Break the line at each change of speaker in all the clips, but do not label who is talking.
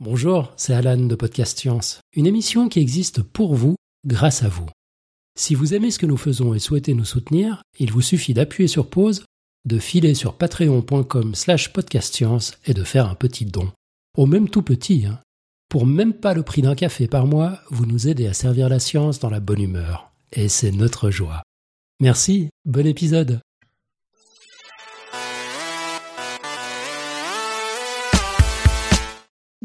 Bonjour, c'est Alan de Podcast Science, une émission qui existe pour vous, grâce à vous. Si vous aimez ce que nous faisons et souhaitez nous soutenir, il vous suffit d'appuyer sur pause, de filer sur patreon.com slash podcastscience et de faire un petit don. Au même tout petit, hein. Pour même pas le prix d'un café par mois, vous nous aidez à servir la science dans la bonne humeur. Et c'est notre joie. Merci, bon épisode.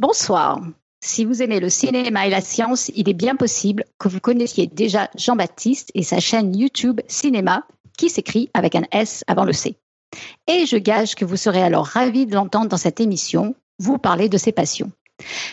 Bonsoir. Si vous aimez le cinéma et la science, il est bien possible que vous connaissiez déjà Jean-Baptiste et sa chaîne YouTube Cinéma, qui s'écrit avec un S avant le C. Et je gage que vous serez alors ravi de l'entendre dans cette émission, vous parler de ses passions.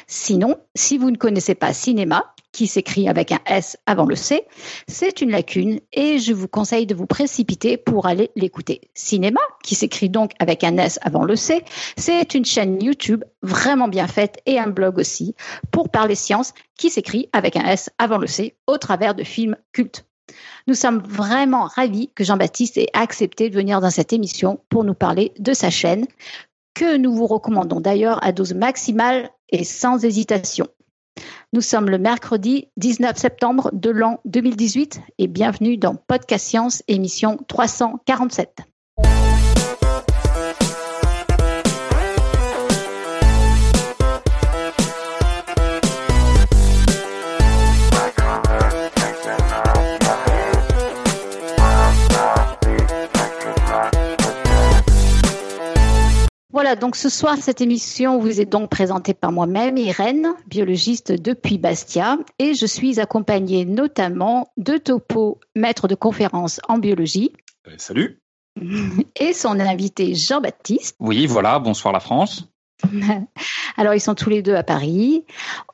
Sinon, si vous ne connaissez pas Cinéma, qui s'écrit avec un S avant le C, c'est une lacune et je vous conseille de vous précipiter pour aller l'écouter. Cinéma, qui s'écrit donc avec un S avant le C, c'est une chaîne YouTube vraiment bien faite et un blog aussi pour parler science qui s'écrit avec un S avant le C au travers de films cultes. Nous sommes vraiment ravis que Jean-Baptiste ait accepté de venir dans cette émission pour nous parler de sa chaîne, que nous vous recommandons d'ailleurs à dose maximale et sans hésitation. Nous sommes le mercredi 19 septembre de l'an 2018 et bienvenue dans Podcast Science, émission 347. Voilà, donc ce soir, cette émission vous est donc présentée par moi-même, Irène, biologiste depuis Bastia, et je suis accompagnée notamment de Topo, maître de conférence en biologie.
Euh, salut.
Et son invité Jean-Baptiste.
Oui, voilà, bonsoir la France.
Alors, ils sont tous les deux à Paris.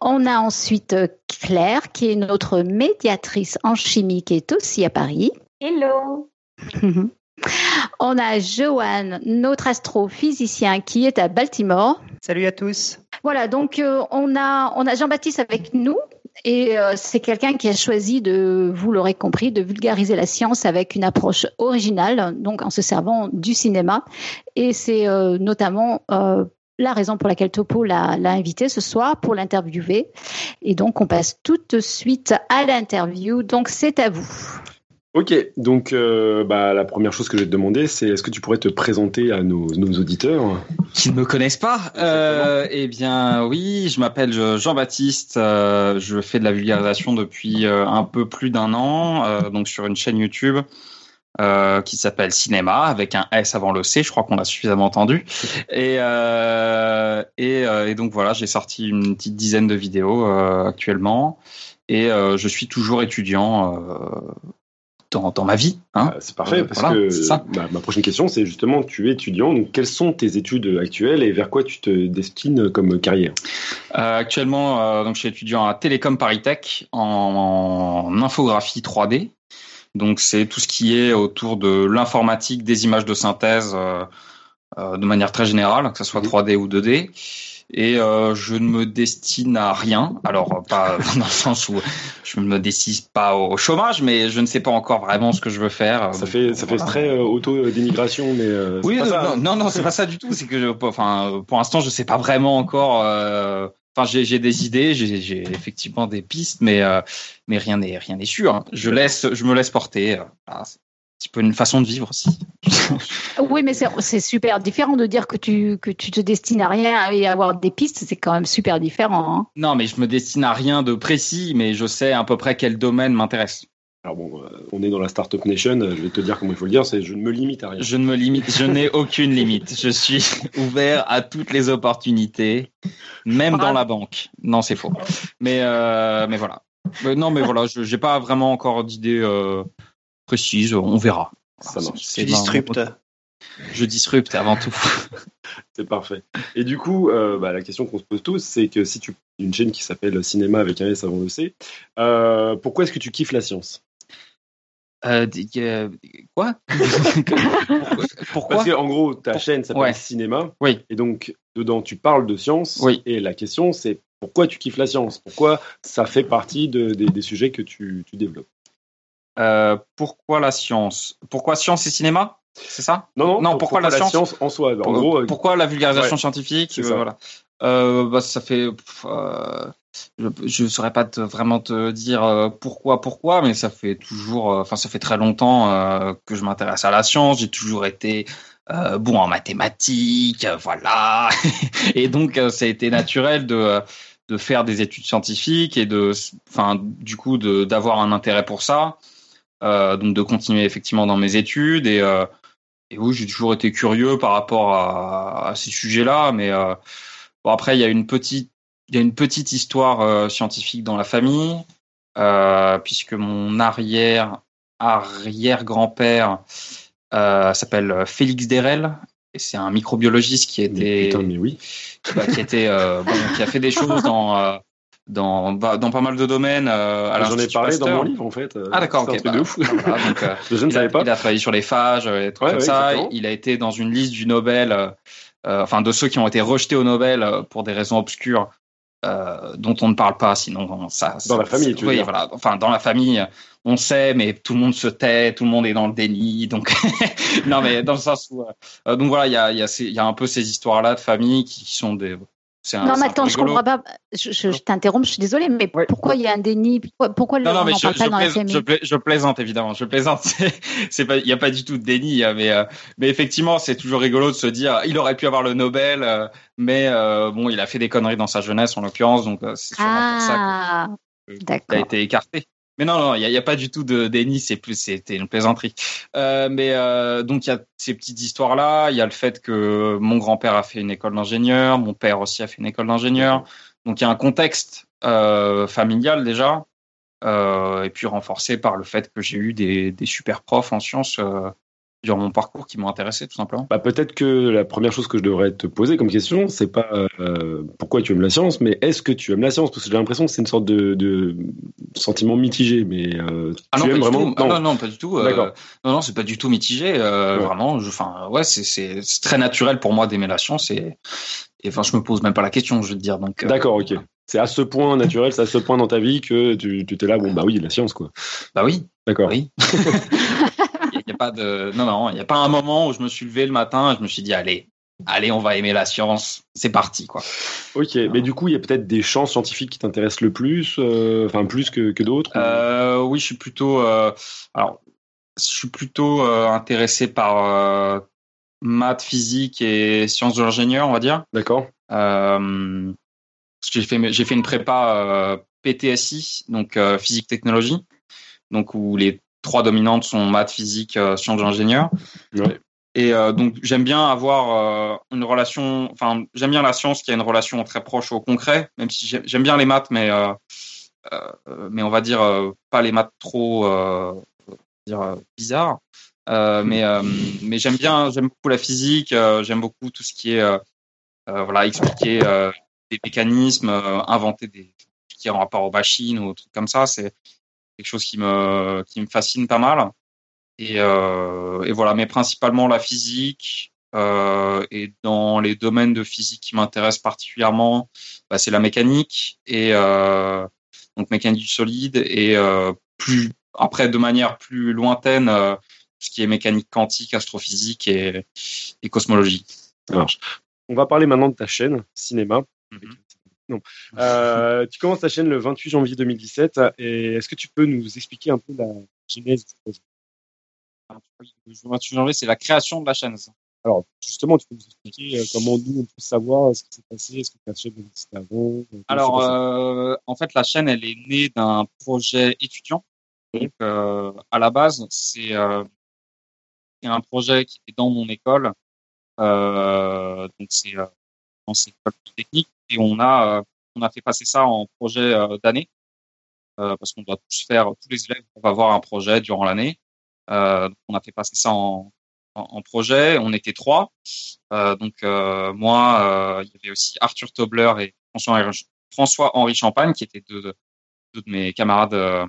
On a ensuite Claire, qui est notre médiatrice en chimie, qui est aussi à Paris.
Hello.
On a Johan, notre astrophysicien qui est à Baltimore.
Salut à tous.
Voilà, donc euh, on a, on a Jean-Baptiste avec nous et euh, c'est quelqu'un qui a choisi de, vous l'aurez compris, de vulgariser la science avec une approche originale, donc en se servant du cinéma. Et c'est euh, notamment la raison pour laquelle Topo l'a invité ce soir pour l'interviewer. Et donc on passe tout de suite à l'interview. Donc c'est à vous.
Ok, donc euh, bah, la première chose que je vais te demander, c'est est-ce que tu pourrais te présenter à nos, auditeurs
Qui ne me connaissent pas euh, Eh bien oui, je m'appelle Jean-Baptiste, euh, je fais de la vulgarisation depuis un peu plus d'un an, donc sur une chaîne YouTube qui s'appelle Cinéma, avec un S avant le C, je crois qu'on l'a suffisamment entendu. Et, et, et, donc voilà, j'ai sorti une petite dizaine de vidéos actuellement. Et je suis toujours étudiant dans, ma vie. Hein.
Ah, c'est parfait, parce que ma, prochaine question, c'est justement, tu es étudiant, donc quelles sont tes études actuelles et vers quoi tu te destines comme carrière?
Euh, Actuellement, euh, donc, je suis étudiant à Télécom Paris Tech en, infographie 3D. Donc c'est tout ce qui est autour de l'informatique, des images de synthèse euh, de manière très générale, que ce soit 3D ou 2D et euh, je ne me destine à rien. Alors pas dans le sens où je ne me destine pas au chômage, mais je ne sais pas encore vraiment ce que je veux faire.
Ça fait ça fait très euh, auto démigration, mais euh,
oui, non, ça. non, non, c'est pas ça du tout. C'est que je, enfin pour l'instant je sais pas vraiment encore. Euh, enfin j'ai des idées, j'ai effectivement des pistes, mais mais rien n'est rien n'est sûr. Hein. Je laisse je me laisse porter. Petit peu une façon de vivre aussi.
oui, mais c'est super différent de dire que tu, que tu te destines à rien et avoir des pistes, c'est quand même super différent. Hein.
Non, mais je me destine à rien de précis, mais je sais à peu près quel domaine m'intéresse.
Alors bon, euh, on est dans la Startup Nation, je vais te dire comment il faut le dire, c'est je ne me limite à rien.
Je ne me limite, je n'ai aucune limite. Je suis ouvert à toutes les opportunités, même dans la banque. Non, c'est faux. Mais, euh, mais voilà. non, mais voilà, je n'ai pas vraiment encore d'idée euh, précise, on verra.
Ça marche.
Tu disruptes.
Je disrupte avant tout.
c'est parfait. Et du coup, euh, bah, la question qu'on se pose tous, c'est que si tu une chaîne qui s'appelle Cinéma avec un S avant le C, euh, pourquoi est-ce que tu kiffes la science?
Euh, quoi?
Pourquoi? Parce qu'en gros, ta chaîne s'appelle Cinéma.
Oui.
Et donc, dedans, tu parles de science.
Oui.
Et la question, c'est pourquoi tu kiffes la science? Pourquoi ça fait partie des sujets que tu développes?
Euh, pourquoi la science? Pourquoi science et cinéma? C'est ça?
Non, non, non. Pourquoi, la, science, en soi?
En gros, euh, pourquoi la vulgarisation scientifique?
Voilà.
euh, bah, ça fait. Je ne saurais pas te, vraiment te dire pourquoi, pourquoi, mais ça fait toujours. Enfin, ça fait très longtemps que je m'intéresse à la science. J'ai toujours été bon en mathématiques, voilà. et donc, ça a été naturel de de faire des études scientifiques et de, enfin, du coup, d'avoir un intérêt pour ça. Donc, de continuer effectivement dans mes études et et oui, j'ai toujours été curieux par rapport à, à ces sujets-là, mais euh, bon, après il y a une petite il y a une petite histoire euh, scientifique dans la famille, euh, puisque mon arrière arrière grand-père euh, s'appelle Félix Derel et c'est un microbiologiste qui était
Putain, mais oui.
bah, qui était bon, qui a fait des choses dans dans, dans pas mal de domaines. Euh,
J'en ai parlé
Pasteur.
dans mon livre en fait.
Ah d'accord,
C'est un
ok.
truc de ouf.
voilà, donc, euh,
Je ne savais
a,
pas.
il a travaillé sur les phages et trucs
Ouais,
comme
ouais,
ça.
exactement.
Il a été dans une liste du Nobel, euh, euh, enfin de ceux qui ont été rejetés au Nobel euh, pour des raisons obscures. Euh, dont on ne parle pas, sinon ça.
Dans
ça-
la famille, tu veux
oui,
dire.
voilà. Enfin, dans la famille, on sait, mais tout le monde se tait, tout le monde est dans le déni. Donc, non, mais dans le sens où, euh, donc voilà, il y a, il y a, y a un peu ces histoires-là de famille qui, qui sont des. Un,
Non, mais attends, je comprends pas. Je, je- je t'interromps, je suis désolée, mais
Ouais.
pourquoi il y a un déni? Pourquoi, pourquoi
Non, non,
on
mais je,
pas dans la
plaisante, je, pla- je plaisante évidemment, je plaisante. C'est- C'est pas, il y a pas du tout de déni, hein, mais euh, mais effectivement, c'est toujours rigolo de se dire, il aurait pu avoir le Nobel, euh, mais euh, bon, il a fait des conneries dans sa jeunesse en l'occurrence, donc euh, c'est sûrement pour ça
Ah,
que- qu'il a
d'accord.
été écarté. Mais non, non, il y a, pas du tout de déni, c'est plus, c'était une plaisanterie. Euh, mais euh, donc il y a ces petites histoires là, il y a le fait que mon grand-père a fait une école d'ingénieur, mon père aussi a fait une école d'ingénieur, donc il y a un contexte euh, familial déjà, euh, et puis renforcé par le fait que j'ai eu des, des super profs en sciences euh, durant mon parcours qui m'ont intéressé tout simplement.
Bah, peut-être que la première chose que je devrais te poser comme question, c'est pas euh, pourquoi tu aimes la science, mais est-ce que tu aimes la science? Parce que j'ai l'impression que c'est une sorte de, de sentiment mitigé, mais euh,
Ah
tu
non, pas
aimes
du
vraiment?
tout. Ah non, non, pas du tout. euh,
D'accord.
non, non, c'est pas du tout mitigé.
Ouais.
Vraiment, je, enfin, ouais, c'est, très naturel pour moi d'aimer la science et, et enfin, je me pose même pas la question, je veux te dire. Donc,
D'accord, ok. C'est à ce point naturel, c'est à ce point dans ta vie que tu tu t'es là, bon bah oui, la science quoi.
bah oui,
D'accord.
oui. Il y, a pas de, non, non, il y a pas un moment où je me suis levé le matin, et je me suis dit, allez, allez, on va aimer la science, c'est parti, quoi.
Ok, mais du coup, il y a peut-être des champs scientifiques qui t'intéressent le plus, euh, enfin plus que, que d'autres. ou-
Euh, oui, je suis plutôt, euh, alors, je suis plutôt intéressé par maths, physique et sciences de l'ingénieur, on va dire.
D'accord.
Euh, parce que j'ai fait, j'ai fait une prépa euh, PTSI, donc euh, physique technologie, donc où les trois dominantes sont maths, physique, euh, sciences.
Ouais.
Et euh, donc j'aime bien avoir euh, une relation, enfin j'aime bien la science qui a une relation très proche au concret, même si j'aime bien les maths, mais euh, mais on va dire pas les maths trop dire bizarres. Mais mais j'aime bien j'aime beaucoup la physique, j'aime beaucoup tout ce qui est voilà expliquer des mécanismes, inventer des qui est en rapport aux machines ou trucs comme ça, c'est quelque chose qui me qui me fascine pas mal. Et, euh, et voilà, mais principalement la physique. Euh, et dans les domaines de physique qui m'intéressent particulièrement, bah, c'est la mécanique et euh, donc mécanique du solide et euh, plus après de manière plus lointaine euh, ce qui est mécanique quantique, astrophysique et, et cosmologie.
Ça marche. On va parler maintenant de ta chaîne cinéma. Non. Euh, tu commences ta chaîne le 28 janvier 2017 et est-ce que tu peux nous expliquer un peu la genèse du projet
Le 28 janvier, c'est la création de la chaîne. ça.
Alors justement, tu peux nous expliquer euh, comment nous on peut savoir ce qui s'est passé, est-ce que ta chaîne existait avant?
Alors, euh, en fait, la chaîne, elle est née d'un projet étudiant. Donc, euh, à la base, c'est un projet qui est dans mon école. Donc, c'est dans cette école technique. Et on a, euh, on a fait passer ça en projet euh, d'année. Euh, parce qu'on doit tous faire, tous les élèves doivent avoir un projet durant l'année. Euh, donc on a fait passer ça en, en, en projet. On était trois. Euh, donc euh, moi, euh, il y avait aussi Arthur Tobler et François François Henri Champagne, qui étaient deux, deux de mes camarades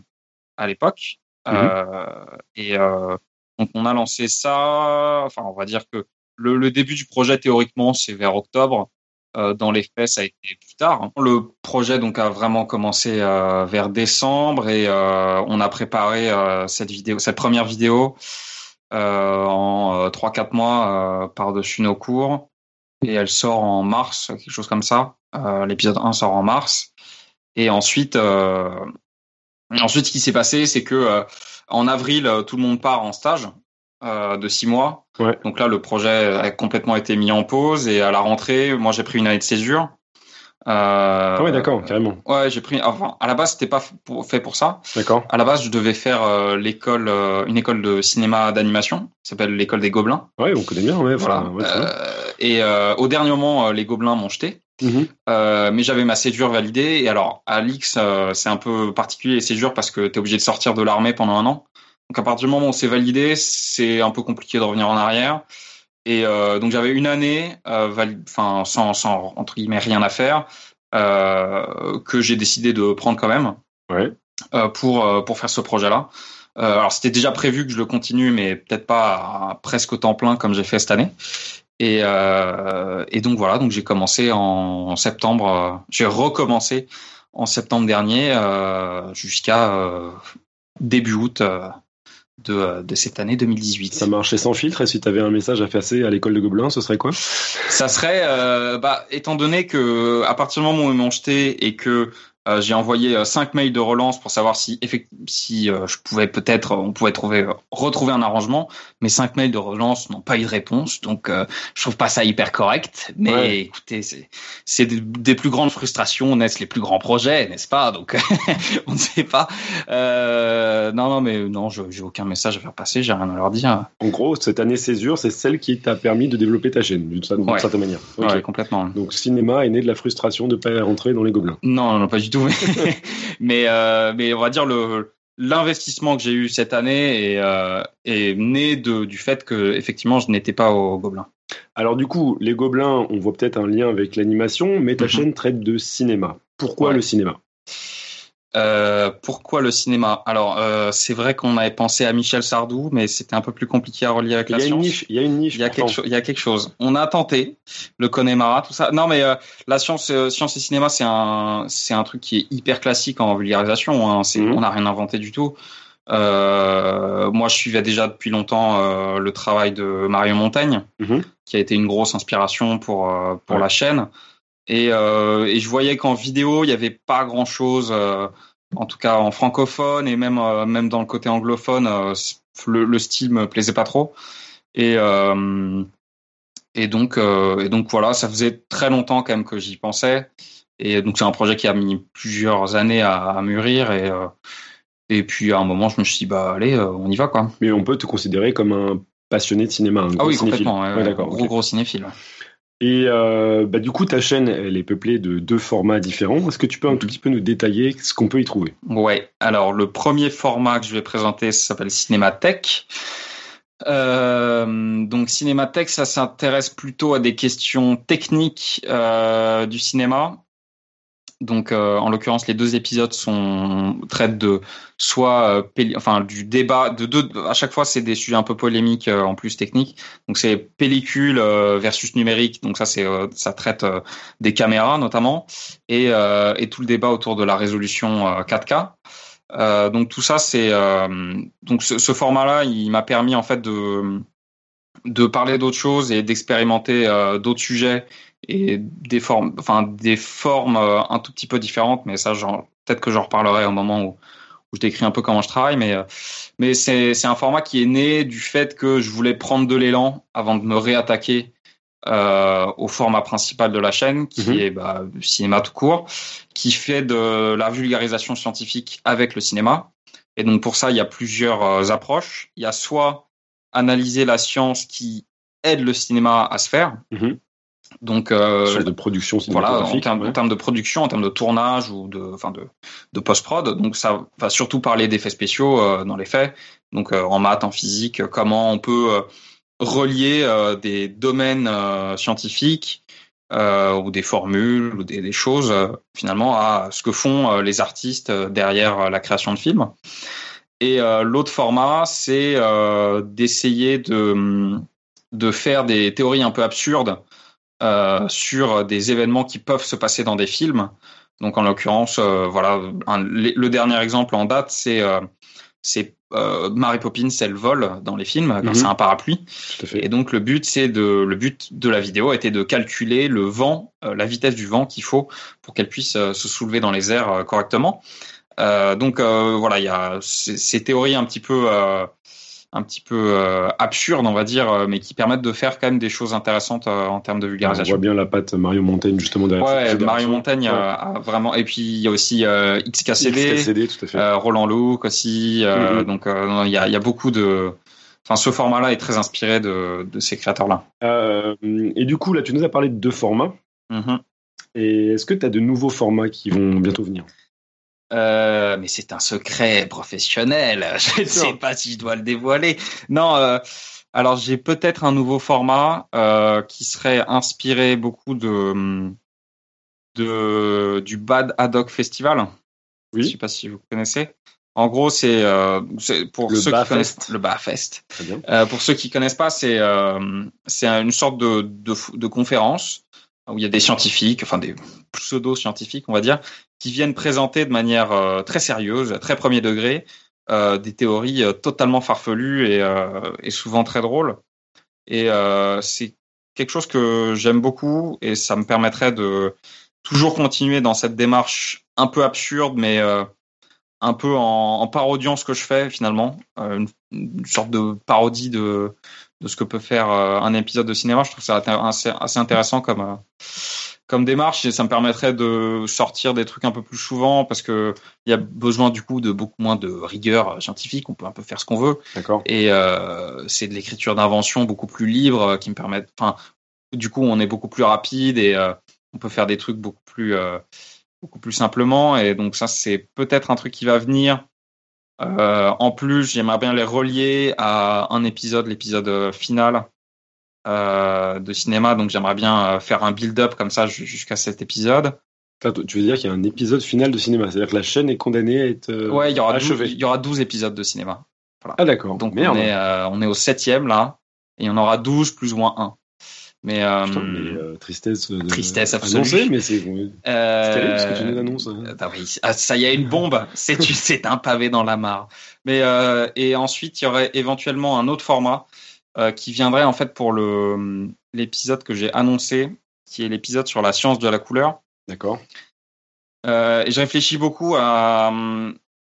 à l'époque.
Mhm.
Euh, et euh, donc on a lancé ça. Enfin, on va dire que le, le début du projet théoriquement c'est vers octobre. Euh, dans les faits, ça a été plus tard. Le projet donc a vraiment commencé euh, vers décembre et euh, on a préparé cette vidéo, cette première vidéo en trois quatre mois euh, par dessus nos cours. et elle sort en mars, quelque chose comme ça. L'épisode 1 sort en mars. Et ensuite, ensuite, ce qui s'est passé, c'est que en avril, tout le monde part en stage de six mois. Donc là, le projet a complètement été mis en pause et à la rentrée, moi, j'ai pris une année de césure.
Euh, ah oui, d'accord, carrément.
Ouais, j'ai pris. Enfin, à la base, c'était pas fait pour ça.
D'accord.
À la base, je devais faire euh, l'école, euh, une école de cinéma d'animation, qui s'appelle l'école des Gobelins.
Ouais, on connaît bien, ouais.
Voilà. et au dernier moment, les Gobelins m'ont jeté. Mhm. mais j'avais ma césure validée. Et alors, à l'X, c'est un peu particulier les césures parce que tu es obligé de sortir de l'armée pendant un an. Donc, à partir du moment où c'est validé, c'est un peu compliqué de revenir en arrière. Et euh, donc j'avais une année, euh, enfin sans, sans entre guillemets rien à faire, euh, que j'ai décidé de prendre quand même
ouais.
euh, pour euh, pour faire ce projet-là. Euh, alors c'était déjà prévu que je le continue, mais peut-être pas à, presque au temps plein comme j'ai fait cette année. Et, et donc voilà, donc j'ai commencé en, en septembre, j'ai recommencé en septembre dernier jusqu'à début août de, de, cette année 2018.
Ça marchait sans filtre et si tu avais un message à passer à l'école de Gobelins, ce serait quoi?
Ça serait, euh, bah, étant donné que à partir du moment où ils m'ont jeté et que euh, j'ai envoyé euh, cinq mails de relance pour savoir si si euh, je pouvais peut-être on pouvait trouver retrouver un arrangement. Mais cinq mails de relance n'ont pas eu de réponse, donc je trouve pas ça hyper correct. Mais écoutez, c'est c'est des, plus grandes frustrations naissent les plus grands projets, n'est-ce pas? Donc on ne sait pas. non non mais non, j'ai aucun message à faire passer, j'ai rien à leur dire.
En gros, cette année césure, c'est celle qui t'a permis de développer ta chaîne d'une certaine manière.
Okay. complètement.
Donc cinéma est né de la frustration de pas rentrer dans les gobelins.
Non non pas du tout mais euh, mais on va dire le l'investissement que j'ai eu cette année est, euh, est né de, du fait que effectivement je n'étais pas au Gobelin.
Alors du coup, les Gobelins, on voit peut-être un lien avec l'animation, mais ta mhm. chaîne traite de cinéma. Pourquoi le cinéma?
Euh, pourquoi le cinéma? Alors, euh, c'est vrai qu'on avait pensé à Michel Sardou, mais c'était un peu plus compliqué à relier avec la
science. il y a une niche.
Il y a quelque, il y a quelque chose. On a tenté le Connemara, tout ça. Non, mais euh, la science, science et cinéma, c'est un, c'est un truc qui est hyper classique en vulgarisation. Hein. C'est, mhm. on n'a rien inventé du tout. moi, je suivais déjà depuis longtemps le travail de Mario Montaigne, mhm. qui a été une grosse inspiration pour pour la chaîne. Et, euh, et je voyais qu'en vidéo, il n'y avait pas grand-chose, euh, en tout cas en francophone et même euh, même dans le côté anglophone, le, le, style me plaisait pas trop. Et et donc et donc voilà, ça faisait très longtemps quand même que j'y pensais. Et donc c'est un projet qui a mis plusieurs années à, à mûrir et et puis à un moment, je me suis dit bah allez, on y va quoi.
Mais on peut te considérer comme un passionné de cinéma. Un
ah oui, complètement. Ouais, ouais, gros gros cinéphile.
Et euh, bah, du coup, ta chaîne, elle est peuplée de deux formats différents. Est-ce que tu peux un tout petit peu nous détailler ce qu'on peut y trouver?
Ouais. Alors, le premier format que je vais présenter, s'appelle Cinémathèque. Euh, donc Cinémathèque, ça s'intéresse plutôt à des questions techniques euh, du cinéma. Donc, euh, en l'occurrence, les deux épisodes sont traitent de soit, euh, enfin, du débat de deux. À chaque fois, c'est des sujets un peu polémiques, euh, en plus techniques. Donc, c'est pellicule versus numérique. Donc, ça, c'est ça traite des caméras notamment et et tout le débat autour de la résolution 4K. donc, tout ça, c'est donc ce, ce format-là, il m'a permis en fait de de parler d'autres choses et d'expérimenter d'autres sujets et des formes, enfin des formes euh, un tout petit peu différentes, mais ça, peut-être que j'en reparlerai au moment où, où je décris un peu comment je travaille, mais euh, mais c'est c'est un format qui est né du fait que je voulais prendre de l'élan avant de me réattaquer euh, au format principal de la chaîne, qui mhm. est bah, cinéma tout court, qui fait de la vulgarisation scientifique avec le cinéma. Et donc pour ça, il y a plusieurs euh, approches. Il y a soit analyser la science qui aide le cinéma à se faire. Mhm.
Donc, euh, de production
voilà, en termes, en termes, de production, en termes de tournage ou de, enfin de, de post-prod. Donc, ça va surtout parler d'effets spéciaux euh, dans les faits. Donc, euh, en maths, en physique, comment on peut euh, relier euh, des domaines scientifiques ou des formules ou des, des choses finalement à ce que font les artistes derrière la création de films. Et l'autre format, c'est d'essayer de de faire des théories un peu absurdes euh, sur des événements qui peuvent se passer dans des films. Donc en l'occurrence, euh, voilà, le dernier exemple en date, c'est euh, c'est euh, Mary Poppins, elle vole dans les films
Mhm.
grâce à un parapluie. Et donc le but, c'est de le but de la vidéo était de calculer le vent, euh, la vitesse du vent qu'il faut pour qu'elle puisse euh, se soulever dans les airs euh, correctement. Euh, donc euh, voilà, il y a ces, ces théories un petit peu euh, un petit peu euh, absurdes, on va dire, euh, mais qui permettent de faire quand même des choses intéressantes euh, en termes de
On
vulgarisation.
voit bien la patte Mario Montaigne justement derrière.
Ouais,
cette
Mario
Ouais.
a, a vraiment. Et puis il y a aussi euh, XKCD,
XKCD, tout à fait.
Roland Luc aussi.
Mhm.
Donc il y, a, il y a beaucoup de. Enfin, ce format-là est très inspiré de, de ces créateurs-là.
Et du coup, là, tu nous as parlé de deux formats.
Mhm.
Et est-ce que tu as de nouveaux formats qui vont bientôt venir?
Euh, mais c'est un secret professionnel. Je ne sais pas si je dois le dévoiler. Non. euh, alors j'ai peut-être un nouveau format euh, qui serait inspiré beaucoup de de du Bad Ad hoc Festival. Je
Oui,
sais pas si vous connaissez. En gros, c'est euh, pour
Le
ceux qui connaissent
Fest.
le Bas Fest.
très bien.
Euh, pour ceux qui connaissent pas, c'est euh, c'est une sorte de, de, de conférence où il y a des scientifiques, enfin des pseudo-scientifiques, on va dire, qui viennent présenter de manière euh, très sérieuse, très premier degré, euh, des théories euh, totalement farfelues et, euh, et souvent très drôles. Et euh, c'est quelque chose que j'aime beaucoup et ça me permettrait de toujours continuer dans cette démarche un peu absurde, mais un peu en, en parodiant ce que je fais finalement, une, une sorte de parodie de, de ce que peut faire un épisode de cinéma. Je trouve ça assez, assez intéressant comme, comme démarche et ça me permettrait de sortir des trucs un peu plus souvent parce que il y a besoin du coup de beaucoup moins de rigueur scientifique. On peut un peu faire ce qu'on veut
D'accord.
et euh, c'est de l'écriture d'invention beaucoup plus libre euh, qui me permettent. Enfin, du coup, on est beaucoup plus rapide et euh, on peut faire des trucs beaucoup plus euh, beaucoup plus simplement. Et donc ça, c'est peut-être un truc qui va venir. Euh, en plus, j'aimerais bien les relier à un épisode, l'épisode euh, final euh, de cinéma. Donc j'aimerais bien euh, faire un build-up comme ça ju- jusqu'à cet épisode.
Enfin, tu veux dire qu'il y a un épisode final de cinéma, c'est-à-dire que la chaîne est condamnée à être euh,
ouais, il y aura 12,
achevée.
il y aura 12 épisodes de cinéma.
Ah d'accord.
Donc
Merde.
on est euh, on est au septième là, et il y en aura 12 plus ou moins 1. Mais, euh,
Putain, mais, tristesse. de-
Tristesse absolue.
annoncée, mais c'est c'est terrible ce que tu nous annonces. hein.
Ah oui, ah, ça y est, une bombe. C'est un pavé dans la mare. Mais et ensuite il y aurait éventuellement un autre format euh, qui viendrait en fait pour le l'épisode que j'ai annoncé, qui est l'épisode sur la science de la couleur.
D'accord.
Euh, et je réfléchis beaucoup à,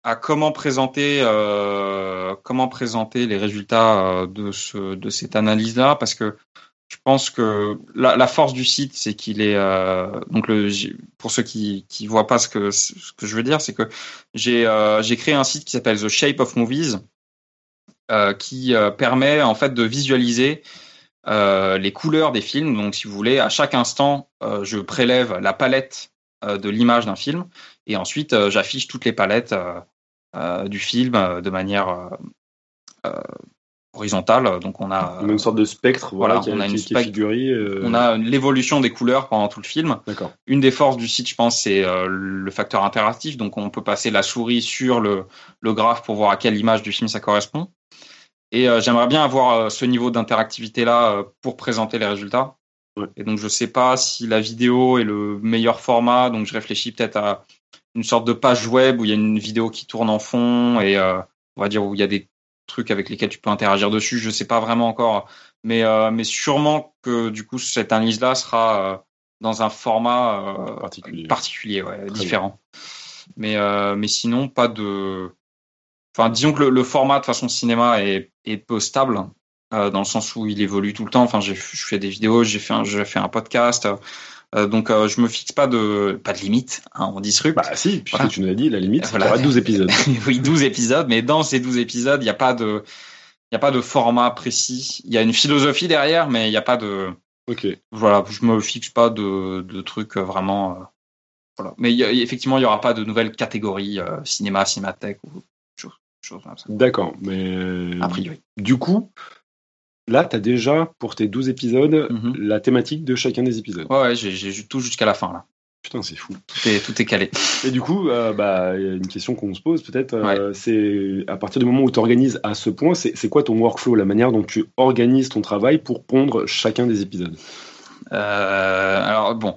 à comment présenter euh, comment présenter les résultats de ce de cette analyse là parce que je pense que la, la force du site c'est qu'il est donc le pour ceux qui qui voient pas ce que ce que je veux dire c'est que j'ai j'ai créé un site qui s'appelle The Shape of Movies qui euh, permet en fait de visualiser euh, les couleurs des films. Donc, si vous voulez, à chaque instant, euh, je prélève la palette euh, de l'image d'un film et ensuite euh, j'affiche toutes les palettes euh, euh, du film euh, de manière euh, euh, horizontale. Donc, on a
On a une sorte de spectre, voilà,
on a une spectre-
figuré. euh,
on a l'évolution des couleurs pendant tout le film.
D'accord.
Une des forces du site, je pense, c'est euh, le facteur interactif. Donc, on peut passer la souris sur le, le graphe pour voir à quelle image du film ça correspond. Et euh, j'aimerais bien avoir ce niveau d'interactivité-là euh, pour présenter les résultats.
Ouais.
Et donc, je sais pas si la vidéo est le meilleur format. Donc, je réfléchis peut-être à une sorte de page web où il y a une vidéo qui tourne en fond et on va dire où il y a des trucs avec lesquels tu peux interagir dessus. Je sais pas vraiment encore. Mais, euh, mais sûrement que du coup, cette analyse-là sera euh, dans un format euh,
Particulier.
particulier, ouais,
bien.
différent. Mais, euh, mais sinon, pas de. Enfin, disons que le, le format de façon cinéma est, est peu stable, euh, dans le sens où il évolue tout le temps. Enfin, j'ai, je fais des vidéos, j'ai fait un, j'ai fait un podcast. Euh, donc, euh, je me fixe pas de, pas de limite, hein, on disrupte.
Bah si, puisque
Voilà.
tu nous as dit, la limite,
Voilà.
qu'il y aura 12 épisodes.
oui, 12 épisodes, mais dans ces 12 épisodes, il n'y a pas de, il y a pas de format précis. Il y a une philosophie derrière, mais il n'y a pas de,
Ok.
voilà, je me fixe pas de, de trucs euh, vraiment, euh, voilà. Mais il y a- effectivement, il y aura pas de nouvelles catégories cinéma, cinémathèque ou choses, choses comme ça.
D'accord. Mais
A priori.
du coup, là, tu as déjà, pour tes 12 épisodes,
Mhm.
la thématique de chacun des épisodes.
Ouais, ouais, j'ai, tout jusqu'à la fin là.
Putain, c'est fou.
Tout est, tout est calé.
Et du coup, euh, bah, il y a une question qu'on se pose peut-être, euh, c'est à partir du moment où tu organises à ce point, c'est c'est quoi ton workflow, la manière dont tu organises ton travail pour pondre chacun des épisodes?
Euh, alors bon,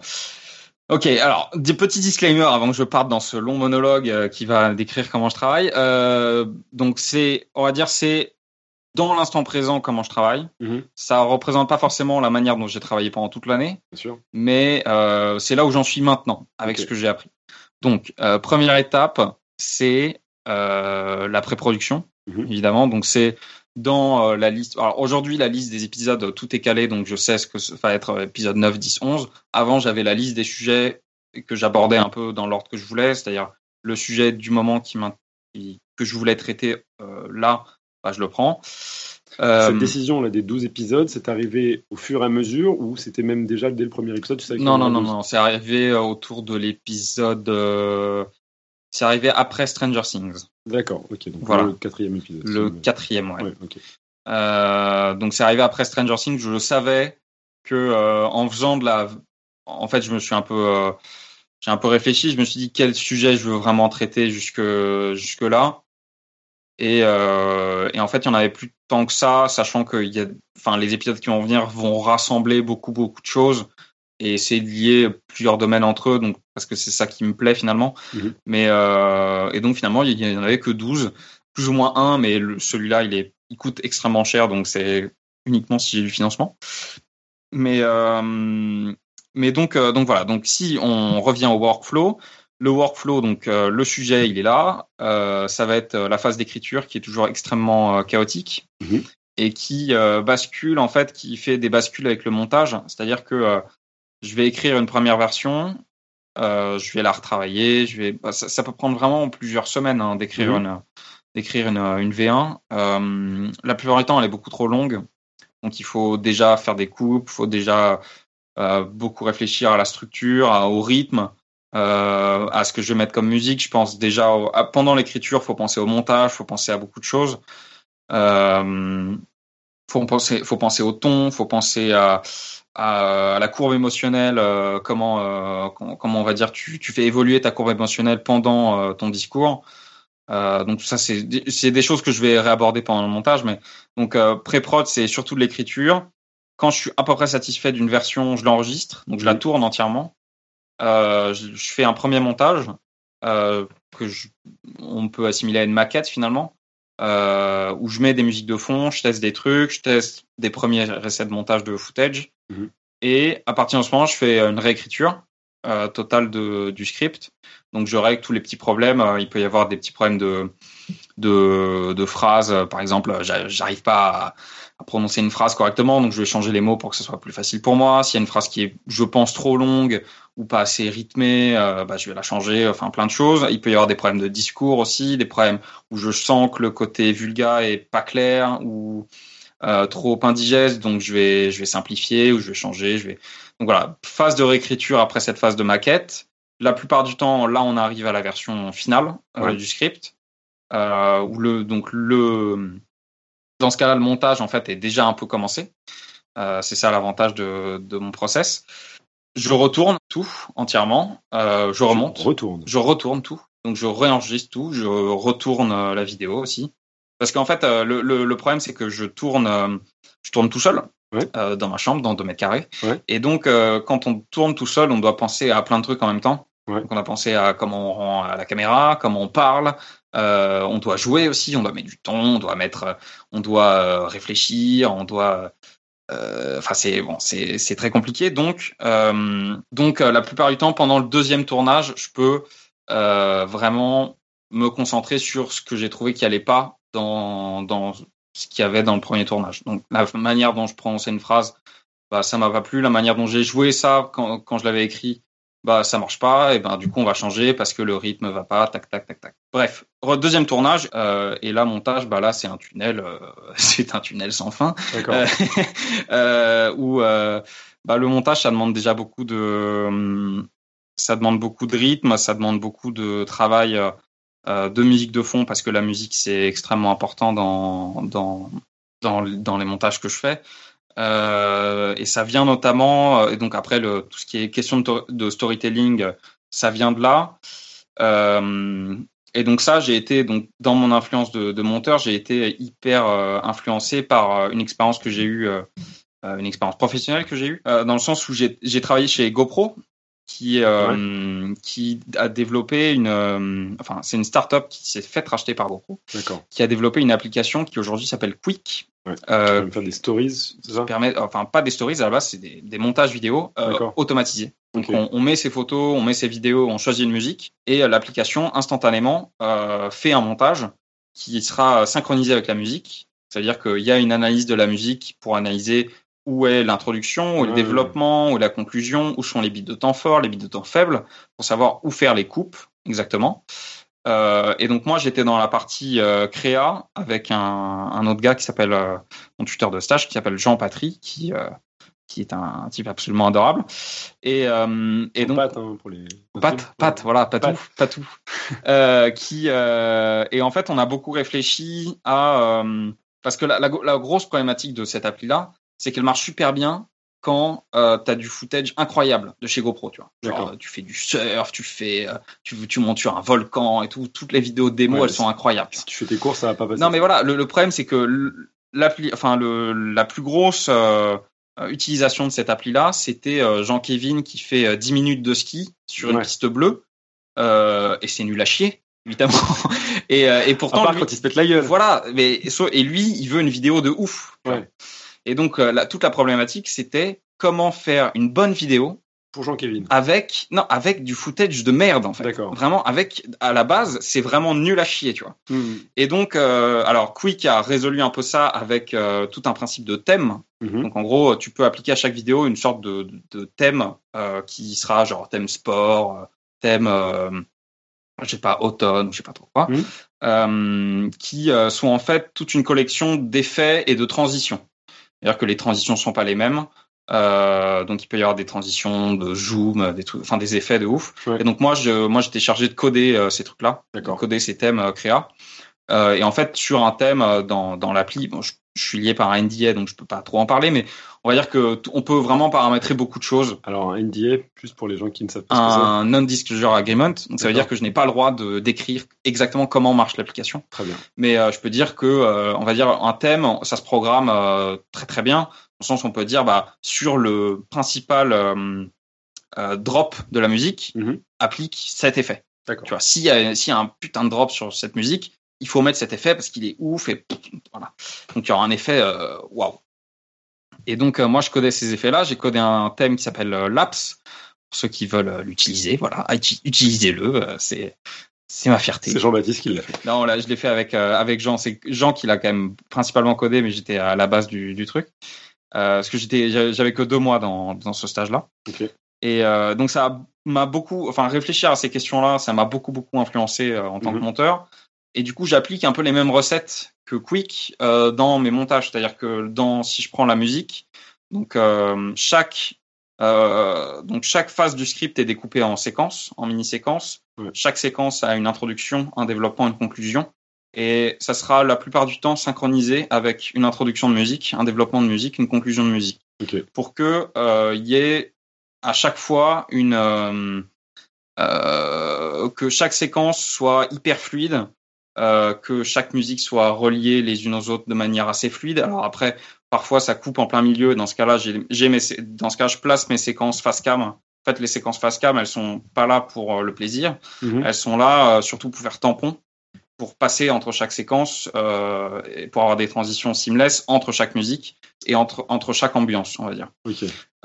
Ok, alors des petits disclaimers avant que je parte dans ce long monologue euh, qui va décrire comment je travaille. Euh, donc c'est, on va dire, c'est dans l'instant présent comment je travaille.
Mhm.
Ça représente pas forcément la manière dont j'ai travaillé pendant toute l'année, mais euh, c'est là où j'en suis maintenant avec ce que j'ai appris. Donc euh, première étape, c'est euh, la pré-production,
Mhm.
évidemment. Donc c'est dans la liste. Alors aujourd'hui, la liste des épisodes, tout est calé, donc je sais ce que ça va être épisode 9, 10, 11. Avant, j'avais la liste des sujets que j'abordais un peu dans l'ordre que je voulais, c'est-à-dire le sujet du moment qui que je voulais traiter euh, là, bah, je le prends. Euh,
Cette décision là des 12 épisodes, c'est arrivé au fur et à mesure ou c'était même déjà dès le premier épisode tu
non, non, non,
12?
non, c'est arrivé euh, autour de l'épisode. euh, C'est arrivé après Stranger Things,
D'accord, ok. Donc
Voilà.
le quatrième épisode.
le quatrième, ouais. Euh, donc c'est arrivé après Stranger Things. Je le savais que euh, en faisant de la, en fait, je me suis un peu, euh, j'ai un peu réfléchi. Je me suis dit quel sujet je veux vraiment traiter jusque jusque là. Et, euh, et en fait, il y en avait plus tant que ça, sachant que y a, enfin, les épisodes qui vont venir vont rassembler beaucoup beaucoup de choses et c'est lié plusieurs domaines entre eux, donc parce que c'est ça qui me plaît finalement.
Mhm.
Mais euh, et donc finalement, il y en avait que 12, plus ou moins un, mais celui-là, il est, il coûte extrêmement cher, donc c'est uniquement si j'ai du financement. Mais euh, mais donc donc voilà, donc si on revient au workflow, le workflow, donc euh, le sujet, il est là. Euh, ça va être euh, la phase d'écriture qui est toujours extrêmement euh, chaotique
Mhm.
et qui bascule en fait, qui fait des bascules avec le montage. C'est-à-dire que je vais écrire une première version, je vais la retravailler, je vais. bah, ça, ça peut prendre vraiment plusieurs semaines hein, d'écrire
Mhm.
une d'écrire une, une V1. Euh, la plupart du temps, elle est beaucoup trop longue, donc il faut déjà faire des coupes, il faut déjà beaucoup réfléchir à la structure, à- au rythme, euh, à ce que je vais mettre comme musique. Je pense déjà au- à- pendant l'écriture, faut penser au montage, faut penser à beaucoup de choses. Euh, faut penser, faut penser au ton, faut penser à, à, à la courbe émotionnelle, euh, comment, euh, comment, comment on va dire, tu, tu fais évoluer ta courbe émotionnelle pendant euh, ton discours. Euh, donc tout ça, c'est des- choses que je vais réaborder pendant le montage. Mais donc euh, pré-prod, c'est surtout de l'écriture. Quand je suis à peu près satisfait d'une version, je l'enregistre, donc je la tourne entièrement. Euh, je, je fais un premier montage euh, que je, on peut assimiler à une maquette finalement, euh, où je mets des musiques de fond, je teste des trucs, je teste des premiers essais de montage de footage,
Mhm.
et à partir de ce moment, je fais une réécriture euh, totale de, du script. Donc je règle tous les petits problèmes. Il peut y avoir des petits problèmes de de, de phrases, par exemple, j'a- j'arrive pas à, à prononcer une phrase correctement, donc je vais changer les mots pour que ce soit plus facile pour moi. S'il y a une phrase qui est, je pense, trop longue ou pas assez rythmée, euh, bah, je vais la changer. Enfin, plein de choses. Il peut y avoir des problèmes de discours aussi, des problèmes où je sens que le côté vulga est pas clair ou euh, trop indigeste, donc je vais je vais simplifier ou je vais changer. Je vais donc voilà phase de réécriture après cette phase de maquette. La plupart du temps, là, on arrive à la version finale euh, du script euh, où le donc le dans ce cas-là, le montage en fait est déjà un peu commencé. Euh, c'est ça l'avantage de, de mon process. Je retourne tout entièrement, euh, je remonte,
Retourne.
je retourne tout, donc je réenregistre tout, je retourne euh, la vidéo aussi, parce qu'en fait le, le, le problème c'est que je tourne, je tourne tout seul
Ouais.
euh, dans ma chambre, dans 2 mètres carrés,
Ouais.
et donc euh, quand on tourne tout seul, on doit penser à plein de trucs en même temps.
Ouais.
Donc on a pensé à comment on rend à la caméra, comment on parle, euh, on doit jouer aussi, on doit mettre du ton, on doit mettre, euh, on doit euh, réfléchir, on doit, euh, enfin c'est bon, c'est très compliqué. Donc euh, donc la plupart du temps pendant le deuxième tournage, je peux vraiment me concentrer sur ce que j'ai trouvé qui allait pas dans dans ce qu'il y avait dans le premier tournage. Donc la manière dont je prononçais une phrase, bah ça m'a pas plu. La manière dont j'ai joué ça quand quand je l'avais écrit, bah ça marche pas et ben du coup on va changer parce que le rythme va pas tac tac tac tac. Bref re- deuxième tournage euh, et là montage bah là c'est un tunnel euh, c'est un tunnel sans fin. Euh, euh, où bah le montage ça demande déjà beaucoup de hum, ça demande beaucoup de rythme ça demande beaucoup de travail de musique de fond parce que la musique c'est extrêmement important dans dans dans, dans les montages que je fais euh, et ça vient notamment, euh, et donc après le, tout ce qui est question de, to- de storytelling, euh, ça vient de là. Et donc ça, j'ai été donc dans mon influence de, monteur, j'ai été hyper influencé par une expérience que j'ai eue, une expérience professionnelle que j'ai eue, dans le sens où j'ai travaillé chez GoPro, qui euh, qui a développé une euh, enfin c'est une startup qui s'est fait racheter par GoPro
D'accord.
qui a développé une application qui aujourd'hui s'appelle Quick
Ouais.
euh,
faire des stories, c'est ça?
permet enfin pas des stories à la base c'est des, des montages vidéo euh, automatisés. Donc on, on met ses photos on met ses vidéos on choisit une musique et l'application instantanément fait un montage qui sera synchronisé avec la musique. C'est à dire qu'il y a une analyse de la musique pour analyser où est l'introduction, où est le
Ouais,
développement, où est la conclusion, où sont les bits de temps forts, les bits de temps faibles, pour savoir où faire les coupes exactement. Euh, et donc moi j'étais dans la partie euh, créa avec un, un autre gars qui s'appelle euh, mon tuteur de stage qui s'appelle Jean Patry qui qui est un, type absolument adorable et et donc
Pat, hein, pour les.
Pat, Pat, voilà, pas
Pat.
tout, pas tout. Euh, qui et en fait, on a beaucoup réfléchi à parce que la, la, la grosse problématique de cette appli-là, c'est qu'elle marche super bien quand euh, tu as du footage incroyable de chez GoPro, tu vois. Genre, euh, tu fais du surf, tu fais, euh, tu, tu montes sur un volcan et tout. Toutes les vidéos de démo,
Ouais,
elles sont incroyables.
Si tu fais tes courses, ça va pas passer.
Non, mais voilà, le, le problème, c'est que l'appli, enfin, le, la plus grosse euh, utilisation de cette appli-là, c'était euh, Jean-Kévin qui fait euh, 10 minutes de ski sur une
Ouais.
piste bleue, et c'est nul à chier, évidemment. et, et
À
pourtant,
part
lui-
quand il se pète la gueule.
voilà, mais et lui, il veut une vidéo de ouf.
Ouais.
Et donc, euh, la, toute la problématique, c'était comment faire une bonne vidéo
Pour Jean-Kévin.
avec non avec du footage de merde en fait.
D'accord.
Vraiment avec à la base, c'est vraiment nul à chier, tu vois.
Mhm.
Et donc, euh, alors Quick a résolu un peu ça avec euh, tout un principe de thème.
Mhm.
Donc en gros, tu peux appliquer à chaque vidéo une sorte de, de, de thème euh, qui sera genre thème sport, thème, je sais pas, automne ou je sais pas trop quoi, euh, qui sont en fait toute une collection d'effets et de transitions. C'est-à-dire que les transitions sont pas les mêmes. Euh, donc il peut y avoir des transitions de zoom, des trucs, enfin des effets de ouf.
Ouais.
Et donc moi, je, moi j'étais chargé de coder euh, ces trucs-là
D'accord.
coder ces thèmes euh, créa. Euh, et en fait, sur un thème dans, dans l'appli, bon, je, je suis lié par un NDA, donc je peux pas trop en parler, mais on va dire que t- on peut vraiment paramétrer beaucoup de choses.
Alors, un NDA, plus pour les gens qui ne savent pas ce que
Un non-disclosure agreement, donc ça veut dire que je n'ai pas le droit de décrire exactement comment marche l'application.
c'est. Très bien.
Mais euh, je peux dire que, euh, on va dire, un thème, ça se programme euh, très très bien. Dans le sens où on peut dire, bah, sur le principal drop de la musique,
Mhm.
applique cet effet.
D'accord.
Tu vois, s'il y, a- s'il y a un putain de drop sur cette musique, il faut mettre cet effet parce qu'il est ouf et voilà. Donc il y aura un effet euh, waouh. Et donc euh, moi je codais ces effets-là. J'ai codé un thème qui s'appelle euh, Laps pour ceux qui veulent euh, l'utiliser. Voilà, uti- utilisez-le. c'est c'est ma fierté.
C'est Jean-Baptiste qui l'a fait.
Non, là, je l'ai fait avec avec Jean. C'est Jean qui l'a quand même principalement codé, mais j'étais à la base du, du truc. Parce que j'étais, j'avais que deux mois dans, dans ce stage-là. Et donc ça m'a beaucoup, enfin réfléchir à ces questions-là, ça m'a beaucoup beaucoup influencé en tant que
Mhm.
monteur. Et du coup, j'applique un peu les mêmes recettes que Quick euh, dans mes montages. C'est-à-dire que dans, si je prends la musique, donc euh, chaque euh, donc chaque phase du script est découpée en séquences, en mini-séquences.
Ouais.
Chaque séquence a une introduction, un développement, une conclusion. Et ça sera la plupart du temps synchronisé avec une introduction de musique, un développement de musique, une conclusion de musique.
Ok.
Pour que euh, il y ait à chaque fois une euh, euh, que chaque séquence soit hyper fluide, euh, que chaque musique soit reliée les unes aux autres de manière assez fluide. Alors après, parfois ça coupe en plein milieu. Dans ce cas-là, j'ai mes dans ce cas, je place mes séquences face cam. En fait, les séquences face cam, elles sont pas là pour euh, le plaisir.
Mhm.
Elles sont là euh, surtout pour faire tampon, pour passer entre chaque séquence, euh, et pour avoir des transitions seamless entre chaque musique et entre entre chaque ambiance, on va dire.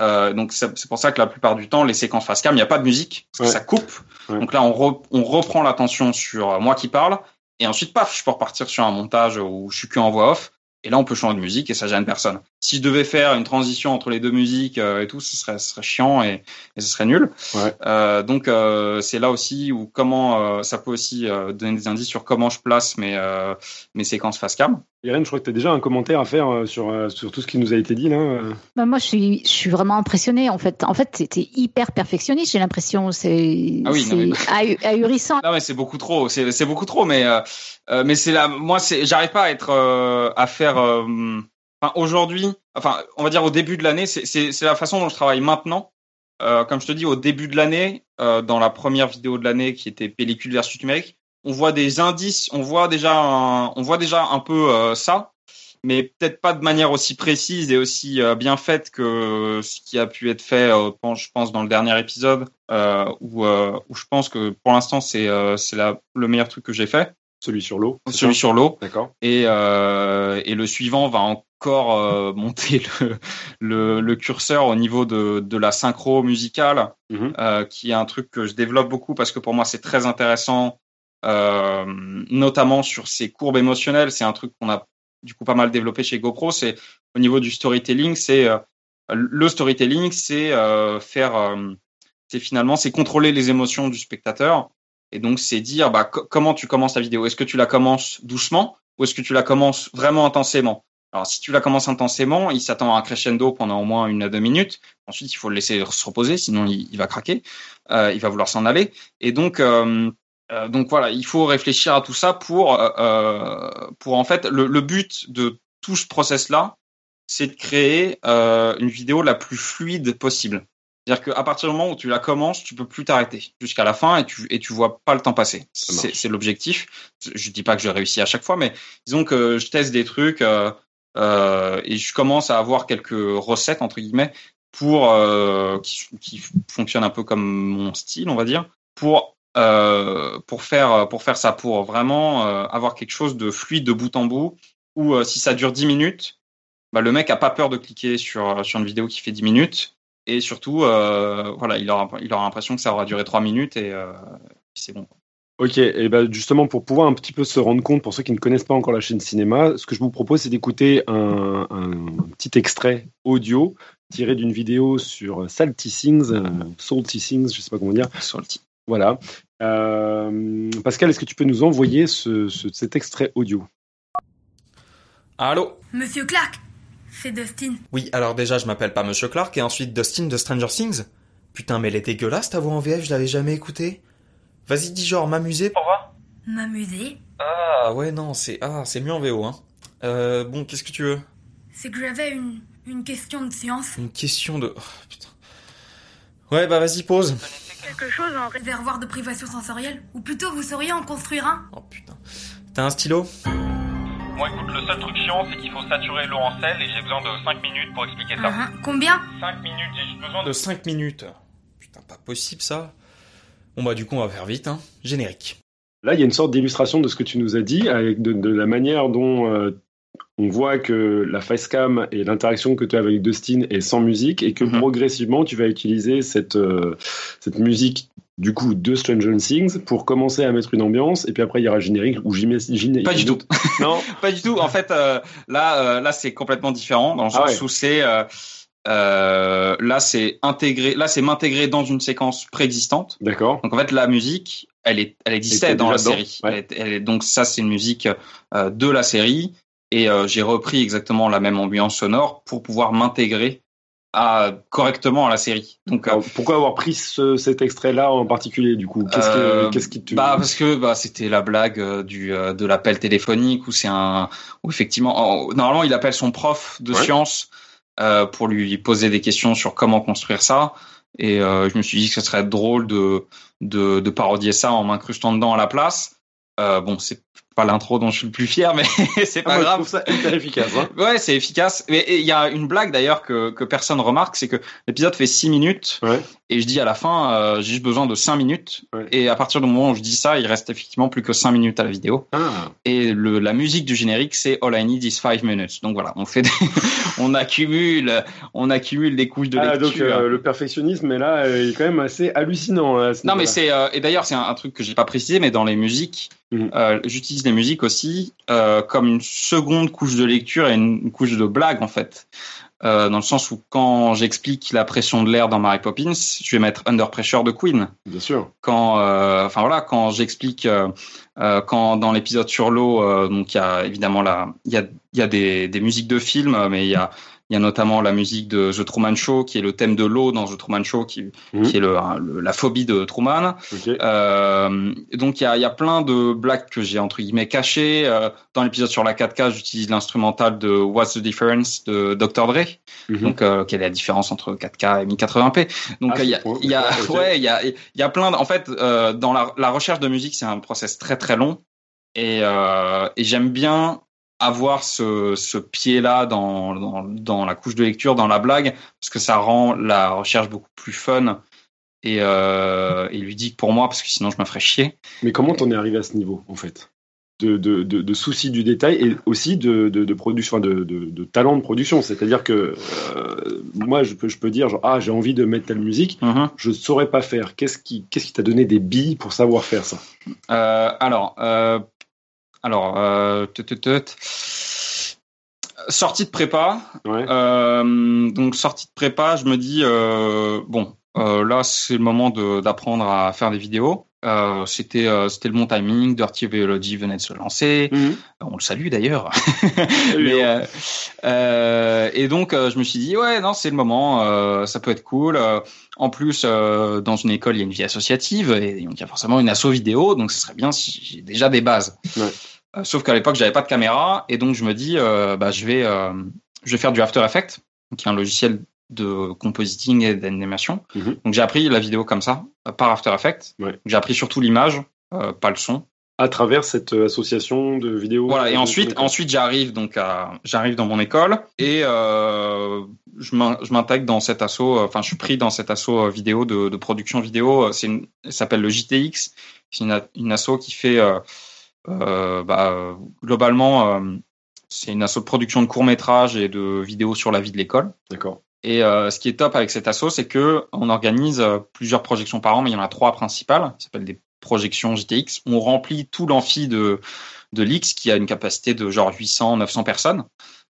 Euh, donc c'est pour ça que la plupart du temps, les séquences face cam, il n'y a pas de musique parce que ça coupe.
Ouais.
Donc là, on, re- on reprend l'attention sur moi qui parle et ensuite, paf, je peux repartir sur un montage où je suis que en voix off. Et là, on peut changer de musique et ça gêne personne. Si je devais faire une transition entre les deux musiques euh, et tout, ce serait, ce serait chiant et, et ce serait nul.
Ouais.
Euh, donc, euh, c'est là aussi où comment euh, ça peut aussi euh, donner des indices sur comment je place mes, euh, mes séquences face cam.
Irène, je crois que tu as déjà un commentaire à faire euh, sur, euh, sur tout ce qui nous a été dit là. euh.
Bah, moi, je suis, je suis vraiment impressionnée. En fait, en fait, c'était hyper perfectionniste. J'ai l'impression, c'est,
Ah oui, mais-
ahurissant.
Non mais c'est beaucoup trop, c'est c'est beaucoup trop, mais euh, mais c'est là, moi j'arrive pas à être euh, à faire. euh, Enfin aujourd'hui, enfin on va dire au début de l'année, c'est c'est c'est la façon dont je travaille maintenant. Euh, comme je te dis, au début de l'année, euh, dans la première vidéo de l'année qui était pellicule versus numérique, on voit des indices, on voit déjà un, on voit déjà un peu euh, ça, mais peut-être pas de manière aussi précise et aussi bien faite que ce qui a pu être fait, je pense, dans le dernier épisode, où, où je pense que pour l'instant c'est c'est le meilleur truc que j'ai fait.
Celui sur l'eau.
Celui sur l'eau.
D'accord.
Et, et le suivant va encore monter le, le, le, curseur au niveau de, de la synchro musicale, mm-hmm. qui est un truc que je développe beaucoup parce que pour moi c'est très intéressant euh, notamment sur ces courbes émotionnelles. C'est un truc qu'on a du coup pas mal développé chez GoPro. C'est au niveau du storytelling, c'est euh, le storytelling, c'est euh, faire, c'est finalement, c'est contrôler les émotions du spectateur. Et donc, c'est dire bah, comment tu commences ta vidéo? Est-ce que tu la commences doucement ou est-ce que tu la commences vraiment intensément? Alors, si tu la commences intensément, il s'attend à un crescendo pendant au moins une à deux minutes. Ensuite, il faut le laisser se reposer, sinon il, va craquer. Euh, il va vouloir s'en aller. Et donc, euh, euh, donc voilà, il faut réfléchir à tout ça pour, euh, euh, pour en fait, le, but de tout ce process-là, c'est de créer une vidéo la plus fluide possible. C'est-à-dire qu'à partir du moment où tu la commences, tu peux plus t'arrêter jusqu'à la fin et tu et tu vois pas le temps passer. C'est l'objectif. Je dis pas que je réussis à chaque fois, mais disons que je teste des trucs euh, et je commence à avoir quelques recettes entre guillemets pour qui, qui fonctionnent un peu comme mon style, on va dire, pour euh, pour faire pour faire ça, pour vraiment euh, avoir quelque chose de fluide de bout en bout. Ou euh, si ça dure 10 minutes, bah, le mec a pas peur de cliquer sur sur une vidéo qui fait 10 minutes. Et surtout, voilà, il aura il aura l'impression que ça aura duré 3 minutes et c'est bon.
Ok, et ben justement pour pouvoir un petit peu se rendre compte, pour ceux qui ne connaissent pas encore la chaîne cinéma, ce que je vous propose c'est d'écouter un, un, petit extrait audio tiré d'une vidéo sur Salty Things, Salty Things, je sais pas comment dire.
Salty.
Voilà. Euh, Pascal, est-ce que tu peux nous envoyer ce, cet extrait audio?
Allô?
Monsieur Clark, c'est Dustin.
Oui, alors déjà, je m'appelle pas Monsieur Clark et ensuite Dustin de Stranger Things. Putain, mais elle est dégueulasse ta voix en VF, je l'avais jamais écoutée. Vas-y, dis genre m'amuser.
Au revoir. M'amuser?
Ah ouais, non, c'est ah, c'est mieux en VO, hein. Euh, bon, qu'est-ce que tu veux?
C'est que j'avais une, une question de science.
Une question de... Oh, putain. Ouais, bah vas-y, pause
quelque chose en réservoir de privation sensorielle Ou plutôt, vous sauriez en construire un
Oh putain. T'as un stylo
Moi, écoute, le seul truc chiant, c'est qu'il faut saturer l'eau en sel et j'ai besoin de 5 minutes pour expliquer ça.
Uh Combien
5 minutes, j'ai juste besoin
de... 5 minutes Putain, pas possible ça. Bon bah du coup, on va faire vite, hein. Générique.
Là, il y a une sorte d'illustration de ce que tu nous as dit, avec de, la manière dont euh, on voit que la facecam et l'interaction que tu as avec Dustin est sans musique et que mhm. progressivement tu vas utiliser cette, euh, cette musique du coup de Stranger Things pour commencer à mettre une ambiance et puis après il y aura générique où j'imagine
pas du tout. Non? Pas du tout. En fait euh, là euh, là c'est complètement différent dans le ah sens où c'est là c'est intégré là c'est m'intégrer dans une séquence préexistante.
D'accord.
Donc en fait la musique elle est elle existait dans la série. Elle est, donc ça c'est une musique de la série et euh, j'ai repris exactement la même ambiance sonore pour pouvoir m'intégrer à, correctement à la série.
Donc, euh, pourquoi avoir pris cet extrait-là en particulier du coup? Qu'est-ce
euh, qui te Bah parce que bah, c'était la blague du de l'appel téléphonique où c'est un où effectivement normalement il appelle son prof de sciences pour lui poser des questions sur comment construire ça. Et je me suis dit que ce serait drôle de, de, de parodier ça en m'incrustant dedans à la place. Euh, bon, c'est pas l'intro dont je suis le plus fier, mais c'est pas
ah,
grave.
Je trouve ça hyper efficace. Hein.
ouais, c'est efficace. Mais il y a une blague d'ailleurs que, que personne remarque, c'est que l'épisode fait 6 minutes
ouais.
et je dis à la fin, euh, j'ai juste besoin de 5 minutes. Ouais. Et à partir du moment où je dis ça, il reste effectivement plus que 5 minutes à la vidéo.
Ah.
Et le, la musique du générique, c'est All I Need is 5 minutes. Donc voilà, on fait, des... on accumule, on accumule des couches de
ah,
lecture.
Donc euh, le perfectionnisme, est là, il est quand même assez hallucinant. Hein,
non, mais c'est euh, et d'ailleurs c'est un, un, truc que j'ai pas précisé, mais dans les musiques Mhm. Euh, j'utilise les musiques aussi euh, comme une seconde couche de lecture et une, couche de blague en fait. Euh, dans le sens où quand j'explique la pression de l'air dans Mary Poppins, je vais mettre Under Pressure de Queen.
Bien sûr.
Quand, euh, enfin voilà, quand j'explique, euh, quand dans l'épisode sur l'eau, donc il y a évidemment la, il y a, y a des, des musiques de films, mais il y a il y a notamment la musique de The Truman Show, qui est le thème de l'eau dans The Truman Show, qui, mmh. qui est le, la phobie de Truman.
Okay.
Euh, donc il y a, y a plein de blagues que j'ai entre guillemets cachées. Euh, dans l'épisode sur la 4K, j'utilise l'instrumental de What's the Difference de Dr Dre. Mmh. Donc euh, quelle est la différence entre 4K et 1080p Donc ah, il y a, y a ouais, il y a, il y a plein. De, en fait, euh, dans la, la recherche de musique, c'est un process très très long. Et, euh, et j'aime bien avoir ce, ce pied-là dans, dans, dans la couche de lecture, dans la blague, parce que ça rend la recherche beaucoup plus fun et, euh, et ludique pour moi, parce que sinon je me ferais chier.
Mais comment t'en es arrivé à ce niveau, en fait? De, de, de, de souci du détail et aussi de, de, production, de, talent de production. C'est-à-dire que euh, moi, je peux, je peux dire, genre, ah, j'ai envie de mettre telle musique,
Mhm.
je ne saurais pas faire. Qu'est-ce qui qu'est-ce qui t'a donné des billes pour savoir faire ça?
Euh, alors, euh, alors, euh, tut, tut, tut. sortie de prépa.
Ouais.
Euh, donc sortie de prépa, je me dis euh, bon, là c'est le moment d'apprendre à faire des vidéos. C'était c'était le bon timing. Dirty Biology venait de se lancer.
Mhm.
On le salue d'ailleurs. Et donc je me suis dit ouais non c'est le moment, ça peut être cool. En plus euh, dans une école il y a une vie associative et donc il y a forcément une asso vidéo donc ce serait bien si j'ai déjà des bases.
Ouais.
Euh, sauf qu'à l'époque j'avais pas de caméra et donc je me dis euh, bah je vais euh, je vais faire du After Effects qui est un logiciel de compositing et d'animation.
Mhm.
Donc j'ai appris la vidéo comme ça par After Effects.
Ouais.
J'ai appris surtout l'image, euh, pas le son.
À travers cette association de vidéos.
Voilà, et ensuite, ensuite j'arrive donc à, j'arrive dans mon école et euh, je m'in- je m'intègre dans cet assaut. euh, Enfin, je suis pris dans cet assaut euh, vidéo de, de production vidéo. C'est, s'appelle le JTX. C'est une, une asso qui fait, euh, bah, euh, globalement, euh, c'est une asso de production de courts métrages et de vidéos sur la vie de l'école.
D'accord.
Et euh, ce qui est top avec cet asso, c'est que on organise euh, plusieurs projections par an, mais il y en a trois principales, qui s'appellent des projections JTX. On remplit tout l'amphi de de l'X, qui a une capacité de genre 800, 900 personnes.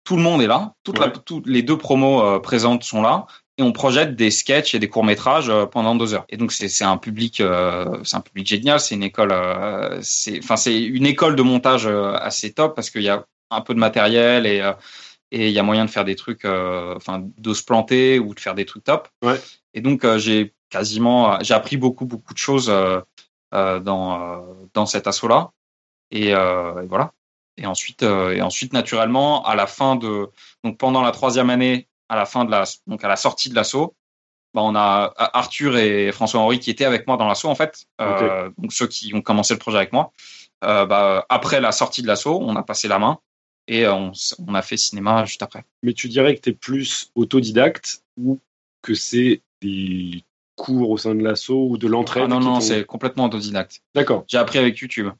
Tout le monde est là,
Ouais.
toutes les deux promos euh, présentes sont là, et on projette des sketchs et des courts métrages pendant deux heures. Et donc c'est un public, euh, c'est un public génial. C'est une école, euh, c'est enfin c'est une école de montage euh, assez top parce qu'il y a un peu de matériel et euh, et il y a moyen de faire des trucs, euh, enfin, de se planter ou de faire des trucs top.
Ouais.
Et donc euh, j'ai quasiment, j'ai appris beaucoup beaucoup de choses euh, euh, dans euh, dans cet assaut là. Et, euh, et voilà. Et ensuite, euh, et ensuite naturellement, à la fin de, donc pendant la troisième année, à la fin de la, donc à la sortie de l'assaut, bah, on a Arthur et François Henri qui étaient avec moi dans l'assaut en fait, euh, donc ceux qui ont commencé le projet avec moi. Euh, bah, après la sortie de l'assaut, on a passé la main et euh, on, a fait cinéma juste après.
Mais tu dirais que tu es plus autodidacte ou que c'est des cours au sein de l'assaut ou de l'entraide
Ah non non, c'est complètement autodidacte.
D'accord.
J'ai appris avec YouTube.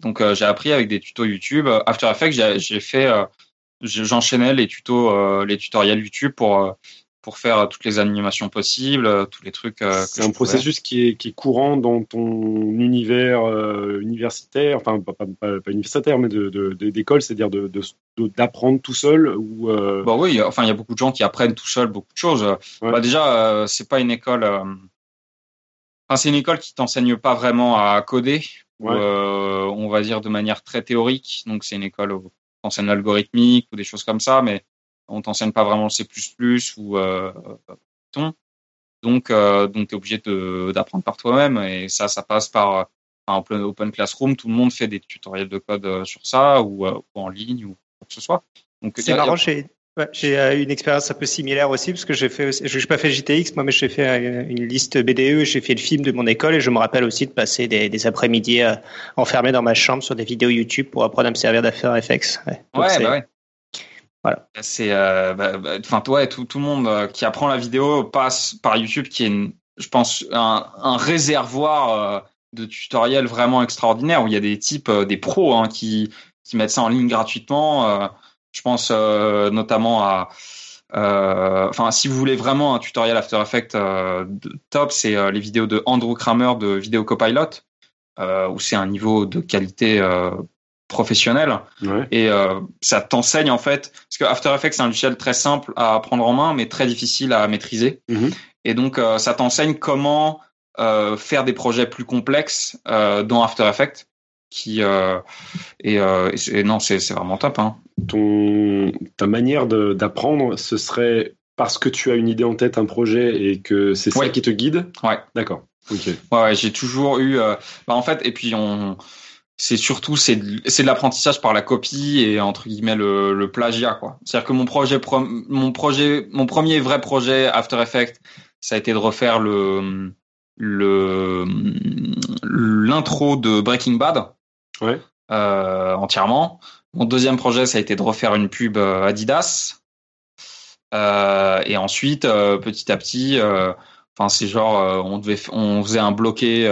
Donc euh, j'ai appris avec des tutos YouTube. Euh, After Effects, j'ai fait, euh, j'enchaînais les tutos, euh, les tutoriels YouTube pour euh, pour faire toutes les animations possibles, euh, tous les trucs. euh,
C'est un processus qui est, qui est courant dans ton univers euh, universitaire, enfin pas, pas, pas- pas universitaire, mais de, de- de- d'école, c'est-à-dire de, de- de- d'apprendre tout seul ou euh,
Bah oui, enfin il y a beaucoup de gens qui apprennent tout seuls beaucoup de choses.
Ouais.
Bah déjà, c'est pas une école. Enfin, c'est une école qui t'enseigne pas vraiment à coder.
Ouais.
on va dire de manière très théorique. Donc c'est une école où on t'enseigne l'algorithmique ou des choses comme ça, mais on t'enseigne pas vraiment le C++ ou euh, Python. Donc euh, donc t'es obligé d'apprendre par toi-même et ça ça passe par en plein open classroom. Tout le monde fait des tutoriels de code euh, sur ça ou, euh, ou en ligne ou quoi que ce soit. Donc
C'est
a-
marrant, j'ai ouais, j'ai euh, une expérience un peu similaire aussi, parce que j'ai fait, aussi- je n'ai pas fait JTX, moi, mais j'ai fait euh, une liste BDE, j'ai fait le film de mon école, et je me rappelle aussi de passer des, des après-midi euh, enfermé dans ma chambre sur des vidéos YouTube pour apprendre à me servir d'After Effects. Ouais, Donc
Ouais, bah ouais.
Voilà.
C'est, euh, bah, bah, enfin, ouais, tout, tout le monde qui apprend la vidéo passe par YouTube, qui est, une- je pense, un, un réservoir euh, de tutoriels vraiment extraordinaire où il y a des types, euh, des pros, hein, qui, qui mettent ça en ligne gratuitement. Je pense euh, notamment à, euh, enfin, si vous voulez vraiment un tutoriel After Effects euh, top, c'est euh, les vidéos de Andrew Kramer de Video Copilot, où c'est un niveau de qualité professionnel
ouais.
et ça t'enseigne en fait parce que After Effects c'est un logiciel très simple à prendre en main mais très difficile à maîtriser
Mhm.
et donc ça t'enseigne comment faire des projets plus complexes dans After Effects qui euh, et, euh, et c'est- non c'est c'est vraiment top hein.
ton, ta manière d'apprendre, ce serait parce que tu as une idée en tête, un projet, et que c'est ça qui te guide?
Ouais.
D'accord. Ok.
Ouais, ouais, j'ai toujours eu. euh, bah en fait, et puis on, c'est surtout c'est de, c'est de l'apprentissage par la copie et entre guillemets le, le plagiat quoi. C'est-à-dire que mon projet, mon projet, mon premier vrai projet After Effects, ça a été de refaire le le l'intro de Breaking Bad
Ouais.
euh, entièrement. Mon deuxième projet, ça a été de refaire une pub euh, Adidas. Euh, et ensuite, petit à petit, enfin c'est genre, on devait, on faisait un bloqué.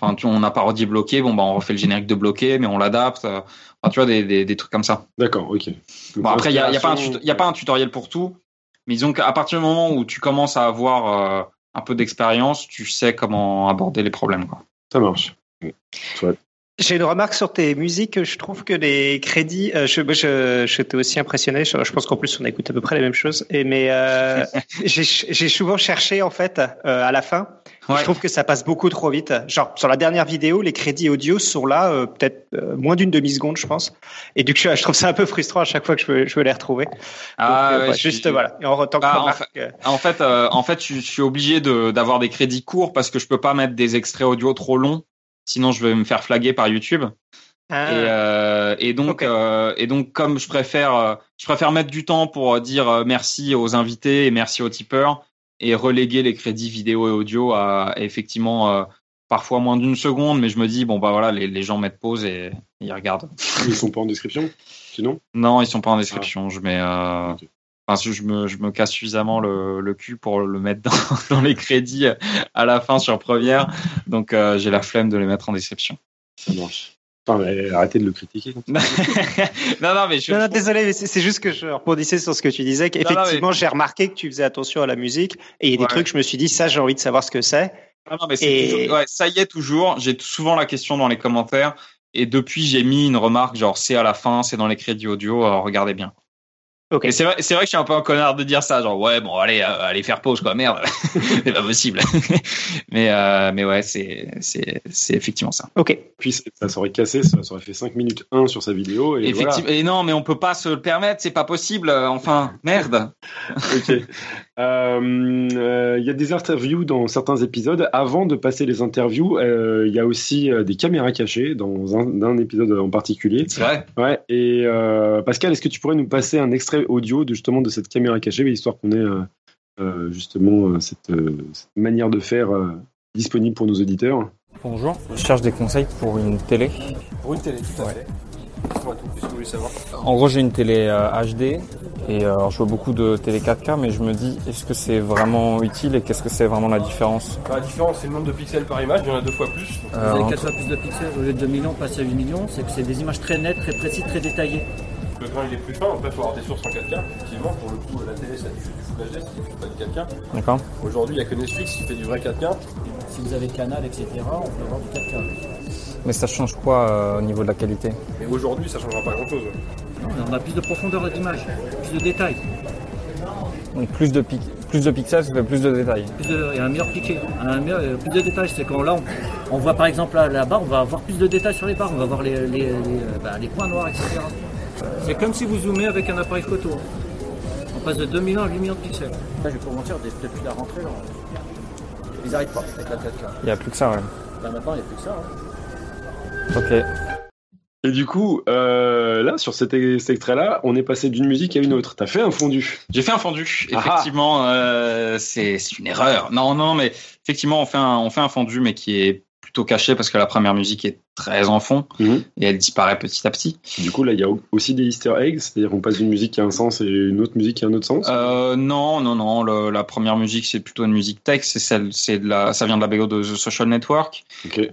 Enfin, on a parodié bloqué. Bon, bah, on refait le générique de bloqué, mais on l'adapte. Enfin, tu vois, des, des, des trucs comme ça.
D'accord, ok. Donc,
Bon, après, il y a, y a pas un y a pas un tutoriel pour tout, mais disons qu'à partir du moment où tu commences à avoir euh, un peu d'expérience, tu sais comment aborder les problèmes. Quoi.
Ça marche.
J'ai une remarque sur tes musiques. Je trouve que les crédits, euh, je, je, j'étais aussi impressionné. Je, je pense qu'en plus, on écoute à peu près les mêmes choses. Et mais euh, j'ai, j'ai souvent cherché en fait euh, à la fin.
Ouais.
Je trouve que ça passe beaucoup trop vite. Genre sur la dernière vidéo, les crédits audio sont là, euh, peut-être euh, moins d'une demi seconde, je pense. Et du coup, je, trouve ça un peu frustrant à chaque fois que je veux, je veux les retrouver. Donc,
Ah,
euh,
ouais,
juste voilà. Et en tant que
Bah, en
euh,
En fait, euh, en fait, je, je suis obligé de d'avoir des crédits courts parce que je peux pas mettre des extraits audio trop longs, sinon je vais me faire flaguer par YouTube.
ah,
Et, euh, et donc, euh, et donc, comme je préfère, euh, je préfère mettre du temps pour dire merci aux invités et merci aux tipeurs et reléguer les crédits vidéo et audio à effectivement euh, parfois moins d'une seconde, mais je me dis bon bah voilà, les, les gens mettent pause et, et ils regardent.
Ils sont pas en description Sinon?
Non, ils sont pas en description. Je mets, euh. Enfin, je me, je me casse suffisamment le, le cul pour le mettre dans, dans les crédits à la fin sur première, donc euh, j'ai la flemme de les mettre en description.
Ça marche. Arrêtez de le critiquer.
non, non, mais je,
Non, non, désolé, mais c'est juste que je rebondissais sur ce que tu disais.
mais-
Qu'effectivement, j'ai remarqué que tu faisais attention à la musique et il y a des
Ouais.
trucs, je me suis dit, ça, j'ai envie de savoir ce que c'est.
Ah non, mais c'est
Et-
toujours- ouais, ça y est toujours. J'ai souvent la question dans les commentaires. Et depuis, j'ai mis une remarque genre c'est à la fin, c'est dans les crédits audio. euh, regardez bien.
Ok.
Et c'est vrai, c'est vrai que je suis un peu un connard de dire ça, genre ouais bon allez euh, allez faire pause quoi merde, c'est pas possible. mais euh, mais ouais c'est c'est c'est effectivement ça.
Ok.
Puis ça s'aurait cassé, ça aurait fait 5 minutes 1 sur sa vidéo. Et
Effectivement. Et non mais on peut pas se le permettre, c'est pas possible. euh, Enfin merde.
Ok. Euh, euh, Il y a des interviews dans certains épisodes. Avant de passer les interviews, euh, il y a aussi euh, des caméras cachées dans un, un épisode en particulier.
C'est vrai.
Ouais. Et euh, Pascal, est-ce que tu pourrais nous passer un extrait audio de justement de cette caméra cachée, histoire qu'on ait justement cette, cette manière de faire euh, disponible pour nos auditeurs?
Bonjour, je cherche des conseils pour une télé.
Pour une télé, tout à fait. Savoir
En gros, j'ai une télé euh, HD et euh, alors, je vois beaucoup de télé 4K, mais je me dis, est-ce que c'est vraiment utile et qu'est-ce que c'est vraiment la différence?
Bah, La différence, c'est le nombre de pixels par image, il y en a deux fois plus. Donc,
Euh,
Vous avez
entre-
4 fois plus de pixels au lieu de 2 millions, passer à 8 millions, c'est que c'est des images très nettes, très précises, très détaillées.
Le grain il est plus fin, après il faut avoir des sources en 4K. Effectivement, pour le coup, la télé ça diffuse du Full HD, ça diffuse pas du 4K.
D'accord
Aujourd'hui, il n'y a que Netflix qui fait du vrai 4K.
Si vous avez Canal, etc., on peut avoir du 4K.
Mais ça change quoi euh, au niveau de la qualité
Mais aujourd'hui, ça changera pas grand chose.
Non, mais on a plus de profondeur d'image, plus de détails,
Donc plus de, pic- plus de pixels, ça fait plus de détails.
plus de, et un meilleur piqué, un meilleur, euh, plus de détails. C'est quand là, on, on voit par exemple là, la barre, on va avoir plus de détails sur les barres, on va voir les, les, les, euh, bah, les points noirs, etc. C'est comme si vous zoomez avec un appareil photo. On passe de 2 millions à 8 millions de pixels. Là, je vais pas vous mentir, depuis la rentrée, là, on- ils arrêtent pas avec la 4K.
Il n'y a plus que ça, ouais.
Là maintenant, il n'y a plus que ça. hein.
Ok.
Et du coup, euh, là, sur cet, cet extrait-là, on est passé d'une musique à une autre. T'as fait un fondu.
J'ai fait un fondu.
Ah ah.
Effectivement, euh, c'est c'est une erreur. Non, non, mais effectivement, on fait un, on fait un fondu, mais qui est plutôt caché parce que la première musique est très en fond
Mhm.
et elle disparaît petit à petit.
Du coup, là, il y a aussi des easter eggs, c'est-à-dire qu'on passe d'une musique qui a un sens et une autre musique qui a un autre sens.
Euh, non, non, non. le- la première musique, c'est plutôt une musique texte. C'est celle, c'est de la, ça vient de la BO de The Social Network.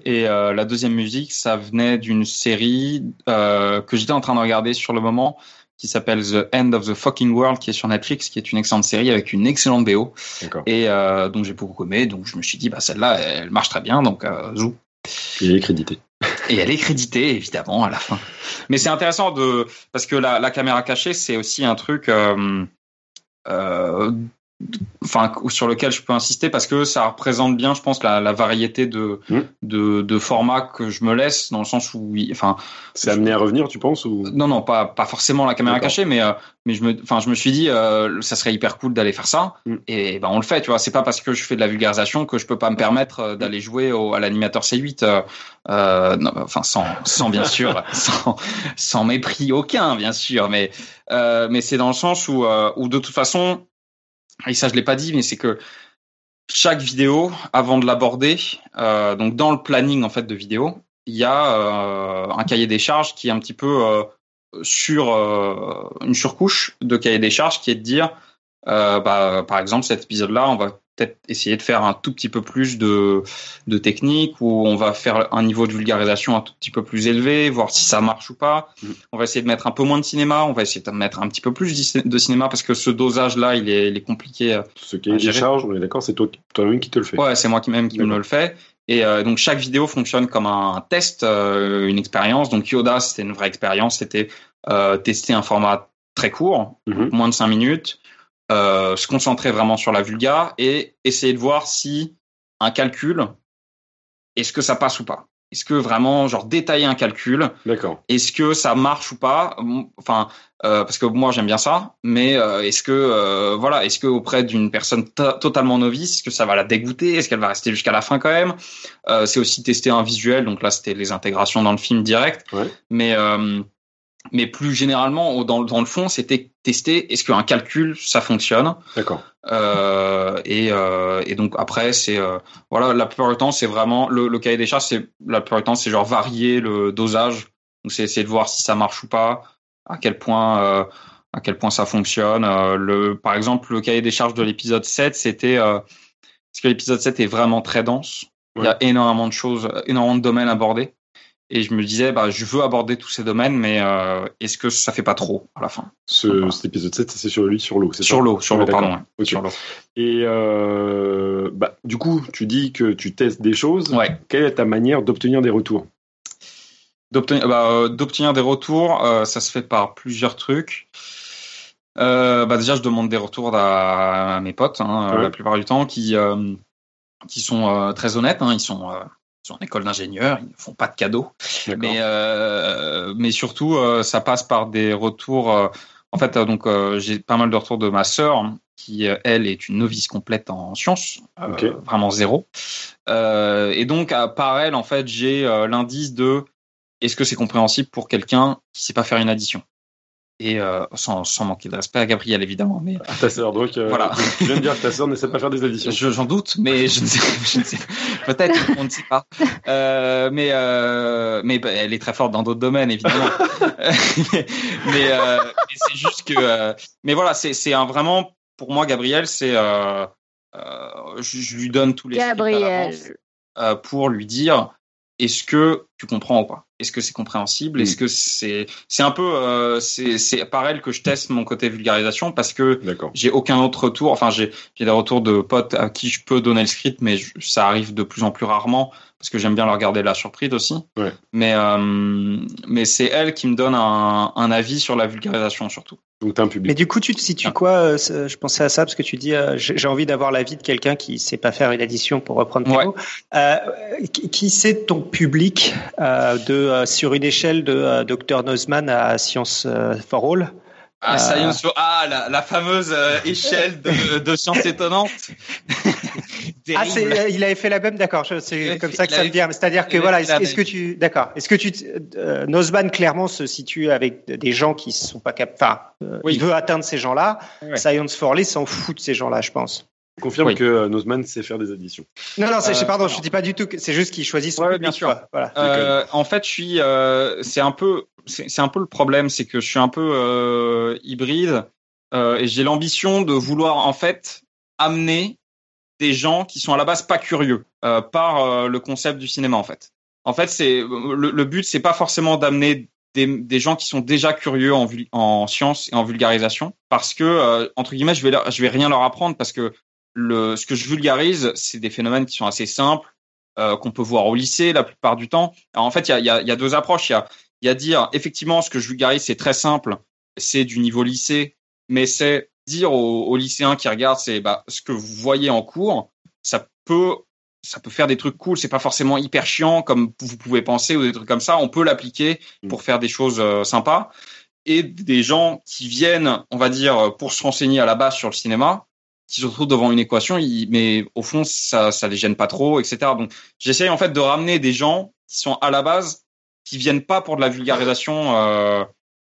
Et euh, la deuxième musique, ça venait d'une série euh, que j'étais en train de regarder sur le moment, qui s'appelle The End of the Fucking World, qui est sur Netflix, qui est une excellente série avec une excellente BO.
D'accord.
Et euh, donc j'ai beaucoup aimé. Donc je me suis dit, bah celle-là, elle marche très bien. Donc euh, zou.
Il est crédité.
Et elle est créditée évidemment à la fin. Mais c'est intéressant de parce que la, la caméra cachée, c'est aussi un truc. euh, euh, enfin sur lequel je peux insister parce que ça représente bien je pense la, la variété de,
Mm.
de de formats que je me laisse dans le sens où oui, enfin
C'est amené à revenir, tu penses ou...
non non pas pas forcément la caméra cachée mais euh, mais je me enfin je me suis dit euh, ça serait hyper cool d'aller faire ça.
Mm.
et ben on le fait tu vois. C'est pas parce que je fais de la vulgarisation que je peux pas me permettre euh, d'aller jouer au, à l'animateur C8 euh, euh, non, enfin sans sans bien sûr sans sans mépris aucun bien sûr mais euh, mais c'est dans le sens où où de toute façon et ça je l'ai pas dit mais c'est que chaque vidéo avant de l'aborder euh, donc dans le planning en fait de vidéo il y a euh, un cahier des charges qui est un petit peu euh, sur une surcouche de cahier des charges qui est de dire, bah, par exemple, cet épisode-là, on va peut-être essayer de faire un tout petit peu plus de, de technique ou on va faire un niveau de vulgarisation un tout petit peu plus élevé, voir si ça marche ou pas.
Mm.
On va essayer de mettre un peu moins de cinéma, on va essayer de mettre un petit peu plus de cinéma parce que ce dosage-là, il est, il est compliqué. euh,
Ce cahier
à
des charges, on est d'accord, c'est toi, toi-même qui te le fais.
Ouais, c'est moi qui même qui me le fait. Et euh, donc chaque vidéo fonctionne comme un test, euh, une expérience. Donc Yoda, c'était une vraie expérience. C'était euh, tester un format très court,
Mhm.
moins de 5 minutes, euh, se concentrer vraiment sur la vulga et essayer de voir si un calcul, est-ce que ça passe ou pas? Est-ce que vraiment, genre, détailler un calcul,
D'accord.
est-ce que ça marche ou pas? Enfin, euh, parce que moi j'aime bien ça, mais euh, est-ce que euh, voilà, est-ce que auprès d'une personne to- totalement novice, est-ce que ça va la dégoûter? Est-ce qu'elle va rester jusqu'à la fin quand même? Euh, C'est aussi tester un visuel, donc là c'était les intégrations dans le film direct,
Ouais.
mais euh, mais plus généralement dans, dans le fond, c'était tester est-ce qu'un calcul ça fonctionne?
D'accord.
euh, et, euh, et donc après c'est euh, voilà la plupart du temps c'est vraiment le, le cahier des charges c'est la plupart du temps c'est genre varier le dosage. Donc c'est essayer de voir si ça marche ou pas à quel point euh, à quel point ça fonctionne. Euh, le par exemple le cahier des charges de l'épisode 7 c'était euh, parce que l'épisode 7 est vraiment très dense. Il y a énormément de choses énormément de domaines abordés et je me disais bah je veux aborder tous ces domaines mais euh, est-ce que ça fait pas trop à la fin
Ce, cet épisode 7, c'est sur lui sur l'eau, c'est
Sur l'eau, sur l'eau, pardon. Sur.
Et euh, bah, du coup, tu dis que tu testes des choses.
Ouais.
Quelle est ta manière d'obtenir des retours?
D'obtenir bah, euh, d'obtenir des retours, euh, ça se fait par plusieurs trucs. Bah déjà, je demande des retours à, à mes potes, hein,
Ouais.
la plupart du temps, qui qui sont très honnêtes. Hein, ils sont sont en école d'ingénieur, ils ne font pas de cadeaux. Mais euh, mais surtout, euh, ça passe par des retours. euh, en fait, donc j'ai pas mal de retours de ma sœur, qui elle est une novice complète en sciences, vraiment zéro. Et donc à- par elle, en fait, j'ai l'indice de est-ce que c'est compréhensible pour quelqu'un qui sait pas faire une addition? Et euh, sans, sans manquer de respect à Gabriel évidemment, mais
À ta sœur, donc. euh,
Voilà.
Tu viens de dire que ta sœur ne sait pas faire des additions.
je- j'en doute, mais je ne sais, je ne sais peut-être on ne sait pas. Euh, mais euh, mais bah, elle est très forte dans d'autres domaines évidemment. Mais mais, euh, mais c'est juste que euh, mais voilà c'est c'est un vraiment pour moi Gabriel c'est euh, euh, je, je lui donne tous les
Gabriel.
euh, pour lui dire est-ce que tu comprends ou pas? Est-ce que c'est compréhensible? Est-ce que c'est c'est un peu euh, c'est c'est par elle que je teste mon côté vulgarisation parce que j'ai aucun autre retour. Enfin j'ai j'ai des retours de potes à qui je peux donner le script, mais je- ça arrive de plus en plus rarement parce que j'aime bien leur garder la surprise aussi.
Ouais.
Mais euh, mais c'est elle qui me donne un, un avis sur la vulgarisation surtout.
Donc t'as un public.
Mais du coup, tu te situes quoi euh, Je pensais à ça parce que tu dis euh, j'ai envie d'avoir l'avis de quelqu'un qui sait pas faire une addition pour reprendre tes
Ouais.
mots. Euh, qui c'est ton public euh, de euh, sur une échelle de euh, Dr Nozman à Science for All?
Ah,
Euh,
Science for- ah la, la fameuse euh, échelle de, de science étonnante.
Ah, c'est, il avait fait la même, d'accord. C'est comme ça que ça me vient. C'est-à-dire que voilà, est-ce, que tu, d'accord. Est-ce que tu, euh, Nozman clairement se situe avec des gens qui sont pas capables. Enfin, euh, il veut atteindre ces gens-là. Science for s'en fout de ces gens-là, je pense.
Confirme
Oui.
que euh, Nozman sait faire des additions.
Non, non, c'est,
Euh,
pardon, je dis pas du tout. que C'est juste qu'il choisit son
Ouais,
public.
bien sûr.
quoi. Voilà.
Euh, en fait, je suis, euh, c'est un peu, c'est un peu le problème, c'est que je suis un peu euh, hybride euh, et j'ai l'ambition de vouloir en fait amener des gens qui sont à la base pas curieux euh, par euh, le concept du cinéma en fait. En fait, c'est le, le but, c'est pas forcément d'amener des, des gens qui sont déjà curieux en, en sciences et en vulgarisation, parce que euh, entre guillemets, je vais leur- je vais rien leur apprendre parce que le, ce que je vulgarise, c'est des phénomènes qui sont assez simples, euh, qu'on peut voir au lycée la plupart du temps. Alors, en fait, il y a, y, a, y a deux approches. Il y a, y a dire, effectivement, ce que je vulgarise, c'est très simple, c'est du niveau lycée, mais c'est dire aux, aux lycéens qui regardent, c'est bah, ce que vous voyez en cours, ça peut ça peut faire des trucs cool, c'est pas forcément hyper chiant comme vous pouvez penser ou des trucs comme ça, on peut l'appliquer pour faire des choses euh, sympas et des gens qui viennent, on va dire pour se renseigner à la base sur le cinéma, qui se retrouvent devant une équation, mais au fond ça ça les gêne pas trop, etc. Donc j'essaye en fait de ramener des gens qui sont à la base qui viennent pas pour de la vulgarisation euh,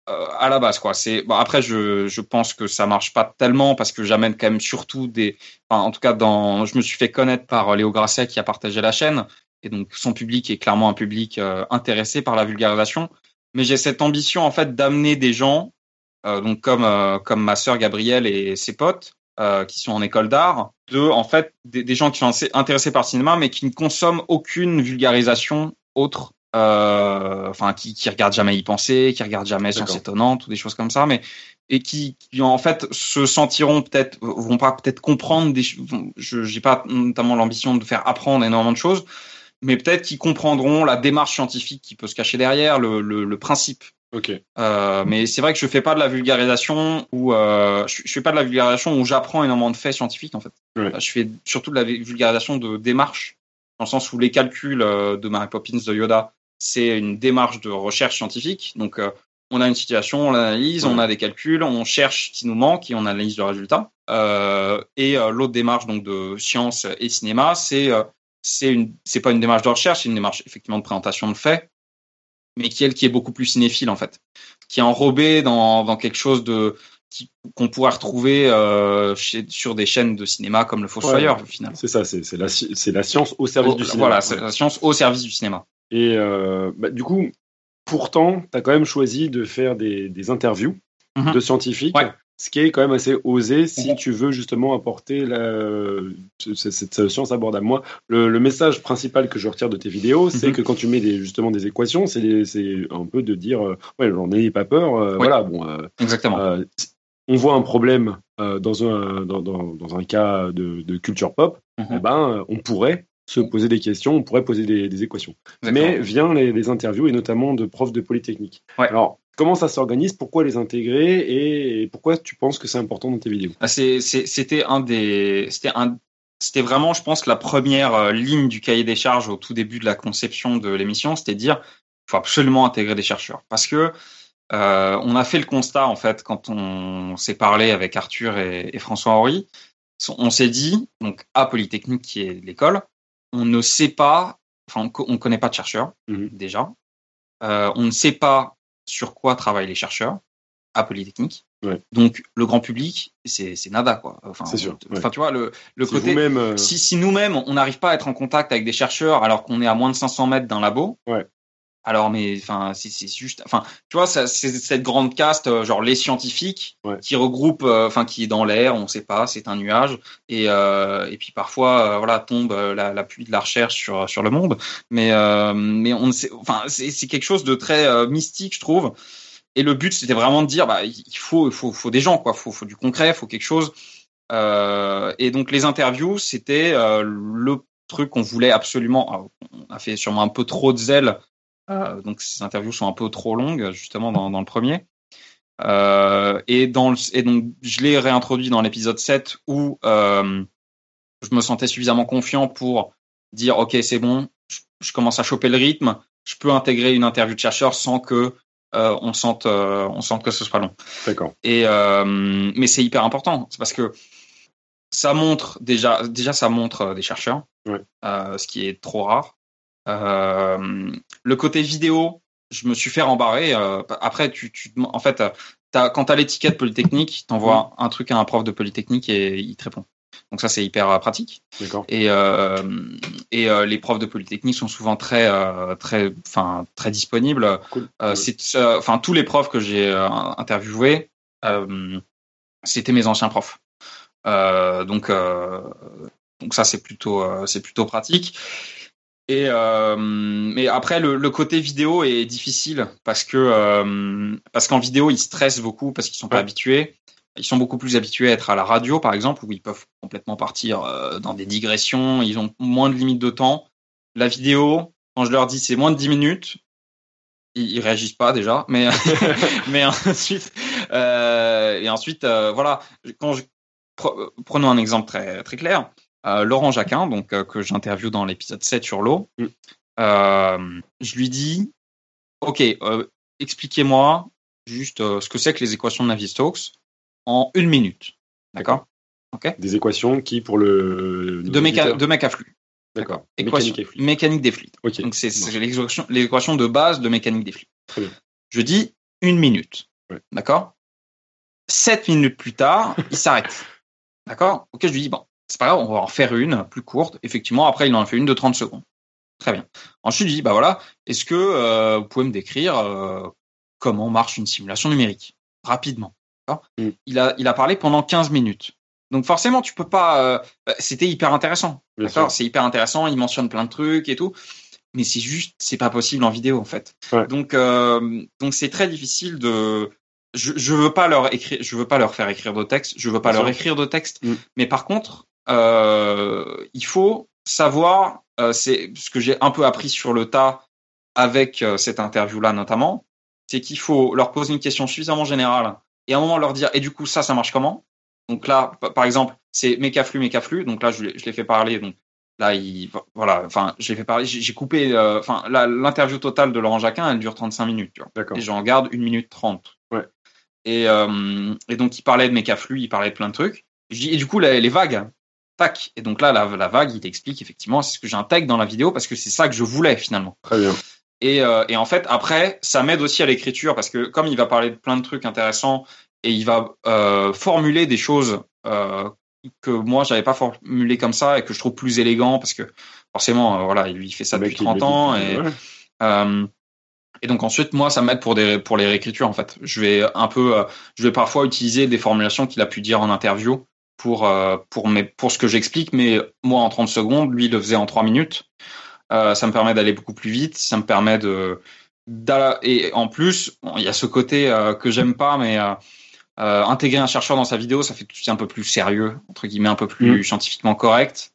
euh, à la base quoi. C'est bon, après je je pense que ça marche pas tellement parce que j'amène quand même surtout des enfin, en tout cas dans je me suis fait connaître par Léo Grasset qui a partagé la chaîne et donc son public est clairement un public euh, intéressé par la vulgarisation mais j'ai cette ambition en fait d'amener des gens, euh, donc comme euh, comme ma sœur Gabrielle et ses potes, euh, qui sont en école d'art, de en fait des, des gens qui sont intéressés par le cinéma, mais qui ne consomment aucune vulgarisation autre, euh, enfin qui qui regardent jamais y penser, qui regardent jamais Science étonnante ou des choses comme ça, mais et qui, qui en fait se sentiront peut-être vont pas peut-être comprendre des je j'ai pas notamment l'ambition de faire apprendre énormément de choses mais peut-être qu'ils comprendront la démarche scientifique qui peut se cacher derrière le, le, le principe
Ok.
euh, mais c'est vrai que je fais pas de la vulgarisation ou euh, je, je fais pas de la vulgarisation où j'apprends énormément de faits scientifiques en fait
Ouais.
je fais surtout de la vulgarisation de démarche dans le sens où les calculs euh, de Mary Poppins de Yoda c'est une démarche de recherche scientifique donc euh, on a une situation, on l'analyse,
Ouais.
on a des calculs, on cherche ce qui nous manque et on analyse le résultat. Euh, et euh, l'autre démarche donc de science et cinéma, c'est euh, c'est une c'est pas une démarche de recherche, c'est une démarche effectivement de présentation de faits, mais qui elle qui est beaucoup plus cinéphile en fait, qui est enrobée dans dans quelque chose de qu'on pourrait retrouver euh, chez, sur des chaînes de cinéma comme le Fossoyeur
Ouais.
au final.
C'est ça, c'est la, la science au service du cinéma.
Voilà, c'est la science au service du cinéma.
Et euh, bah, du coup, pourtant, tu as quand même choisi de faire des, des interviews
Mhm.
de scientifiques,
Ouais.
Ce qui est quand même assez osé si
Mhm.
tu veux justement apporter la, cette science abordable. Moi, le, le message principal que je retire de tes vidéos, c'est
Mhm.
que quand tu mets des, justement des équations, c'est un peu de dire, euh, ouais, j'en ai pas peur, euh,
Oui.
voilà, bon. euh,
Exactement.
euh, on voit un problème dans, un, dans, dans, dans un cas de, de culture pop,
Mhm.
eh ben, on pourrait se poser des questions, on pourrait poser des, des équations.
Exactement.
Mais vient les, les interviews et notamment de profs de Polytechnique.
Ouais.
Alors, comment ça s'organise Pourquoi les intégrer et, pourquoi tu penses que c'est important dans tes vidéos?
Ah, c'est- C'était un des, c'était un, c'était vraiment, je pense, la première euh, ligne du cahier des charges au tout début de la conception de l'émission, c'était dire, il faut absolument intégrer des chercheurs, parce que euh, on a fait le constat en fait quand on s'est parlé avec Arthur et, et François Henri, on s'est dit, donc à Polytechnique qui est l'école, on ne sait pas, enfin on, on connaît pas de chercheurs
Mhm.
déjà, Euh, on ne sait pas sur quoi travaillent les chercheurs à Polytechnique.
Ouais.
Donc le grand public, c'est c'est nada quoi. Enfin,
C'est sûr,
Enfin, tu vois le le
Si
côté.
euh,
Si, si nous-mêmes on n'arrive pas à être en contact avec des chercheurs alors qu'on est à moins de 500 mètres d'un labo.
Ouais.
Alors mais enfin c'est juste enfin tu vois c'est cette grande caste euh, genre les scientifiques
Ouais.
qui regroupe euh, enfin qui est dans l'air on sait pas c'est un nuage et euh, et puis parfois euh, voilà tombe la, la pluie de la recherche sur sur le monde mais euh, mais on ne sait enfin c'est quelque chose de très mystique je trouve et le but, c'était vraiment de dire, bah, il faut, il faut, faut des gens, quoi. Faut, faut du concret, faut quelque chose. Euh, et donc les interviews, c'était euh, le truc qu'on voulait absolument. on a fait sûrement un peu trop de zèle, donc ces interviews sont un peu trop longues, justement dans, dans le premier. Euh, et dans le, et donc je l'ai réintroduit dans l'épisode 7 où euh, je me sentais suffisamment confiant pour dire ok c'est bon, je, je commence à choper le rythme, je peux intégrer une interview de chercheur sans que euh, on sente euh, on sente que ce soit long.
D'accord.
Et euh, mais c'est hyper important, c'est parce que ça montre déjà déjà ça montre euh, des chercheurs,
Ouais.
euh, ce qui est trop rare. Euh, le côté vidéo, je me suis fait rembarrer. euh, après, tu, tu en fait, as, quand t'as l'étiquette Polytechnique, t'envoies un truc à un prof de Polytechnique et il te répond. Donc ça, c'est hyper euh, pratique.
D'accord.
Et, euh, et euh, les profs de Polytechnique sont souvent très, euh, très, enfin, très disponibles.
Cool.
Euh, euh, enfin, tous les profs que j'ai interviewés, euh, c'était mes anciens profs. Euh, donc, euh, donc ça, c'est plutôt, euh, c'est plutôt pratique. Et euh, mais après, le, le côté vidéo est difficile parce que euh, parce qu'en vidéo, ils stressent beaucoup parce qu'ils sont pas
Ouais.
habitués. Ils sont beaucoup plus habitués à être à la radio, par exemple, où ils peuvent complètement partir euh, dans des digressions. Ils ont moins de limites de temps. La vidéo, quand je leur dis c'est moins de 10 minutes, ils, réagissent pas déjà. Mais mais ensuite euh, et ensuite euh, voilà. Quand je, pre- prenons un exemple très très clair. Euh, Laurent Jacquin, donc euh, que j'interviewe dans l'épisode 7 sur l'eau,
Mm.
euh, je lui dis Ok, expliquez-moi juste ce que c'est que les équations de Navier-Stokes en une minute. D'accord?
Des équations qui, pour le.
de, méca de mec à flux.
D'accord.
Équation-
Mécanique
des fluides. Donc c'est l'équation l'équation de base de mécanique des fluides.
Très bien.
Je dis une minute.
Ouais.
D'accord? Sept minutes plus tard, il s'arrête. D'accord? Ok, je lui dis, bon, c'est pas grave, on va en faire une plus courte. Effectivement, après, il en a fait une de 30 secondes. Très bien. Ensuite, je lui dis, bah voilà, est-ce que euh, vous pouvez me décrire euh, comment marche une simulation numérique? Rapidement.
Mm.
Il a il a parlé pendant 15 minutes. Donc forcément, tu peux pas. euh, euh, C'était hyper intéressant. C'est hyper intéressant. Il mentionne plein de trucs et tout, mais c'est juste, c'est pas possible en vidéo en fait.
Ouais.
Donc donc c'est très difficile de. Je, je veux pas leur écrire, je veux pas leur faire écrire de texte, je veux pas
Bien
leur
sûr.
écrire de texte.
Mm.
Mais par contre, euh, il faut savoir. euh, c'est ce que j'ai un peu appris sur le tas avec euh, cette interview-là notamment, c'est qu'il faut leur poser une question suffisamment générale et à un moment leur dire et du coup ça ça marche comment? Donc là par exemple c'est mécaflux mécaflux donc là je, l'ai- je l'ai fait parler. Donc là il voilà. Enfin je l'ai fait parler. J'ai coupé enfin l'interview totale de Laurent Jacquin elle dure 35 minutes tu vois.
D'accord.
et j'en garde une minute 30
Ouais.
et et donc il parlait de mécaflux il parlait de plein de trucs. Je dis et du coup les, les vagues tac et donc là la, la vague il explique effectivement c'est ce que j'intègre dans la vidéo parce que c'est ça que je voulais finalement
Très bien.
et, euh, et en fait, après, ça m'aide aussi à l'écriture parce que comme il va parler de plein de trucs intéressants et il va euh, formuler des choses euh, que moi j'avais pas formulé comme ça et que je trouve plus élégant parce que forcément, euh, voilà, il lui fait ça depuis
mec, il
30 ans et
Ouais.
euh, et donc ensuite, moi, ça m'aide pour des pour les réécritures en fait. Je vais un peu, euh, je vais parfois utiliser des formulations qu'il a pu dire en interview pour euh, pour mes pour ce que j'explique, mais moi en 30 secondes, lui il le faisait en 3 minutes. Euh, ça me permet d'aller beaucoup plus vite, ça me permet de et en plus, bon, il y a ce côté euh, que j'aime pas, mais euh, intégrer un chercheur dans sa vidéo, ça fait tout de suite un peu plus sérieux, entre guillemets, un peu plus scientifiquement correct.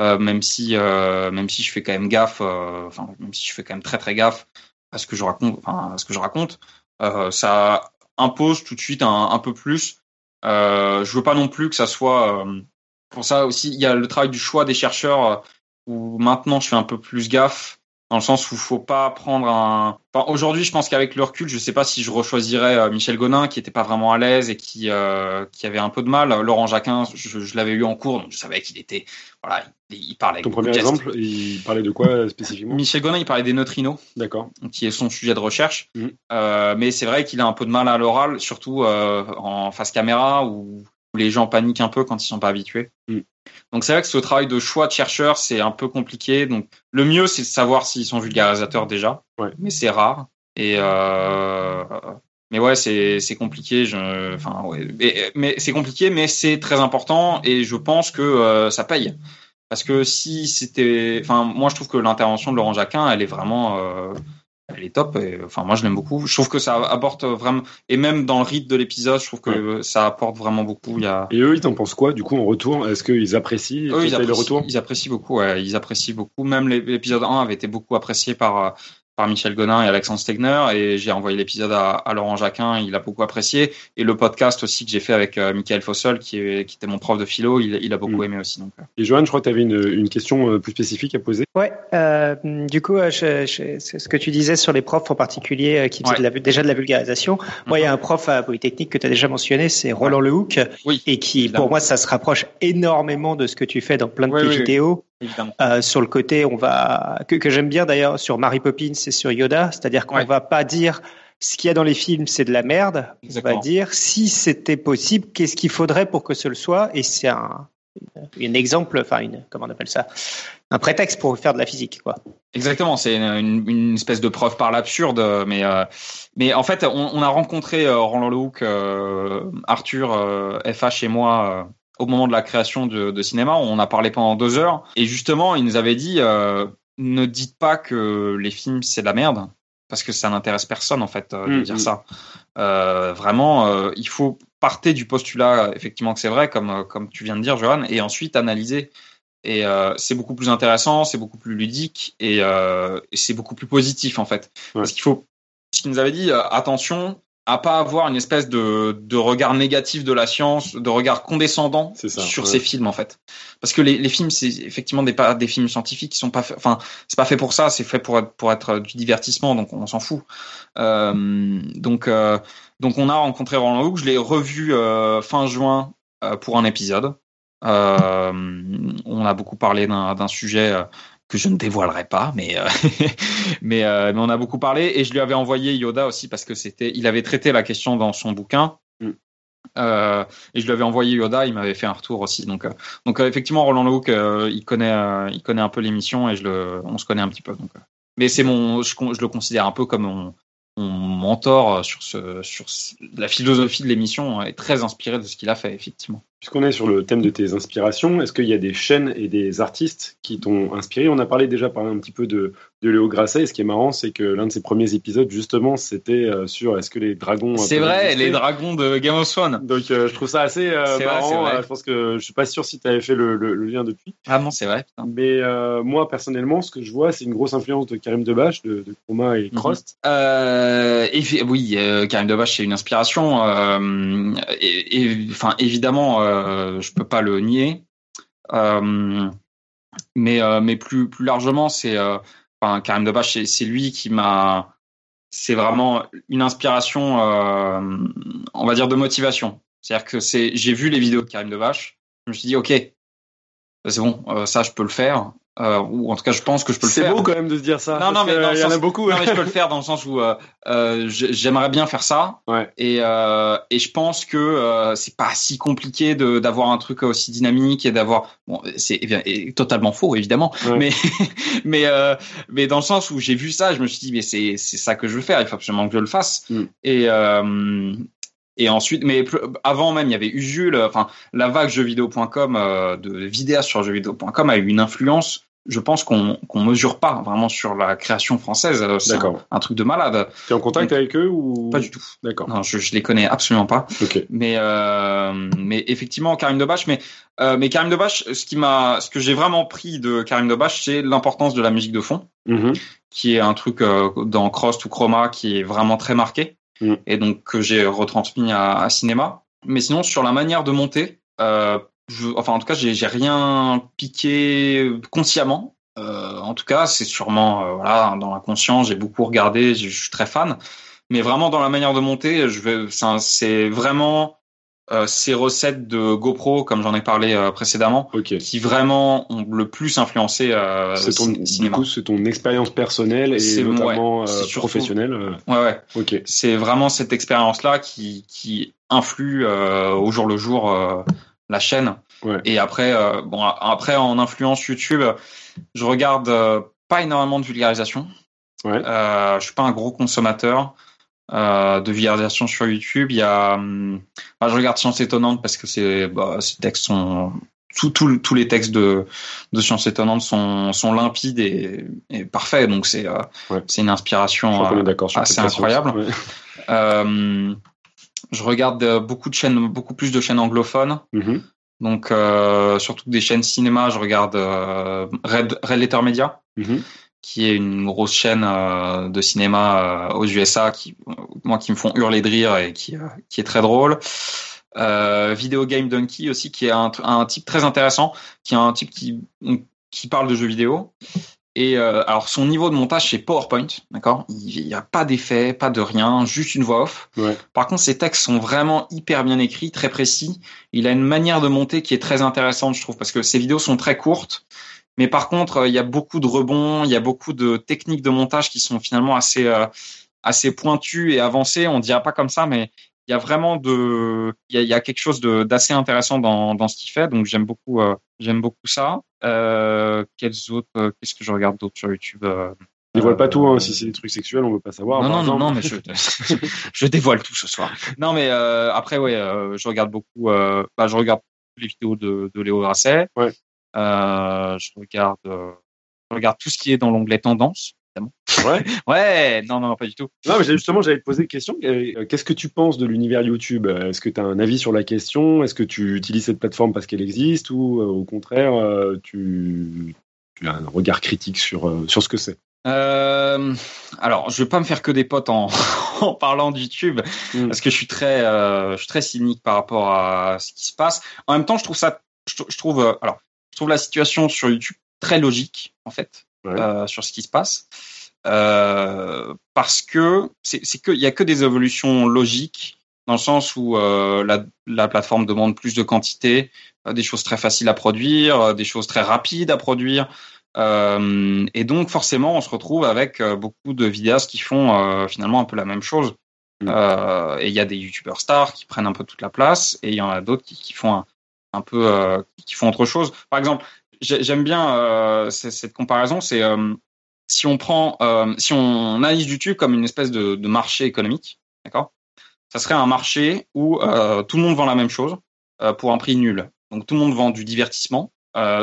Même si même si je fais quand même gaffe, enfin même si je fais quand même très très gaffe à ce que je raconte, à ce que je raconte, ça impose tout de suite un, un peu plus. Euh, je veux pas non plus que ça soit euh, pour ça aussi. Il y a le travail du choix des chercheurs euh, où maintenant je fais un peu plus gaffe dans le sens où faut pas prendre un. Enfin, aujourd'hui, je pense qu'avec le recul, je sais pas si je rechoisirais euh, Michel Gonin qui était pas vraiment à l'aise et qui euh, qui avait un peu de mal. Laurent Jacquin, je, je l'avais eu en cours, donc je savais qu'il était voilà, il, il parlait.
Ton premier exemple, il parlait de quoi spécifiquement?
Michel Gonin, il parlait des neutrinos,
D'accord.
qui est son sujet de recherche. Euh, mais c'est vrai qu'il a un peu de mal à l'oral, surtout euh, en face caméra où, les gens paniquent un peu quand ils sont pas habitués.
Mhm.
Donc c'est vrai que ce travail de choix de chercheurs, c'est un peu compliqué. Donc le mieux, c'est de savoir s'ils sont vulgarisateurs déjà,
Ouais.
mais c'est rare. Et euh, mais ouais, c'est c'est compliqué. Je, enfin ouais, mais, mais c'est compliqué, mais c'est très important et je pense que euh, ça paye. Parce que si c'était, enfin moi je trouve que l'intervention de Laurent Jacquin, elle est vraiment, euh, elle est top. Et, enfin moi je l'aime beaucoup. Je trouve que ça apporte vraiment, et même dans le rythme de l'épisode, je trouve que ça apporte vraiment beaucoup. Il y a
Et eux, ils t'en pensent quoi Du coup, en retour, est-ce qu'ils apprécient
eux, ils
t'aies le
apprécient,
retour?
ils apprécient beaucoup. Ouais, ils apprécient beaucoup. Même l'é- l'épisode 1 avait été beaucoup apprécié par euh, par Michel Gonin et Alexandre Stegner. Et j'ai envoyé l'épisode à, à Laurent Jacquin. Il a beaucoup apprécié. Et le podcast aussi que j'ai fait avec euh, Michael Fossel, qui, est, qui était mon prof de philo, il, il a beaucoup
Mm.
aimé aussi. Donc, euh.
Et Johan, je crois que tu avais une, une question euh, plus spécifique à poser.
Ouais, euh, du coup, je- je- c'est ce que tu disais sur les profs en particulier euh, qui faisaient
Ouais.
de la- déjà de la vulgarisation. Moi, il y a un prof à Polytechnique que tu as déjà mentionné, c'est Roland Lehoucq,
Oui,
et qui,
évidemment.
pour moi, ça se rapproche énormément de ce que tu fais dans plein de
Oui,
tes
oui.
vidéos.
Évidemment.
Euh, sur le côté, on va que, que j'aime bien d'ailleurs sur Mary Poppins et sur Yoda, c'est-à-dire qu'on
Ouais.
va pas dire ce qu'il y a dans les films, c'est de la merde. On va dire si c'était possible, qu'est-ce qu'il faudrait pour que ce le soit. Et c'est un, un exemple, enfin une, comment on appelle ça, un prétexte pour faire de la physique, quoi.
Exactement, c'est une, une espèce de preuve par l'absurde, mais euh, mais en fait, on, on a rencontré euh, Roland Lehoucq, euh, Arthur, FH et moi au moment de la création de, de cinéma. On a parlé pendant deux heures et justement, il nous avait dit euh, ne dites pas que les films c'est de la merde parce que ça n'intéresse personne en fait euh, de
Mm,
dire
mm.
ça. Euh, vraiment, il faut partir du postulat effectivement que c'est vrai, comme comme tu viens de dire, Johan, et ensuite analyser. Et c'est beaucoup plus intéressant, c'est beaucoup plus ludique et, et c'est beaucoup plus positif en fait.
Ouais.
Parce qu'il faut, ce qu'il nous avait dit, attention à pas avoir une espèce de, de regard négatif de la science, de regard condescendant
ça,
sur
ouais.
ces films en fait. Parce que les, les films, c'est effectivement des, pas des films scientifiques qui sont pas, enfin c'est pas fait pour ça, c'est fait pour être pour être du divertissement, donc on s'en fout. Euh, donc euh, donc on a rencontré Roland Hook, je l'ai revu euh, fin juin pour un épisode. On a beaucoup parlé d'un d'un sujet que je ne dévoilerai pas, mais euh, mais, euh, mais on a beaucoup parlé et je lui avais envoyé Yoda aussi parce que c'était, il avait traité la question dans son bouquin.
Mm.
Euh, et je lui avais envoyé Yoda, il m'avait fait un retour aussi. Donc, donc effectivement, Roland euh, il connaît, il connaît un peu l'émission et je le, on se connaît un petit peu. Donc, mais c'est mon, je, le considère un peu comme mon, mon mentor sur ce, sur ce- la philosophie de l'émission est très inspirée de ce qu'il a fait effectivement.
Puisqu'on est sur le thème de tes inspirations, est-ce qu'il y a des chaînes et des artistes qui t'ont inspiré? On a parlé déjà par un petit peu de, de Léo Grasset. Et ce qui est marrant, c'est que l'un de ses premiers épisodes, justement, c'était euh, sur est-ce que les dragons. euh,
C'est vrai, les dragons de Game of Thrones.
Donc euh, je trouve ça assez euh,
vrai,
marrant.
vrai.
Je pense que je suis pas sûr si tu avais fait le, le- le lien depuis.
Ah c'est vrai. putain.
Mais euh, moi personnellement, ce que je vois, c'est une grosse influence de Karim Debache, de, de Chroma et Crost.
Euh, et, oui, Karim Debache, c'est une inspiration. et- enfin, évidemment, euh, je peux pas le nier. Euh, mais, euh, mais plus, plus largement, c'est enfin, Karim Debache, c'est- lui qui m'a. C'est vraiment une inspiration, on va dire, de motivation. C'est-à-dire que c'est, j'ai vu les vidéos de Karim Debache, je me suis dit, ok, c'est bon, ça, je peux le faire. Euh, ou en tout cas, je pense que je peux le
C'est
faire.
beau quand même de se dire ça.
Non, non, mais
il y en a beaucoup.
Non, mais je peux le faire dans le sens où euh, euh, j'ai- j'aimerais bien faire ça. Et, euh, et je pense que euh, c'est pas si compliqué de d'avoir un truc aussi dynamique et d'avoir. Bon, c'est eh et totalement faux évidemment, mais mais euh, mais dans le sens où j'ai vu ça, je me suis dit mais c'est c'est ça que je veux faire. Il faut absolument que je le fasse. Et euh, et ensuite, mais avant même, il y avait Usul. Enfin, la vague jeuxvideo.com euh, de vidéastes sur jeuxvideo.com a eu une influence. Je pense qu'on qu'on mesure pas vraiment sur la création française. Euh, C'est un,
D'accord.
un truc de malade.
Tu es en contact avec eux ou?
Pas du tout.
D'accord.
Non, je, je les connais absolument pas. Mais euh, mais effectivement, Karim Debache. Mais euh, mais Karim Debache, ce qui m'a, ce que j'ai vraiment pris de Karim Debache, c'est l'importance de la musique de fond,
Mhm.
qui est un truc euh, dans Cross ou Chroma qui est vraiment très marqué et donc que j'ai retransmis à, cinéma. Mais sinon, sur la manière de monter, euh, je, enfin en tout cas, j'ai rien piqué consciemment. Euh, en tout cas, c'est sûrement euh, voilà dans l'inconscient. J'ai beaucoup regardé, je, suis très fan. Mais vraiment dans la manière de monter, je vais, c'est vraiment euh, ces recettes de GoPro, comme j'en ai parlé euh, précédemment, qui vraiment ont le plus influencé euh,
C'est ton, du
cinéma.
coup, c'est ton expérience personnelle et notamment
ouais,
euh,
surtout-
professionnelle.
Ouais, ouais.
Ok.
C'est vraiment cette expérience-là qui, qui influe au jour le jour la chaîne. Et après, bon, après en influence YouTube, je regarde pas énormément de vulgarisation. Euh, je suis pas un gros consommateur euh, de vulgarisation sur YouTube. Il y a, hum, je regarde Science étonnante parce que c'est, bah, ces textes sont tous les textes de, de Science étonnante sont, sont limpides et, et parfaits. Donc c'est euh, c'est une inspiration euh, assez incroyable.
Ouais.
Euh, je regarde euh, beaucoup de chaînes, beaucoup plus de chaînes anglophones.
Mhm.
Donc surtout des chaînes cinéma, je regarde Red, Red Letter Media,
Mhm.
Qui est une grosse chaîne euh, de cinéma euh, aux USA, qui moi qui me font hurler de rire et qui euh, qui est très drôle. Video Game Donkey aussi, qui est un, un type très intéressant, qui est un type qui qui parle de jeux vidéo. Et alors son niveau de montage c'est PowerPoint, d'accord? Il n'y a pas d'effet, pas de rien, juste une voix off. Par contre, ses textes sont vraiment hyper bien écrits, très précis. Il a une manière de monter qui est très intéressante, je trouve, parce que ses vidéos sont très courtes. Mais par contre, euh, il y a beaucoup de rebonds, il y a beaucoup de techniques de montage qui sont finalement assez euh, assez pointues et avancées. On dirait pas comme ça, mais il y a vraiment de, il y a, il y a quelque chose d'assez intéressant dans, dans ce qu'il fait. Donc j'aime beaucoup, euh, j'aime beaucoup ça. Euh, quels autres, qu'est-ce que je regarde d'autre sur YouTube euh,
Dévoile pas tout, hein, si c'est des trucs sexuels, on veut pas savoir.
non, non, non,
exemple.
non, mais je, je dévoile tout ce soir. Non, mais euh, après, ouais, euh, je regarde beaucoup. Euh, bah, je regarde les vidéos de, de Léo Grasset. Euh, je regarde, euh, je regarde tout ce qui est dans l'onglet tendance.
Ouais.
ouais. Non, non, pas du tout.
Non, mais justement, j'allais te poser une question. Euh, Qu'est-ce que tu penses de l'univers YouTube? Est-ce que tu as un avis sur la question? Est-ce que tu utilises cette plateforme parce qu'elle existe Ou euh, au contraire, euh, tu, tu as un regard critique sur, euh, sur ce que c'est?
Euh, alors, je vais pas me faire que des potes en, en parlant de YouTube, parce que je suis très, euh, je suis très cynique par rapport à ce qui se passe. En même temps, je trouve ça, je, je trouve, euh, alors, trouve la situation sur YouTube très logique, en fait, euh, sur ce qui se passe, euh, parce que c'est, c'est que il y a que des évolutions logiques dans le sens où euh, la, la plateforme demande plus de quantité, des choses très faciles à produire, des choses très rapides à produire. Et donc forcément, on se retrouve avec beaucoup de vidéastes qui font finalement un peu la même chose. Euh, et il y a des youtubeurs stars qui prennent un peu toute la place, et il y en a d'autres qui, qui font un, un peu, euh, qui font autre chose. Par exemple, j'ai- j'aime bien euh, cette comparaison. C'est euh, si on prend, si on analyse YouTube comme une espèce de, de marché économique, d'accord, ça serait un marché où tout le monde vend la même chose pour un prix nul. Donc tout le monde vend du divertissement,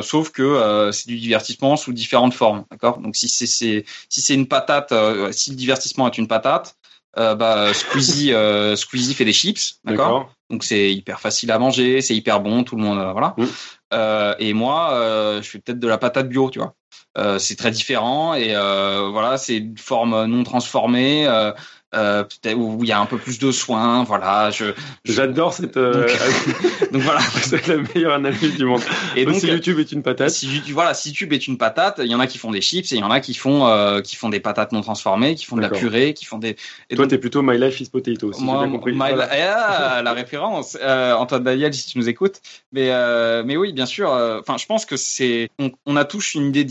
sauf que c'est du divertissement sous différentes formes, d'accord? Donc si c'est si c'est une patate, si le divertissement est une patate, euh, bah Squeezie euh, Squeezie fait des chips, d'accord. Donc c'est hyper facile à manger, c'est hyper bon, tout le monde euh, voilà.
Mm.
Euh, et moi, euh, je fais peut-être de la patate bio, tu vois. Euh, c'est très différent et euh, voilà, c'est une forme non transformée. Euh, euh, peut-être où il y a un peu plus de soins, voilà. Je,
J'adore cette. euh,
donc voilà.
c'est la meilleure analyse du monde.
Et donc,
si YouTube est une patate.
si YouTube- voilà, si YouTube est une patate, il y en a qui font des chips et il y en a qui font euh, qui font des patates non transformées, qui font de la purée, qui font des. Et
Toi, t'es plutôt My Life is Potato. Si
moi,
bien compris.
my-
Voilà.
Ah, la référence, euh, Antoine Daniel, si tu nous écoutes. Mais euh, mais oui, bien sûr. euh, Enfin, je pense que c'est on, on a tous une idée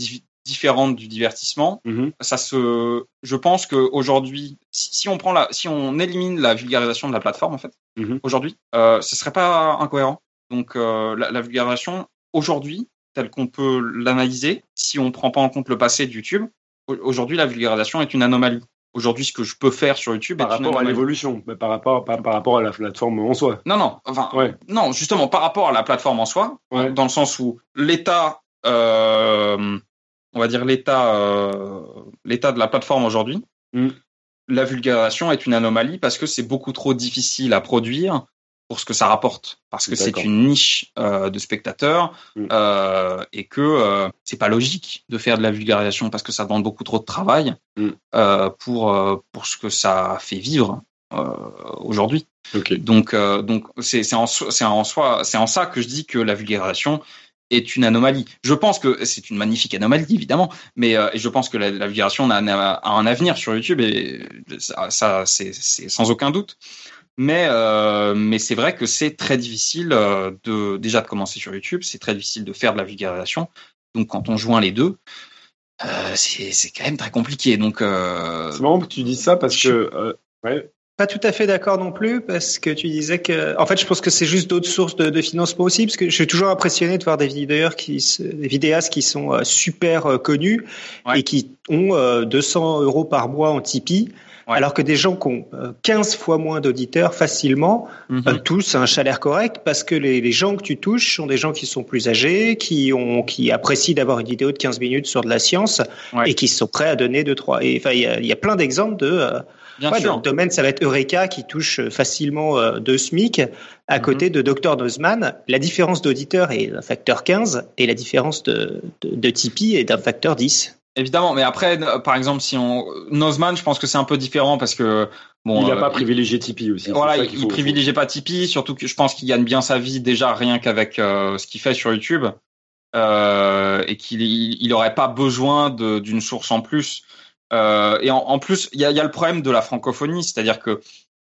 différente du divertissement.
Mhm.
Ça se, je pense que aujourd'hui, si, si on prend la, si on élimine la vulgarisation de la plateforme en fait,
Mhm.
aujourd'hui, euh, ce serait pas incohérent. Donc euh, la, la vulgarisation aujourd'hui, telle qu'on peut l'analyser, si on prend pas en compte le passé de YouTube, au- aujourd'hui la vulgarisation est une anomalie. Aujourd'hui, ce que je peux faire sur YouTube
Par
est une
rapport à
anomalie.
l'évolution, mais par rapport, pas par rapport à la plateforme en soi.
Non, non, enfin,
Ouais.
non, justement, par rapport à la plateforme en soi,
Ouais.
dans le sens où l'État, euh, on va dire l'État, euh, l'État de la plateforme aujourd'hui,
Mm.
la vulgarisation est une anomalie parce que c'est beaucoup trop difficile à produire pour ce que ça rapporte, parce que c'est une niche euh, de spectateurs
Mm.
euh, et que c'est pas logique de faire de la vulgarisation parce que ça demande beaucoup trop de travail
Mm.
pour pour ce que ça fait vivre aujourd'hui. Donc, donc c'est en, c'est en soi, c'est en ça que je dis que la vulgarisation est une anomalie. Je pense que c'est une magnifique anomalie, évidemment, mais euh, je pense que la, la vulgarisation a, un avenir sur YouTube et ça, ça, c'est sans aucun doute. Mais euh, mais c'est vrai que c'est très difficile euh, de déjà de commencer sur YouTube, c'est très difficile de faire de la vulgarisation. Donc quand on joint les deux, euh, c'est quand même très compliqué. Donc euh,
C'est marrant que tu dis ça parce
je-
que. ouais.
Pas tout à fait d'accord non plus parce que tu disais que, en fait, je pense que c'est juste d'autres sources de, de financement aussi parce que je suis toujours impressionné de voir des vidéastes qui, des vidéastes qui sont euh, super euh, connus
Ouais.
et qui ont euh, 200 euros par mois en Tipeee.
Ouais.
Alors que des gens qui ont euh, 15 fois moins d'auditeurs facilement,
mhm.
euh, tous un salaire correct parce que les, les gens que tu touches sont des gens qui sont plus âgés, qui ont, qui apprécient d'avoir une vidéo de 15 minutes sur de la science
Ouais.
et qui sont prêts à donner deux, trois. Et enfin, il y a, il y a plein d'exemples de, euh,
bien
Ouais,
sûr.
dans le domaine, ça va être Eureka qui touche facilement euh, deux SMIC à
Mhm.
côté de Dr Nozman. La différence d'auditeur est d'un facteur 15 et la différence de, de, de Tipeee est d'un facteur 10.
Évidemment, mais après, euh, par exemple, si on Nozman, je pense que c'est un peu différent parce que bon,
il n'a
euh,
pas privilégié Tipeee aussi.
Voilà, il,
faut-
privilégie pas Tipeee, surtout que je pense qu'il gagne bien sa vie déjà rien qu'avec euh, ce qu'il fait sur YouTube euh, et qu'il il, il aurait pas besoin d'une source en plus. Euh, et en, en plus, il y a, y a le problème de la francophonie, c'est-à-dire que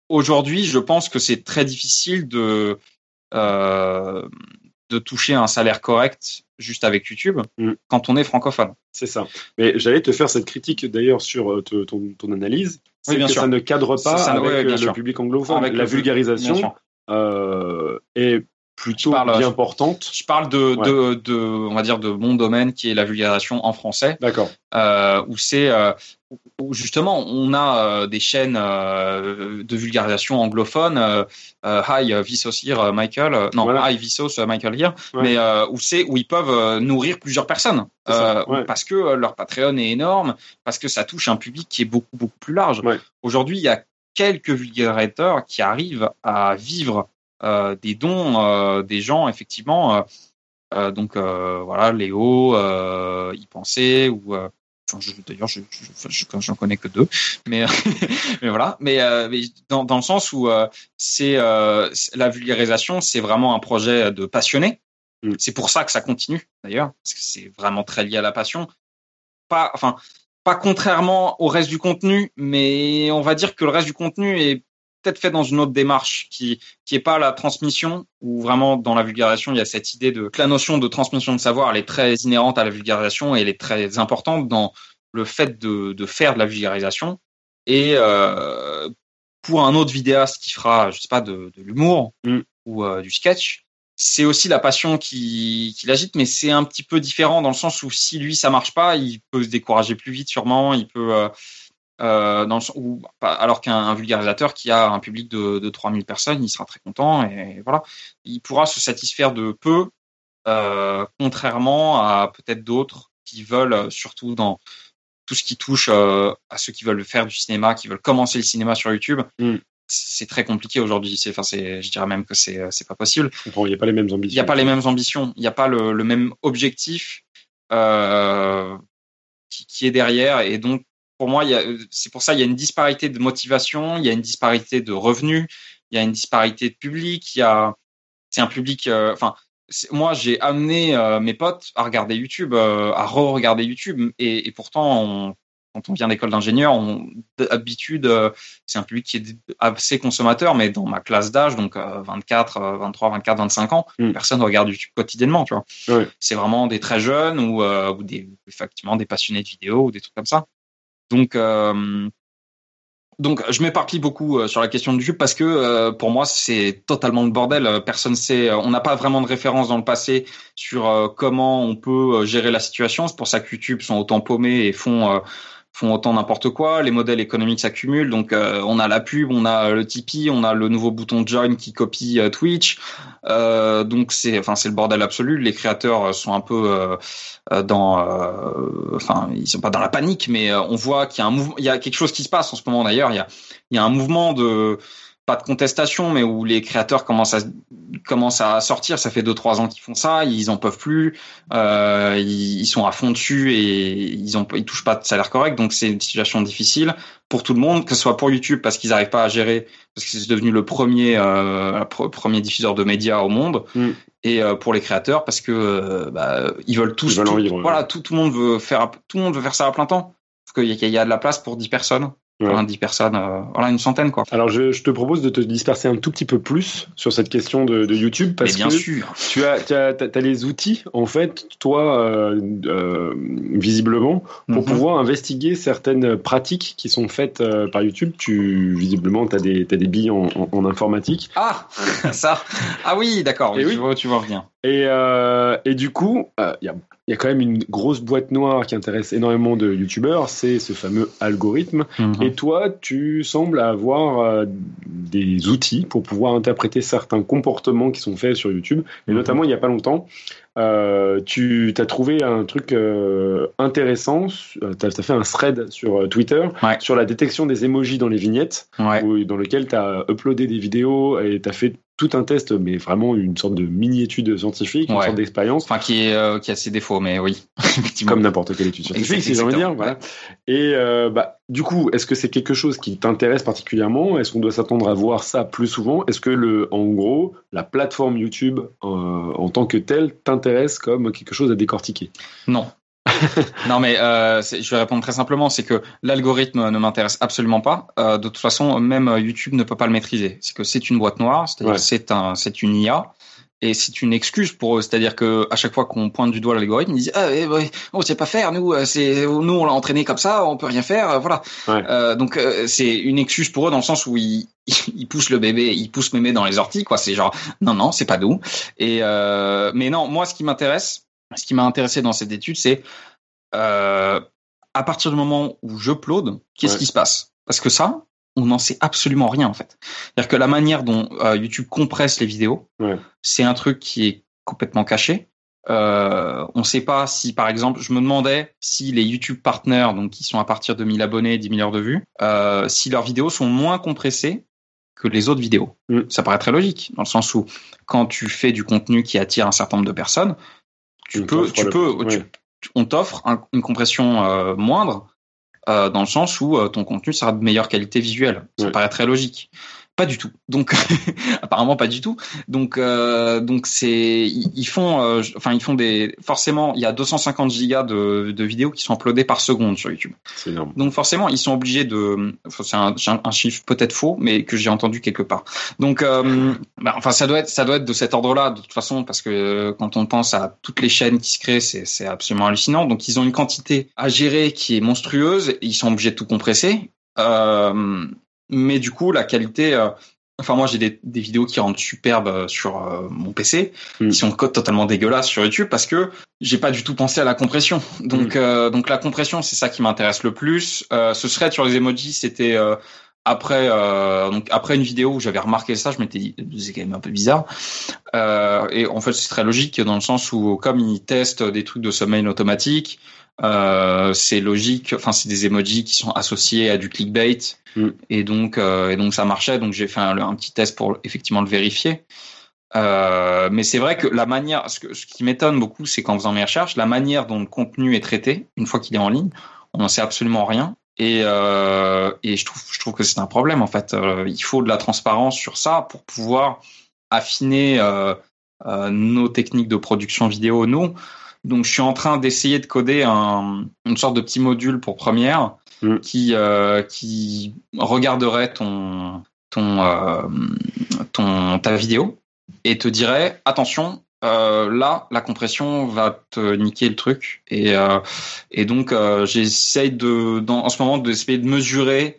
aujourd'hui, je pense que c'est très difficile de euh, de toucher un salaire correct juste avec YouTube
Mm.
quand on est francophone.
C'est ça. Mais j'allais te faire cette critique d'ailleurs sur euh, te- ton, ton analyse. C'est
bien
que
sûr.
ça ne cadre pas
Ça-
avec
ouais,
euh, le
sûr.
public anglophone.
Avec
la vulgarisation euh, est plutôt
parle-
bien portante.
Je parle de,
Ouais.
de, de, on va dire, de mon domaine qui est la vulgarisation en français.
D'accord.
euh, où c'est euh, où justement on a euh, des chaînes euh, de vulgarisation anglophone Hi Vsauce here Michael non
Voilà.
Hi Vsauce Michael here
Ouais.
mais euh, où c'est où ils peuvent nourrir plusieurs personnes
C'est ça,
euh,
ouais.
parce que leur Patreon est énorme parce que ça touche un public qui est beaucoup beaucoup plus large
Ouais.
aujourd'hui il y a quelques vulgarisateurs qui arrivent à vivre euh, des dons euh, des gens effectivement euh, euh, donc euh, voilà, Léo, euh, y penser ou euh, d'ailleurs je, je, je, j'en connais que deux, mais mais voilà, mais, euh, mais dans, dans le sens où euh, c'est euh, c'est- la vulgarisation, c'est vraiment un projet de passionné.
Mm.
C'est pour ça que ça continue d'ailleurs, parce que c'est vraiment très lié à la passion. Pas, enfin, pas contrairement au reste du contenu, mais on va dire que le reste du contenu est peut-être fait dans une autre démarche qui qui est pas la transmission ou vraiment dans la vulgarisation il y a cette idée de que la notion de transmission de savoir elle est très inhérente à la vulgarisation et elle est très importante dans le fait de de faire de la vulgarisation et euh, pour un autre vidéaste qui fera je sais pas de, de l'humour
Mm.
ou euh, du sketch c'est aussi la passion qui, qui l'agite, mais c'est un petit peu différent dans le sens où si lui ça marche pas, il peut se décourager plus vite sûrement, il peut euh, euh, dans où, alors qu'un vulgarisateur qui a un public de, de 3000 personnes, il sera très content et voilà, il pourra se satisfaire de peu, euh, contrairement à peut-être d'autres qui veulent surtout dans tout ce qui touche euh, à ceux qui veulent faire du cinéma, qui veulent commencer le cinéma sur YouTube.
Mm.
C'est très compliqué aujourd'hui. C'est, enfin, c'est, je dirais même que c'est, c'est pas possible.
Il n'y a pas les mêmes
Il
ambitions.
n'y a pas les mêmes ambitions. Il n'y a pas le, le même objectif euh, qui, qui est derrière. Et donc, pour moi, c'est pour ça il y a une disparité de motivation, il y a une disparité de revenus, il y a une disparité de public. Il y a, c'est un public. euh, Enfin, moi, j'ai amené euh, mes potes à regarder YouTube, euh, à re-regarder YouTube, et, et pourtant, on, quand on vient d'école d'ingénieur, on d'habitude, c'est un public qui est assez consommateur, mais dans ma classe d'âge, donc euh, 24, euh, 23, 24, 25 ans,
Mm.
personne regarde YouTube quotidiennement, tu vois.
Ouais.
C'est vraiment des très jeunes ou, ou des effectivement des passionnés de vidéo ou des trucs comme ça. Donc euh, donc je m'éparpille beaucoup euh, sur la question de YouTube parce que euh, pour moi c'est totalement le bordel. Euh, Personne sait, euh, on n'a pas vraiment de référence dans le passé sur euh, comment on peut gérer la situation. C'est pour ça que YouTube sont autant paumés et font font autant n'importe quoi. Les modèles économiques s'accumulent. Donc euh, on a la pub, on a le Tipeee, on a le nouveau bouton join qui copie euh, Twitch. Euh, donc c'est enfin c'est le bordel absolu. Les créateurs euh, sont un peu euh, euh, dans euh, enfin ils sont pas dans la panique, mais euh, on voit qu'il y a un mouvement, il y a quelque chose qui se passe en ce moment d'ailleurs. Il y a il y a un mouvement de pas de contestation, mais où les créateurs commencent à commencent à sortir. Ça fait deux trois ans qu'ils font ça, ils en peuvent plus, euh, ils, ils sont à fond dessus et ils ont ils touchent pas de salaire correct. Donc c'est une situation difficile pour tout le monde, que ce soit pour YouTube parce qu'ils n'arrivent pas à gérer, parce que c'est devenu le premier euh, pr- premier diffuseur de médias au monde,
Mm.
et euh, pour les créateurs parce que bah, ils veulent tous,
Ils veulent en
tout-
vivre, ouais.
voilà, tout, tout le monde veut faire, tout le monde veut faire ça à plein temps, parce qu'il y, y a de la place pour 10 personnes,
Ouais.
Enfin, 10 personnes, euh, voilà, une centaine quoi.
Alors je, je te propose de te disperser un tout petit peu plus sur cette question de, de YouTube parce
bien
que
sûr.
tu as, tu as, t'as- t'as les outils en fait, toi euh, euh, visiblement, pour
Mhm.
pouvoir investiguer certaines pratiques qui sont faites euh, par YouTube. Tu visiblement t'as des t'as des billes en, en, en informatique
Ah, ça. Ah oui, d'accord. Oui,
oui.
Tu vois, tu vois bien.
et et du coup il y a il y a quand même une grosse boîte noire qui intéresse énormément de YouTubeurs, c'est ce fameux algorithme. Et toi, tu sembles avoir euh, des outils pour pouvoir interpréter certains comportements qui sont faits sur YouTube. Et notamment, il n'y a pas longtemps, euh, tu as trouvé un truc euh, intéressant. Tu as, fait un thread sur Twitter
Ouais.
sur la détection des emojis dans les vignettes,
Ouais.
où- dans lequel tu as uploadé des vidéos et tu as fait tout un test, mais vraiment une sorte de mini-étude scientifique, une sorte d'expérience.
Enfin, qui est, euh, qui a ses défauts, mais oui.
Comme n'importe quelle étude scientifique, si j'ai envie de dire. Voilà. Et euh, bah, du coup, est-ce que c'est quelque chose qui t'intéresse particulièrement? Est-ce qu'on doit s'attendre à voir ça plus souvent? Est-ce que, le, en gros, la plateforme YouTube euh, en tant que telle t'intéresse comme quelque chose à décortiquer?
Non. Non, mais euh, je vais répondre très simplement, c'est que l'algorithme ne m'intéresse absolument pas. Euh, de toute façon, même euh, YouTube ne peut pas le maîtriser. C'est que c'est une boîte noire, c'est-à-dire
Ouais.
c'est un, c'est une IA. Et c'est une excuse pour eux, c'est-à-dire que à chaque fois qu'on pointe du doigt l'algorithme, ils disent ah ouais, ouais, on sait pas faire, nous euh, c'est nous on l'a entraîné comme ça, on peut rien faire, euh, voilà.
Ouais.
Euh, donc euh, c'est une excuse pour eux dans le sens où ils, ils poussent le bébé, ils poussent mémé dans les orties, quoi. C'est genre non non c'est pas nous. Et euh, mais non, moi ce qui m'intéresse, ce qui m'a intéressé dans cette étude, c'est euh, à partir du moment où je upload, qu'est-ce
Ouais.
qui se passe? Parce que ça, on n'en sait absolument rien en fait. C'est-à-dire que la manière dont euh, YouTube compresse les vidéos,
Ouais.
c'est un truc qui est complètement caché. Euh, on ne sait pas si, par exemple, je me demandais si les YouTube partners, donc qui sont à partir de 1000 abonnés, 10 000 heures de vues, euh, si leurs vidéos sont moins compressées que les autres vidéos.
Mm.
Ça paraît très logique, dans le sens où quand tu fais du contenu qui attire un certain nombre de personnes, tu
On
peux,
t'offre
tu peux, tu- on t'offre un- une compression euh, moindre euh, dans le sens où euh, ton contenu sera de meilleure qualité visuelle. Ça
Ouais.
paraît très logique. Pas du tout. Donc apparemment pas du tout. Donc euh, donc c'est ils, ils font euh, enfin ils font des forcément il y a 250 gigas de, de vidéos qui sont uploadées par seconde sur YouTube.
C'est énorme.
Donc forcément, ils sont obligés de. C'est un, chiffre peut-être faux, mais que j'ai entendu quelque part. Donc, euh, bah, enfin, ça doit être, ça doit être de cet ordre-là, de toute façon, parce que euh, quand on pense à toutes les chaînes qui se créent, c'est, c'est absolument hallucinant. Donc, ils ont une quantité à gérer qui est monstrueuse. Ils sont obligés de tout compresser. Euh, mais du coup, la qualité, euh, Enfin, moi, j'ai des, des vidéos qui rendent superbes euh, sur euh, mon PC,
Mm.
qui sont co- totalement dégueulasses sur YouTube parce que j'ai pas du tout pensé à la compression. Donc, euh, donc la compression, c'est ça qui m'intéresse le plus. Euh, ce thread sur les emojis, c'était euh, après, euh, donc après une vidéo où j'avais remarqué ça, je m'étais dit, c'est quand même un peu bizarre. Euh, et en fait, c'est très logique dans le sens où, comme ils testent des trucs de sommeil automatique, euh, c'est logique. Enfin, c'est des emojis qui sont associés à du clickbait,
Mm.
et donc, euh, et donc ça marchait. Donc j'ai fait un, un petit test pour effectivement le vérifier. Euh, mais c'est vrai que la manière, ce, que, ce qui m'étonne beaucoup, c'est qu'en faisant mes recherches, la manière dont le contenu est traité une fois qu'il est en ligne, on n'en sait absolument rien. Et, euh, et je trouve, je trouve que c'est un problème en fait. Euh, il faut de la transparence sur ça pour pouvoir affiner euh, nos techniques de production vidéo, nous. Donc, je suis en train d'essayer de coder un, une sorte de petit module pour Premiere
Mm.
qui euh, qui regarderait ton ton euh, ton ta vidéo et te dirait attention. Euh, là, la compression va te niquer le truc et euh, et donc euh, j'essaye de dans, en ce moment d'essayer de mesurer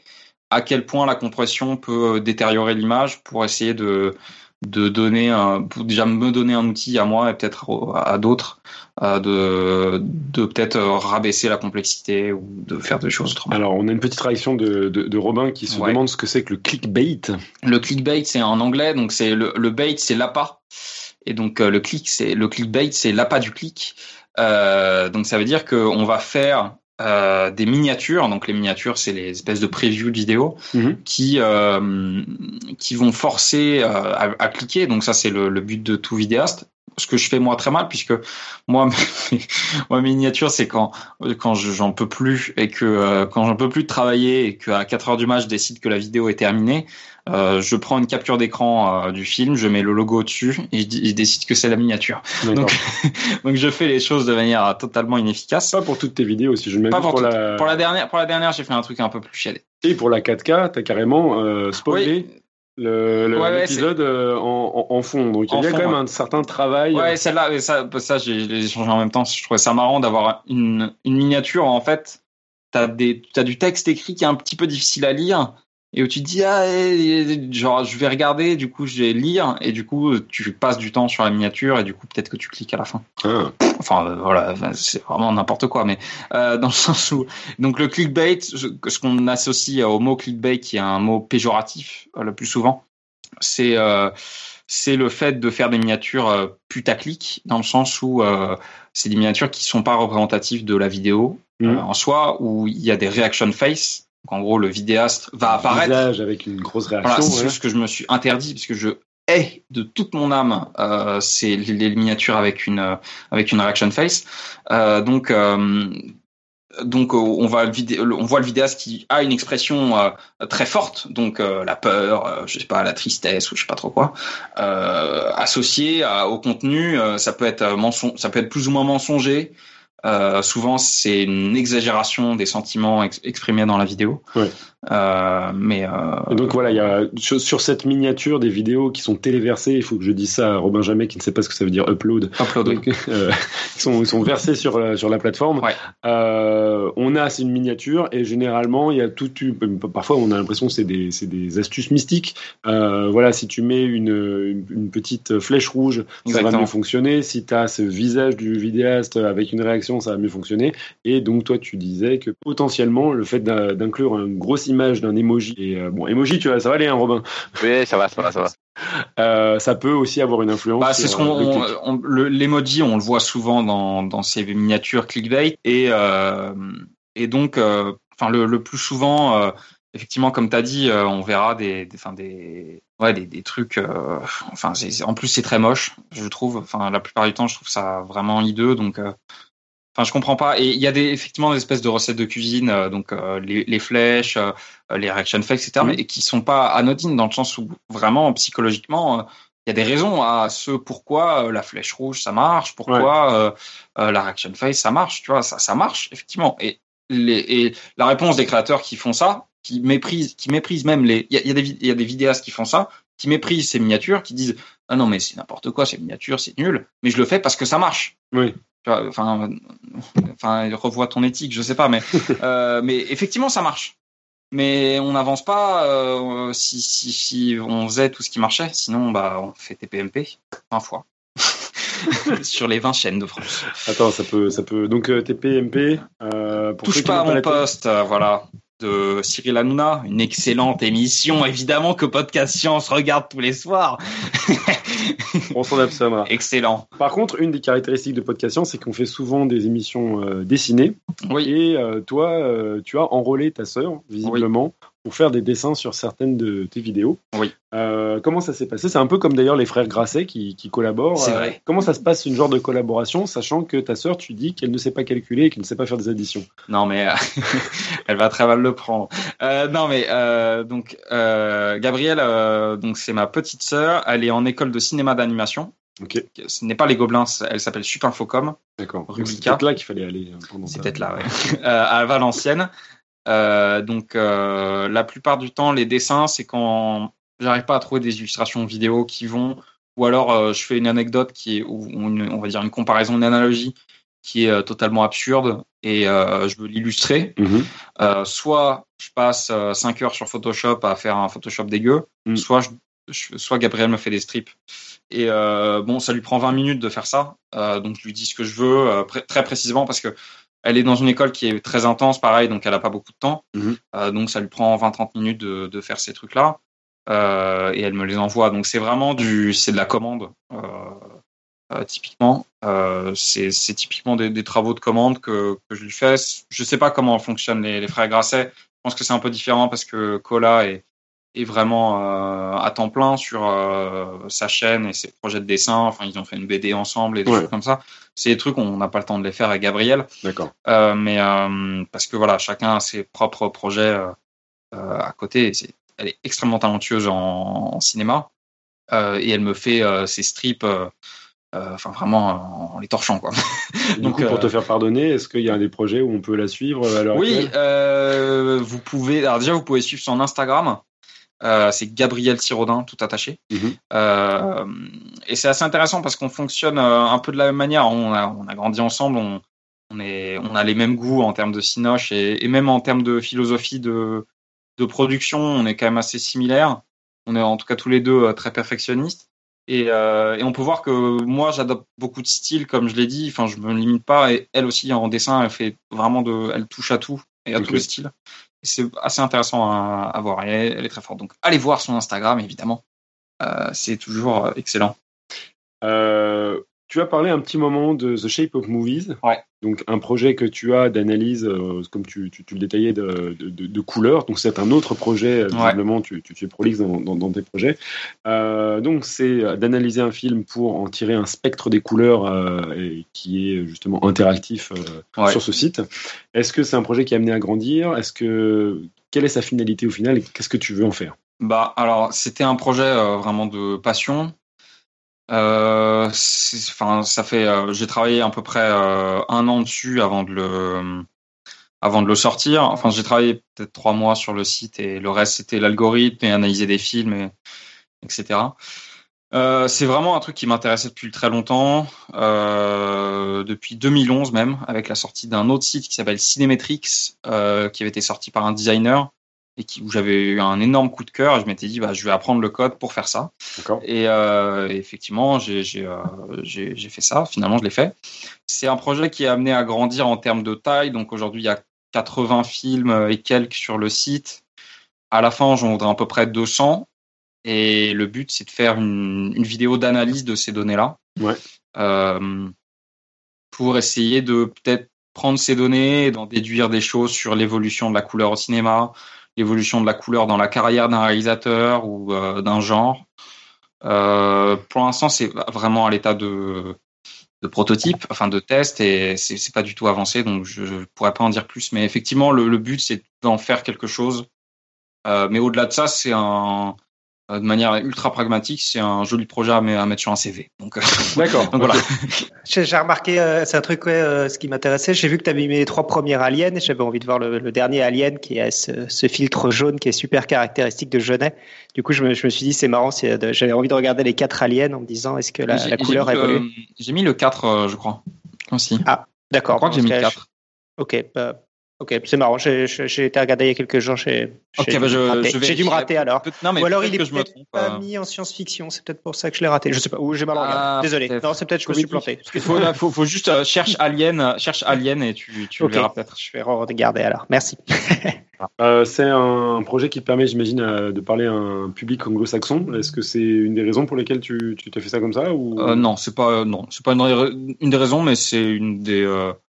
à quel point la compression peut détériorer l'image pour essayer de de donner un, pour déjà me donner un outil à moi et peut-être à, à d'autres euh, de de peut-être euh, rabaisser la complexité ou de faire des choses autrement.
Alors, on a une petite réaction de, de, de Robin qui se
Ouais.
demande ce que c'est que le clickbait.
Le clickbait c'est en anglais donc c'est le, le bait c'est l'appât et donc euh, le click c'est le clickbait c'est l'appât du clic. Euh, donc ça veut dire que on va faire euh, des miniatures. Donc les miniatures c'est les espèces de previews de vidéos
Mhm.
qui euh, qui vont forcer euh, à, à cliquer. Donc ça c'est le, le but de tout vidéaste. Ce que je fais moi très mal puisque moi mes, moi, mes miniatures c'est quand quand je- j'en peux plus et que euh, quand j'en peux plus de travailler et qu'à 4 heures du match je décide que la vidéo est terminée euh, je prends une capture d'écran euh, du film je mets le logo dessus et je, décide que c'est la miniature donc donc je fais les choses de manière euh, totalement inefficace
Pas pour toutes tes vidéos, si je mets
pas pour,
la...
pour la dernière pour la dernière j'ai fait un truc un peu plus chialé
Et pour la 4K, t'as carrément euh, spoilé le- le-
Ouais, ouais,
l'épisode en, en, en fond. Donc il y a
fond,
quand même
ouais.
un certain travail.
Ouais, celle-là, ça, ça j'ai échangé en même temps. Je trouvais ça marrant d'avoir une, une miniature. En fait, t'as t'as du texte écrit qui est un petit peu difficile à lire et où tu te dis ah, eh, genre je vais regarder, du coup je vais lire et du coup tu passes du temps sur la miniature et du coup peut-être que tu cliques à la fin.
Ah.
Enfin euh, voilà, c'est vraiment n'importe quoi, mais euh, dans le sens où donc le clickbait, ce ce qu'on associe au mot clickbait, qui est un mot péjoratif euh, le plus souvent, c'est c'est le fait de faire des miniatures putaclic dans le sens où c'est des miniatures qui sont pas représentatives de la vidéo euh, en soi, où il y a des reaction face. En gros, le vidéaste va apparaître.
Visage avec une grosse réaction.
Voilà, c'est
ouais.
ce que je me suis interdit parce que je hais de toute mon âme euh, c'est les, miniatures avec une euh, avec une reaction face. Euh, donc donc on va voit le vidéaste qui a une expression euh, très forte donc euh, la peur euh, je sais pas la tristesse ou je sais pas trop quoi associée à- au contenu ça peut être ça peut être plus ou moins mensonger souvent c'est une exagération des sentiments ex- exprimés dans la vidéo. Euh, mais euh,
Et donc voilà, il y a sur, sur cette miniature des vidéos qui sont téléversées. Il faut que je dise ça à Robin Jamet qui ne sait pas ce que ça veut dire upload.
upload oui.
Donc, euh, ils sont, ils sont versés sur la, sur la plateforme.
Ouais.
On a c'est une miniature et généralement il y a tout. Parfois on a l'impression que c'est des, c'est des astuces mystiques. Voilà, si tu mets une, une, une petite flèche rouge, ça va mieux fonctionner. Si tu as ce visage du vidéaste avec une réaction, ça va mieux fonctionner. Et donc toi tu disais que potentiellement le fait d'in- d'inclure une grosse image d'un emoji et euh, bon emoji tu vois ça va aller hein, Robin.
Oui, ça va, ça va, ça va.
Euh, ça peut aussi avoir une influence.
Bah, c'est ce
sur,
qu'on,
euh, le
on-
clic.
on- le- l'emoji, on le voit souvent dans, dans ces miniatures clickbait et euh, et donc, euh, enfin le, le plus souvent, euh, effectivement, comme tu as dit, euh, on verra des, des, enfin des, ouais, des, des trucs. enfin, en plus c'est très moche, je trouve. Enfin, la plupart du temps, je trouve ça vraiment hideux, donc. Enfin, je comprends pas. Et il y a des, effectivement des espèces de recettes de cuisine, euh, donc euh, les, les flèches, euh, les reaction facts, etc.,
Mhm.
mais qui sont pas anodines dans le sens où vraiment psychologiquement, il y a des raisons à ce pourquoi la flèche rouge ça marche, pourquoi la reaction face ça marche, tu vois, ça, ça marche effectivement. Et, les, et la réponse des créateurs qui font ça, qui méprisent, qui méprisent même les, il y a, y a y a des vidéastes qui font ça, qui méprisent ces miniatures, qui disent ah non mais c'est n'importe quoi, ces miniatures c'est nul, mais je le fais parce que ça marche.
Oui.
Enfin, enfin, revois ton éthique, je sais pas, mais euh, mais effectivement ça marche. mais on n'avance pas euh, si, si, si on faisait tout ce qui marchait. Sinon, bah, on fait TPMP 20 fois sur les 20 chaînes de France.
Attends, ça peut, ça peut. Donc euh, TPMP. Euh, pour
Touche pas à mon poste, voilà, de Cyril Hanouna, une excellente émission, évidemment que Podcast Science regarde tous les soirs.
On s'en abstiendra.
Excellent.
Par contre, une des caractéristiques de Podcast Science, c'est qu'on fait souvent des émissions euh, dessinées.
Oui.
Et euh, toi, euh, tu as enrôlé ta sœur, visiblement, pour faire des dessins sur certaines de tes vidéos.
Oui.
Euh, comment ça s'est passé? C'est un peu comme d'ailleurs les frères Grasset qui, qui collaborent.
C'est
Euh,
vrai.
comment ça se passe une genre de collaboration, sachant que ta sœur, tu dis qu'elle ne sait pas calculer et qu'elle ne sait pas faire des additions?
Non, mais euh, elle va très mal le prendre. Non, mais donc Gabrielle, donc c'est ma petite sœur. Elle est en école de cinéma d'animation. Ce n'est pas les Gobelins, elle s'appelle Supinfocom.
D'accord. C'est peut-être là qu'il fallait aller
C'est peut-être là, ouais. À Valenciennes. Euh, donc euh, la plupart du temps, les dessins, c'est quand j'arrive pas à trouver des illustrations vidéo qui vont, ou alors euh, je fais une anecdote qui est, ou une- on va dire une comparaison, une analogie qui est totalement absurde et euh, je veux l'illustrer.
Mhm.
Euh, soit je passe 5 heures sur Photoshop à faire un Photoshop dégueu,
Mm.
soit, je, je- soit Gabriel me fait des strips. Et euh, bon, ça lui prend 20 minutes de faire ça. Donc je lui dis ce que je veux très précisément parce que elle est dans une école qui est très intense, pareil, donc elle a pas beaucoup de temps.
Mhm.
Euh, donc ça lui prend 20-30 minutes de, de faire ces trucs-là. Euh, et elle me les envoie. Donc c'est vraiment du, c'est de la commande. Euh, typiquement, c'est c'est typiquement des, des travaux de commande que, que je lui fais. Je sais pas comment fonctionnent les, les frères Grasset. Je pense que c'est un peu différent parce que Cola est, est vraiment euh, à temps plein sur euh, sa chaîne et ses projets de dessin. Enfin, ils ont fait une BD ensemble et des
Ouais.
choses comme ça. C'est des trucs on n'a pas le temps de les faire avec Gabriel.
D'accord.
Euh, mais parce que voilà, chacun a ses propres projets à côté. Et elle est extrêmement talentueuse en, en cinéma et elle me fait ses strips, enfin vraiment en, les torchant quoi.
Du
Donc,
coup, pour te faire pardonner, est-ce qu'il y a des projets où on peut la suivre à l'heure
Oui, vous pouvez. Alors déjà, vous pouvez suivre son Instagram. Euh, c'est Gabriel Sirodin, tout attaché.
Mhm.
Euh, et c'est assez intéressant parce qu'on fonctionne euh, un peu de la même manière. On a, on a grandi ensemble, on, on, est, on a les mêmes goûts en termes de cinoche et, et même en termes de philosophie de, de production, on est quand même assez similaires. On est en tout cas tous les deux très perfectionnistes. Et, euh, et on peut voir que moi, j'adopte beaucoup de styles, comme je l'ai dit. Enfin, je me limite pas. Et elle aussi, en dessin, elle fait vraiment de, elle touche à tout et à tous les styles. C'est assez intéressant à, voir. Elle est très forte. Donc, allez voir son Instagram, évidemment. Euh, c'est toujours euh, excellent.
Euh, tu as parlé un petit moment de The Shape of Movies.
Ouais.
Donc un projet que tu as d'analyse, euh, comme tu, tu, tu le détaillais, de, de, couleurs. Donc c'est un autre projet, euh,
Ouais.
visiblement, tu, tu, es prolixe dans, dans, dans tes projets. Euh, donc c'est d'analyser un film pour en tirer un spectre des couleurs euh, et qui est justement interactif
Ouais.
sur ce site. Est-ce que c'est un projet qui est amené à grandir? Est-ce que quelle est sa finalité au final et qu'est-ce que tu veux en faire?
Bah, alors, c'était un projet euh, vraiment de passion. Euh, enfin, ça fait, euh, j'ai travaillé à peu près euh, un an dessus avant de le, avant de le sortir. Enfin, j'ai travaillé peut-être trois mois sur le site et le reste c'était l'algorithme et analyser des films, et, etc. Euh, c'est vraiment un truc qui m'intéressait depuis très longtemps, euh, depuis 2011 même, avec la sortie d'un autre site qui s'appelle Cinemetrix, euh, qui avait été sorti par un designer et qui, où j'avais eu un énorme coup de cœur et je m'étais dit bah, je vais apprendre le code pour faire ça. Et euh, effectivement, j'ai euh, j'ai- fait ça. Finalement, je l'ai fait. C'est un projet qui est amené à grandir en termes de taille. Donc aujourd'hui, il y a 80 films et quelques sur le site. À la fin, j'en voudrais à peu près 200. Et le but, c'est de faire une, une vidéo d'analyse de ces données-là.
Ouais.
Euh, pour essayer de peut-être prendre ces données et d'en déduire des choses sur l'évolution de la couleur au cinéma, l'évolution de la couleur dans la carrière d'un réalisateur ou euh, d'un genre. Euh, pour l'instant, c'est vraiment à l'état de, de prototype, enfin de test, et c'est pas du tout avancé, donc je, pourrais pas en dire plus. Mais effectivement, le, but, c'est d'en faire quelque chose. Euh, mais au-delà de ça, c'est un de manière ultra pragmatique, c'est un joli projet à, me- à mettre sur un CV. Donc, euh,
D'accord.
donc voilà.
J'ai remarqué, euh, c'est un truc, ouais, euh, ce qui m'intéressait. J'ai vu que tu avais mis les trois premiers aliens et j'avais envie de voir le, le dernier alien qui a ce, ce filtre jaune qui est super caractéristique de Genet. Du coup, je me, je me suis dit, c'est marrant, c'est j'avais envie de regarder les quatre aliens en me disant, est-ce que la, la couleur évolué?
J'ai mis le 4, euh, je crois. Aussi.
Ah, d'accord.
Je crois que j'ai mis le
cas,
4.
Ok, bah, Ok, c'est marrant. J'ai j'ai été regarder il y a quelques jours. J'ai
Ok,
j'ai
bah,
dû dû me rater alors.
Non, mais
Ou alors il est
que je me
peut-être pas
euh.
mis en science-fiction. C'est peut-être pour ça que je l'ai raté. Je sais pas. Ou j'ai mal regardé.
Ah,
Désolé. Non, c'est peut-être je me suis planté.
Il faut, faut, faut juste euh, cherche Alien, cherche Alien et tu, tu le verras peut-être.
Je vais regarder alors. Merci.
Euh, c'est un projet qui te permet, j'imagine, euh, de parler à un public anglo-saxon. Est-ce que c'est une des raisons pour lesquelles tu, tu t'es fait ça comme ça ou...
Euh, non, c'est pas non, c'est pas une, des raisons, mais c'est une des.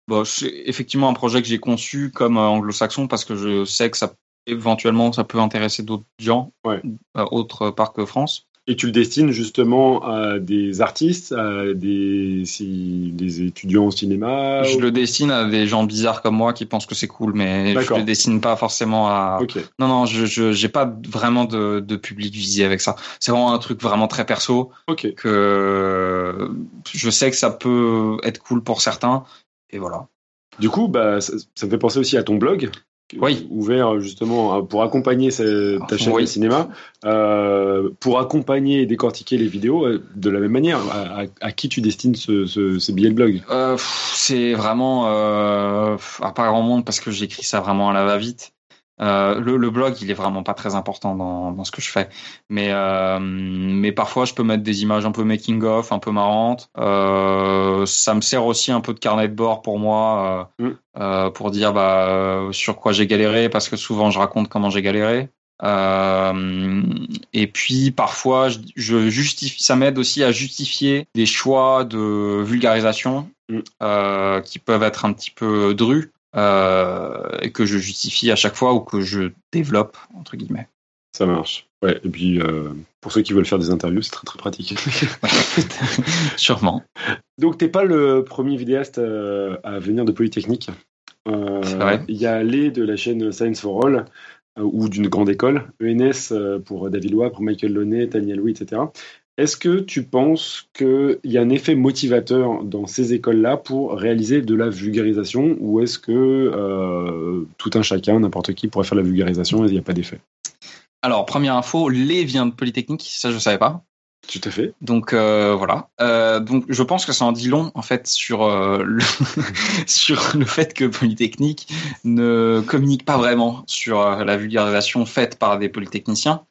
Bon, c'est effectivement un projet que j'ai conçu comme anglo-saxon parce que je sais que ça éventuellement ça peut intéresser d'autres gens,
Ouais.
autre part que France.
Et tu le destines justement à des artistes, à des, si, des étudiants au cinéma
Je
ou-
le destine à des gens bizarres comme moi qui pensent que c'est cool, mais je le destine pas forcément à. Non, non, je j'ai pas vraiment de, de public visé avec ça. C'est vraiment un truc vraiment très perso.
Ok.
Que je sais que ça peut être cool pour certains. Et voilà.
Du coup, bah, ça, ça me fait penser aussi à ton blog.
Oui.
Ouvert justement pour accompagner ce- ta chaîne
Oui.
de cinéma, euh, pour accompagner et décortiquer les vidéos euh, de la même manière. À, à- à qui tu destines ce, ce- ces billets de blog?
Euh, c'est vraiment euh, à pas grand monde parce que j'écris ça vraiment à la va-vite. Euh, le, le blog, il est vraiment pas très important dans, dans ce que je fais, mais euh, mais parfois je peux mettre des images un peu making of, un peu marrantes. Euh, ça me sert aussi un peu de carnet de bord pour moi,
Mm.
pour dire bah sur quoi j'ai galéré parce que souvent je raconte comment j'ai galéré. Euh, et puis parfois, je, je justifie, ça m'aide aussi à justifier des choix de vulgarisation
Mm.
euh, qui peuvent être un petit peu drus et que je justifie à chaque fois ou que je développe entre guillemets.
Ça marche. Ouais. Et puis euh, pour ceux qui veulent faire des interviews, c'est très très pratique.
Sûrement.
Donc t'es pas le premier vidéaste euh, à venir de Polytechnique. Euh,
C'est vrai.
Il y a Lé de la chaîne Science for All euh, ou d'une grande école, ENS euh, pour David Lois, pour Michael Launay, Tania Louis, etc. Est-ce que tu penses qu'il y a un effet motivateur dans ces écoles-là pour réaliser de la vulgarisation ou est-ce que euh, tout un chacun, n'importe qui pourrait faire la vulgarisation et il n'y a pas d'effet?
Alors première info, les vient de Polytechnique, ça je savais pas.
Tout à fait.
Donc euh, voilà. Euh, donc je pense que ça en dit long en fait sur euh, le sur le fait que Polytechnique ne communique pas vraiment sur la vulgarisation faite par des polytechniciens.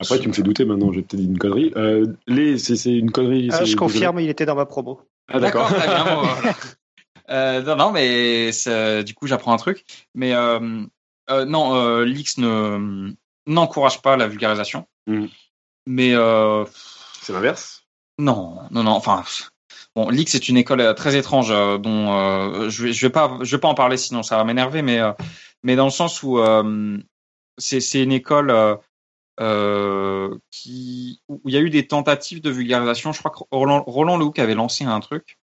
Après, tu me fais douter maintenant, j'ai peut-être dit une connerie. Euh, Lé, c'est c'est une connerie.
Ah,
c'est-
je confirme, il était dans ma promo.
Ah, d'accord.
très bien. bon, voilà. Euh, non, non, mais c'est- du coup, j'apprends un truc. Mais euh, euh, non, euh, l'X ne n'encourage pas la vulgarisation.
Mhm.
Mais euh,
C'est l'inverse
non, non, non. Enfin, bon, l'X est une école euh, très étrange euh, dont euh, je vais, je vais pas, je vais pas en parler sinon ça va m'énerver. Mais euh, mais dans le sens où euh, c'est c'est une école euh, qui où il y a eu des tentatives de vulgarisation. Je crois que Roland, Roland Lehoucq avait lancé un truc.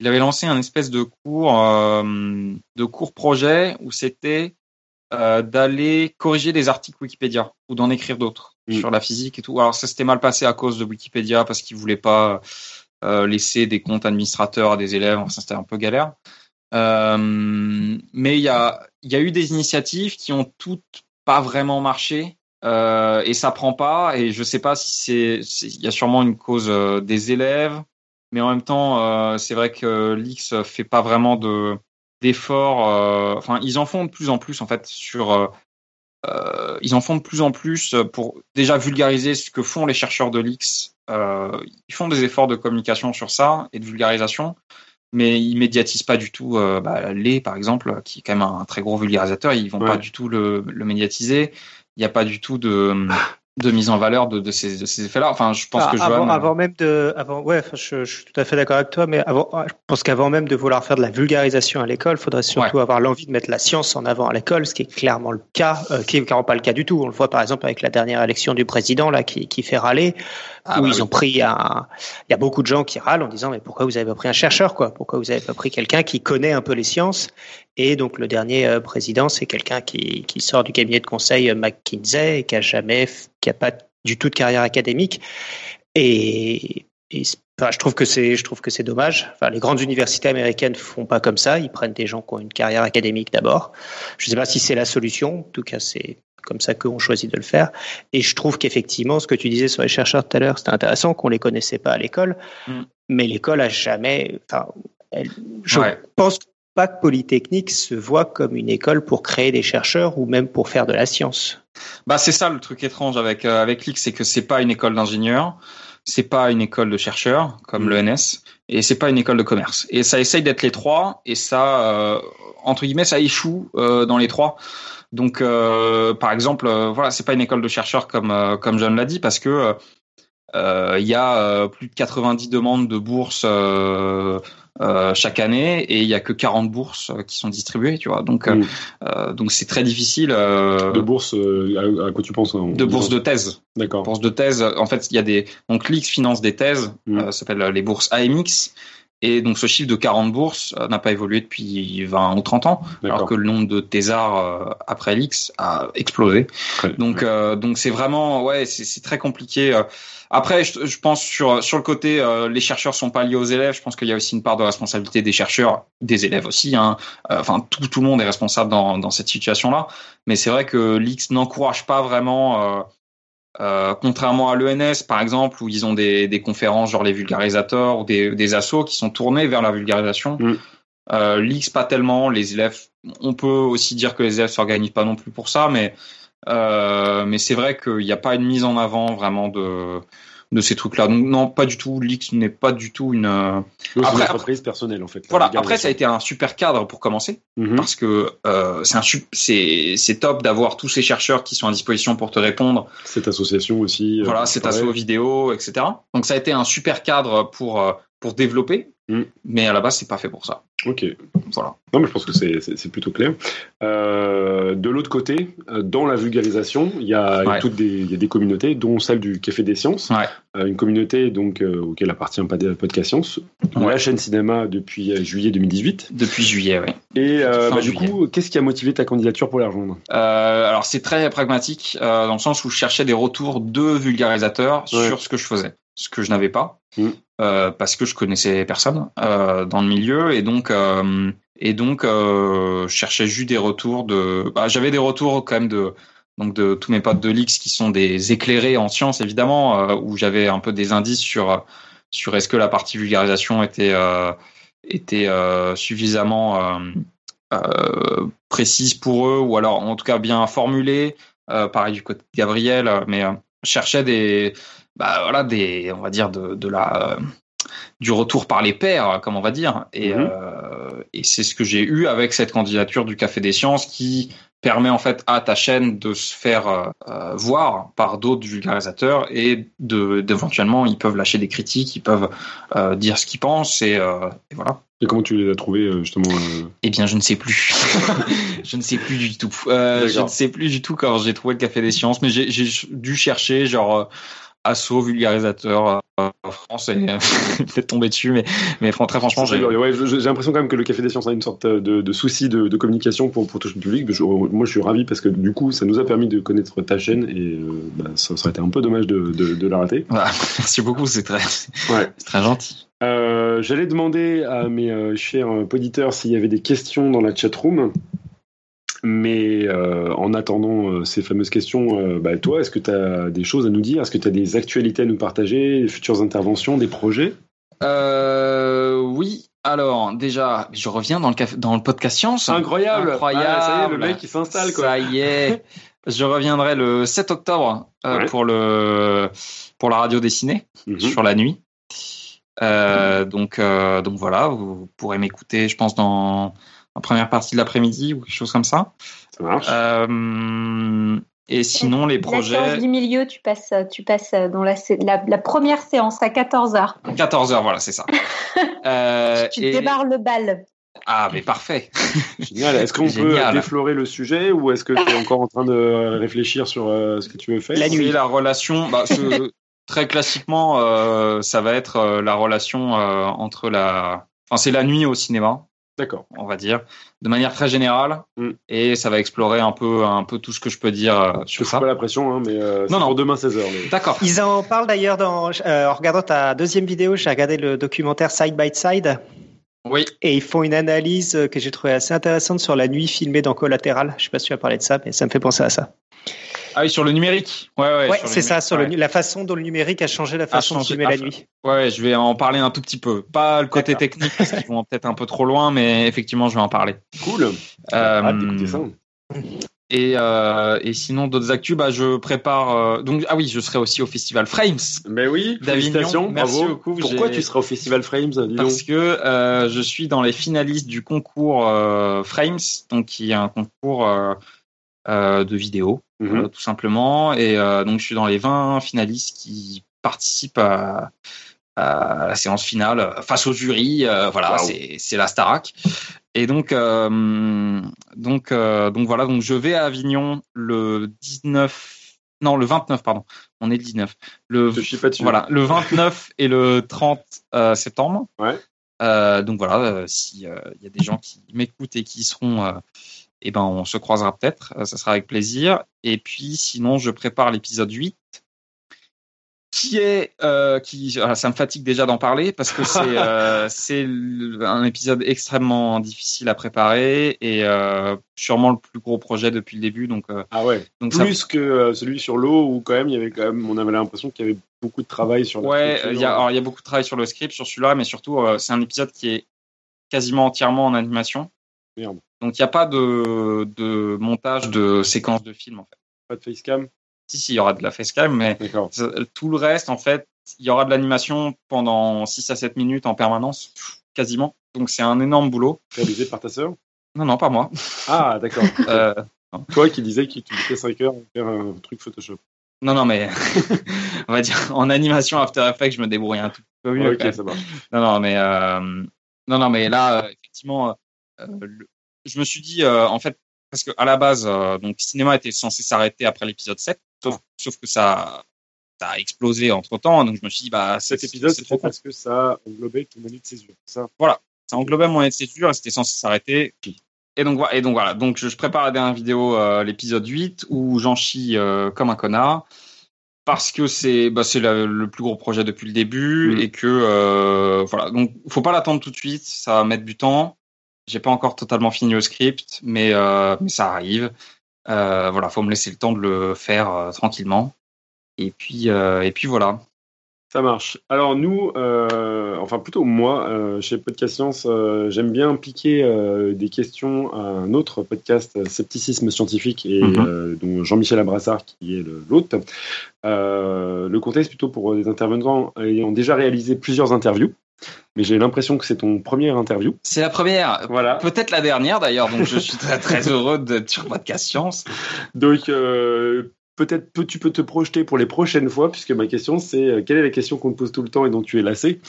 Il avait lancé un espèce de cours euh, de cours projet où c'était euh, d'aller corriger des articles Wikipédia ou d'en écrire d'autres
Mm.
sur la physique et tout. Alors ça s'était mal passé à cause de Wikipédia parce qu'ils voulaient pas laisser des comptes administrateurs à des élèves. Ça c'était un peu galère. Mais il y a y a eu des initiatives qui ont toutes pas vraiment marché euh, et ça prend pas. Et je sais pas si c'est il y a sûrement une cause euh, des élèves, mais en même temps euh, c'est vrai que l'X fait pas vraiment de d'efforts. Enfin ils en font de plus en plus en fait sur ils en font de plus en plus pour déjà vulgariser ce que font les chercheurs de l'X. Ils font des efforts de communication sur ça et de vulgarisation, mais ils médiatisent pas du tout. Bah, les, par exemple, qui est quand même un très gros vulgarisateur, ils vont
Ouais.
pas du tout le, le médiatiser. Il n'y a pas du tout de, de mise en valeur de, de ces, de ces effets-là. Enfin, je pense
Ah,
que
avant,
Johan,
avant même de, avant, ouais, enfin, je, je suis tout à fait d'accord avec toi, mais avant, je pense qu'avant même de vouloir faire de la vulgarisation à l'école, il faudrait surtout avoir l'envie de mettre la science en avant à l'école, ce qui est clairement le cas, euh, qui est clairement pas le cas du tout. On le voit par exemple avec la dernière élection du président là, qui, qui fait râler,
Ah
où
bah
ils
oui.
ont pris un, il y a beaucoup de gens qui râlent en disant mais pourquoi vous avez pas pris un chercheur quoi, pourquoi vous avez pas pris quelqu'un qui connaît un peu les sciences? Et donc le dernier euh, président, c'est quelqu'un qui, qui sort du cabinet de conseil euh, McKinsey et qui a jamais, qui a pas du tout de carrière académique. Et, et enfin, je trouve que c'est, je trouve que c'est dommage. Enfin, les grandes universités américaines font pas comme ça. Ils prennent des gens qui ont une carrière académique d'abord. Je sais pas si c'est la solution. En tout cas, c'est comme ça qu'on choisit de le faire. Et je trouve qu'effectivement, ce que tu disais sur les chercheurs tout à l'heure, c'était intéressant qu'on les connaissait pas à l'école.
Mm.
Mais l'école a jamais, enfin, elle- je
Ouais.
pense pas que Polytechnique se voit comme une école pour créer des chercheurs ou même pour faire de la science.
Bah c'est ça le truc étrange avec euh, avec l'IX, c'est que c'est pas une école d'ingénieurs, c'est pas une école de chercheurs comme
Mm.
l'ENS, et c'est pas une école de commerce. Et ça essaye d'être les trois, et ça euh, entre guillemets ça échoue euh, dans les trois. Donc euh, par exemple, euh, voilà, c'est pas une école de chercheurs comme euh, comme John l'a dit parce que euh, il y a plus de 90 demandes de bourses euh, chaque année et il y a que 40 bourses qui sont distribuées, tu vois. Donc euh,
Mm.
euh, donc c'est très difficile. euh,
De bourse, euh, à, à quoi tu penses
de bourses de thèse.
D'accord.
Bourses de thèse. En fait, il y a des donc l'X finance des thèses.
Mm.
euh, ça s'appelle les bourses AMX. Et donc ce chiffre de 40 bourses n'a pas évolué depuis 20 ou 30 ans, alors que le nombre de thésards après l'X a explosé. Donc euh, donc c'est vraiment ouais c'est c'est très compliqué. Après je, je pense sur sur le côté euh, les chercheurs sont pas liés aux élèves. Je pense qu'il y a aussi une part de responsabilité des chercheurs, des élèves aussi. Hein. Euh, Enfin tout tout le monde est responsable dans dans cette situation là. Mais c'est vrai que l'X n'encourage pas vraiment. Euh, euh, contrairement à l'ENS, par exemple, où ils ont des, des conférences, genre les vulgarisateurs ou des, des assos qui sont tournés vers la vulgarisation.
Mm.
Euh, L'X, pas tellement. Les élèves, on peut aussi dire que les élèves s'organisent pas non plus pour ça, mais mais c'est vrai qu'il n'y a pas une mise en avant vraiment de de ces trucs-là. Donc non, pas du tout. L'X n'est pas du tout une. euh,
Oui, c'est
Après-
une entreprise personnelle en fait.
Voilà. Après, ça a été un super cadre pour commencer
Mhm.
parce que euh, c'est un sup- c'est c'est top d'avoir tous ces chercheurs qui sont à disposition pour te répondre
Cette association aussi. euh,
voilà, cet
pareil.
assaut vidéo, etc. Donc ça a été un super cadre pour euh, pour développer,
Mm.
mais à la base c'est pas fait pour ça.
Ok.
Voilà.
Non, mais je pense que c'est- plutôt clair. Euh, de l'autre côté, euh, dans la vulgarisation, il y a,
Ouais.
toutes des, il y a des communautés, dont celle du Café des Sciences,
Ouais.
Euh, une communauté donc euh, auquel appartient pas Podcast Science,
Ouais.
la chaîne cinéma depuis euh, juillet 2018.
Depuis juillet, oui.
Et bah, du
juillet.
coup, qu'est-ce qui a motivé ta candidature pour les rejoindre?
Alors c'est très pragmatique dans le sens où je cherchais des retours de vulgarisateurs sur ce que je faisais, ce que je n'avais pas,
Mm.
Euh, parce que je connaissais personne euh, dans le milieu et donc euh, et donc euh, cherchais juste des retours de. Bah, J'avais des retours quand même de donc de tous mes potes de l'X qui sont des éclairés en sciences évidemment, euh, où j'avais un peu des indices sur sur est-ce que la partie vulgarisation était était suffisamment précise pour eux ou alors en tout cas bien formulée. Pareil du côté de Gabriel, mais cherchais des bah voilà des on va dire de, de la euh, du retour par les pairs, comme on va dire. Et,
Mhm.
euh, et c'est ce que j'ai eu avec cette candidature du Café des Sciences qui permet en fait à ta chaîne de se faire euh, euh, voir par d'autres vulgarisateurs et de d'éventuellement ils peuvent lâcher des critiques, ils peuvent euh, dire ce qu'ils pensent et, euh, et voilà.
Et comment tu les as trouvés justement
Eh bien, je ne sais plus. je ne sais plus du tout. Euh, je ne sais plus du tout quand j'ai trouvé le Café des Sciences, mais j'ai j'ai dû chercher genre euh, assaut vulgarisateur euh, France et euh, peut-être tomber dessus, mais mais très franchement, j'ai.
Ouais, l'impression quand même que le Café des Sciences a une sorte de, de souci de, de communication pour, pour toucher le public. Je- moi, je suis ravi parce que du coup, ça nous a permis de connaître ta chaîne et euh, bah, ça, ça aurait été un peu dommage de, de, la rater.
Voilà. merci beaucoup, c'est très
Ouais.
très gentil.
Euh, J'allais demander à mes euh, chers auditeurs s'il y avait des questions dans la chatroom. Mais euh, en attendant euh, ces fameuses questions, euh, bah, toi, est-ce que tu as des choses à nous dire? Est-ce que tu as des actualités à nous partager, des futures interventions, des projets?
Oui. Alors déjà, je reviens dans le café, dans le podcast science.
Incroyable
Incroyable.
Ah, Ça y est, le mec, il s'installe, quoi.
Ça y est. Je reviendrai le 7 octobre
Ouais.
pour le pour la radio dessinée
Mhm.
sur la nuit. Donc donc voilà, vous pourrez m'écouter, je pense dans la première partie de l'après-midi ou quelque chose comme ça.
Ça marche.
Euh, et sinon les
La séance
projets
du milieu, tu passes, tu passes dans la, la, la première séance à 14h.
14 h voilà, c'est ça. Euh,
Tu
et-
démarres le bal.
Ah mais parfait.
Génial. Est-ce qu'on peut déflorer le sujet ou est-ce que tu es encore en train de réfléchir sur euh, ce que tu veux faire?
C'est la relation. Bah, ce- très classiquement, euh, ça va être euh, la relation euh, entre la. Enfin, c'est la nuit au cinéma.
D'accord.
On va dire de manière très générale,
Mm.
et ça va explorer un peu, un peu tout ce que je peux dire euh,
Je
sur
te
ça.
pas la pression, hein, mais euh,
Non, non.
pour demain 16h.
D'accord.
Ils en parlent d'ailleurs dans, euh, en regardant ta deuxième vidéo, j'ai regardé le documentaire Side by Side.
Oui.
Et ils font une analyse euh, que j'ai trouvée assez intéressante sur la nuit filmée dans Collatéral. Je sais pas si tu as parlé de ça, mais ça me fait penser à ça.
Ah oui, sur le numérique. Ouais, ouais.
Ouais, c'est ça, sur le
ouais.
la façon dont le numérique a changé la façon
changé-
de filmer la nuit.
Ouais, je vais en parler un tout petit peu. Pas le côté technique parce qu'ils vont peut-être un peu trop loin, mais effectivement, je vais en parler.
Cool.
Euh,
Hâte d'écouter ça.
Et, euh, et sinon, d'autres actus, bah, je prépare. euh, donc, ah oui, je serai aussi au festival Frames.
Mais oui,
d'Avignon.
félicitations,
Merci
bravo.
beaucoup.
Pourquoi tu seras au Festival Frames,
Parce que euh, je suis dans les finalistes du concours euh, Frames, donc qui est un concours de vidéo,
Mhm.
euh, tout simplement. Et euh, donc, je suis dans les 20 finalistes qui participent à, à la séance finale euh, face au jury. euh, voilà, c'est la Starac. Et donc, euh, donc, euh, donc voilà, donc je vais à Avignon le 19, non le 29 pardon, on est le 19. Le
Je pas
voilà, le 29 et le 30 euh, septembre.
Ouais.
Euh, donc voilà, euh, si il y a des gens qui m'écoutent et qui seront, euh, eh ben on se croisera peut-être. euh, ça sera avec plaisir. Et puis sinon, je prépare l'épisode 8 qui est euh, qui voilà, ça me fatigue déjà d'en parler parce que c'est euh, c'est un épisode extrêmement difficile à préparer et euh, sûrement le plus gros projet depuis le début donc
Ah ouais.
donc ça-
Plus que celui sur l'eau où quand même il y avait quand même, on avait l'impression qu'il y avait beaucoup de travail sur
Ouais, il y a, alors, il y a beaucoup de travail sur le script, sur celui-là, mais surtout, c'est un épisode qui est quasiment entièrement en animation.
Merde.
Donc, il n'y a pas de, de montage de séquences de film, en fait.
Pas de facecam?
Si, si, il y aura de la facecam, mais tout le reste, en fait, il y aura de l'animation pendant 6 à 7 minutes en permanence, quasiment. Donc, c'est un énorme boulot.
Réalisé par ta sœur?
Non, non, pas moi.
Ah d'accord.
Euh,
Toi qui disais qu'il te mettait 5 heures à faire un truc Photoshop.
non, non, mais on va dire, en animation After Effects, je me débrouille un tout peu mieux.
ok, ça.
Non, non, mais euh, non, non, mais là, euh, effectivement, euh, le- je me suis dit, euh, en fait, parce que à la base, euh, donc, cinéma était censé s'arrêter après l'épisode 7, sauf, sauf que ça, ça a explosé entre temps, donc je me suis dit, bah,
Cet épisode,
c'est trop
parce que ça englobait ton année de césure. Ça?
Voilà, ça englobait mon année de césure et c'était censé s'arrêter. Et donc, voilà, et donc voilà, donc je, je prépare la dernière vidéo, euh, l'épisode 8, où j'en chie comme un connard. Parce que c'est bah, c'est le plus gros projet depuis le début
Mm.
et que euh, voilà donc faut pas l'attendre tout de suite ça va mettre du temps j'ai pas encore totalement fini le script mais euh, mais ça arrive euh, voilà faut me laisser le temps de le faire euh, tranquillement et puis et puis voilà
Ça marche. Alors nous, enfin plutôt moi, chez Podcast Science, j'aime bien piquer euh, des questions à un autre podcast, Scepticisme scientifique, et
Mhm.
dont Jean-Michel Abrassard qui est le- l'hôte. Euh, le contexte plutôt pour des intervenants ayant déjà réalisé plusieurs interviews, mais j'ai l'impression que c'est ton premier interview.
c'est la première
Voilà.
peut-être la dernière d'ailleurs donc je suis très très heureux d'être sur podcast science
Donc, euh, peut-être peux, tu peux te projeter pour les prochaines fois, puisque ma question, c'est euh, quelle est la question qu'on te pose tout le temps et dont tu es lassé?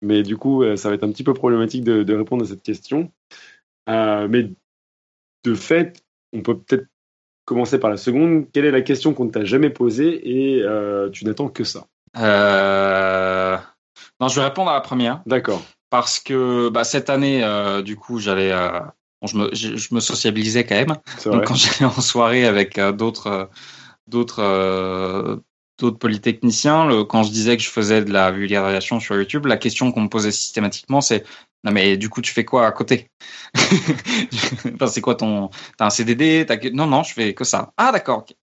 Mais du coup, euh, ça va être un petit peu problématique de, de répondre à cette question. Mais de fait, on peut peut-être commencer par la seconde. Quelle est la question qu'on ne t'a jamais posée et tu n'attends que ça?
Euh... non je vais répondre à la première
D'accord.
parce que bah, cette année, euh, du coup, j'allais, euh, bon, je, me, je, je me sociabilisais quand même.
Vrai.
Donc quand j'allais en soirée avec euh, d'autres, d'autres, d'autres polytechniciens, le, quand je disais que je faisais de la vulgarisation sur YouTube, la question qu'on me posait systématiquement, c'est non mais du coup tu fais quoi à côté? Enfin, C'est quoi ton, t'as un CDD Non non, je fais que ça. Ah d'accord. ok.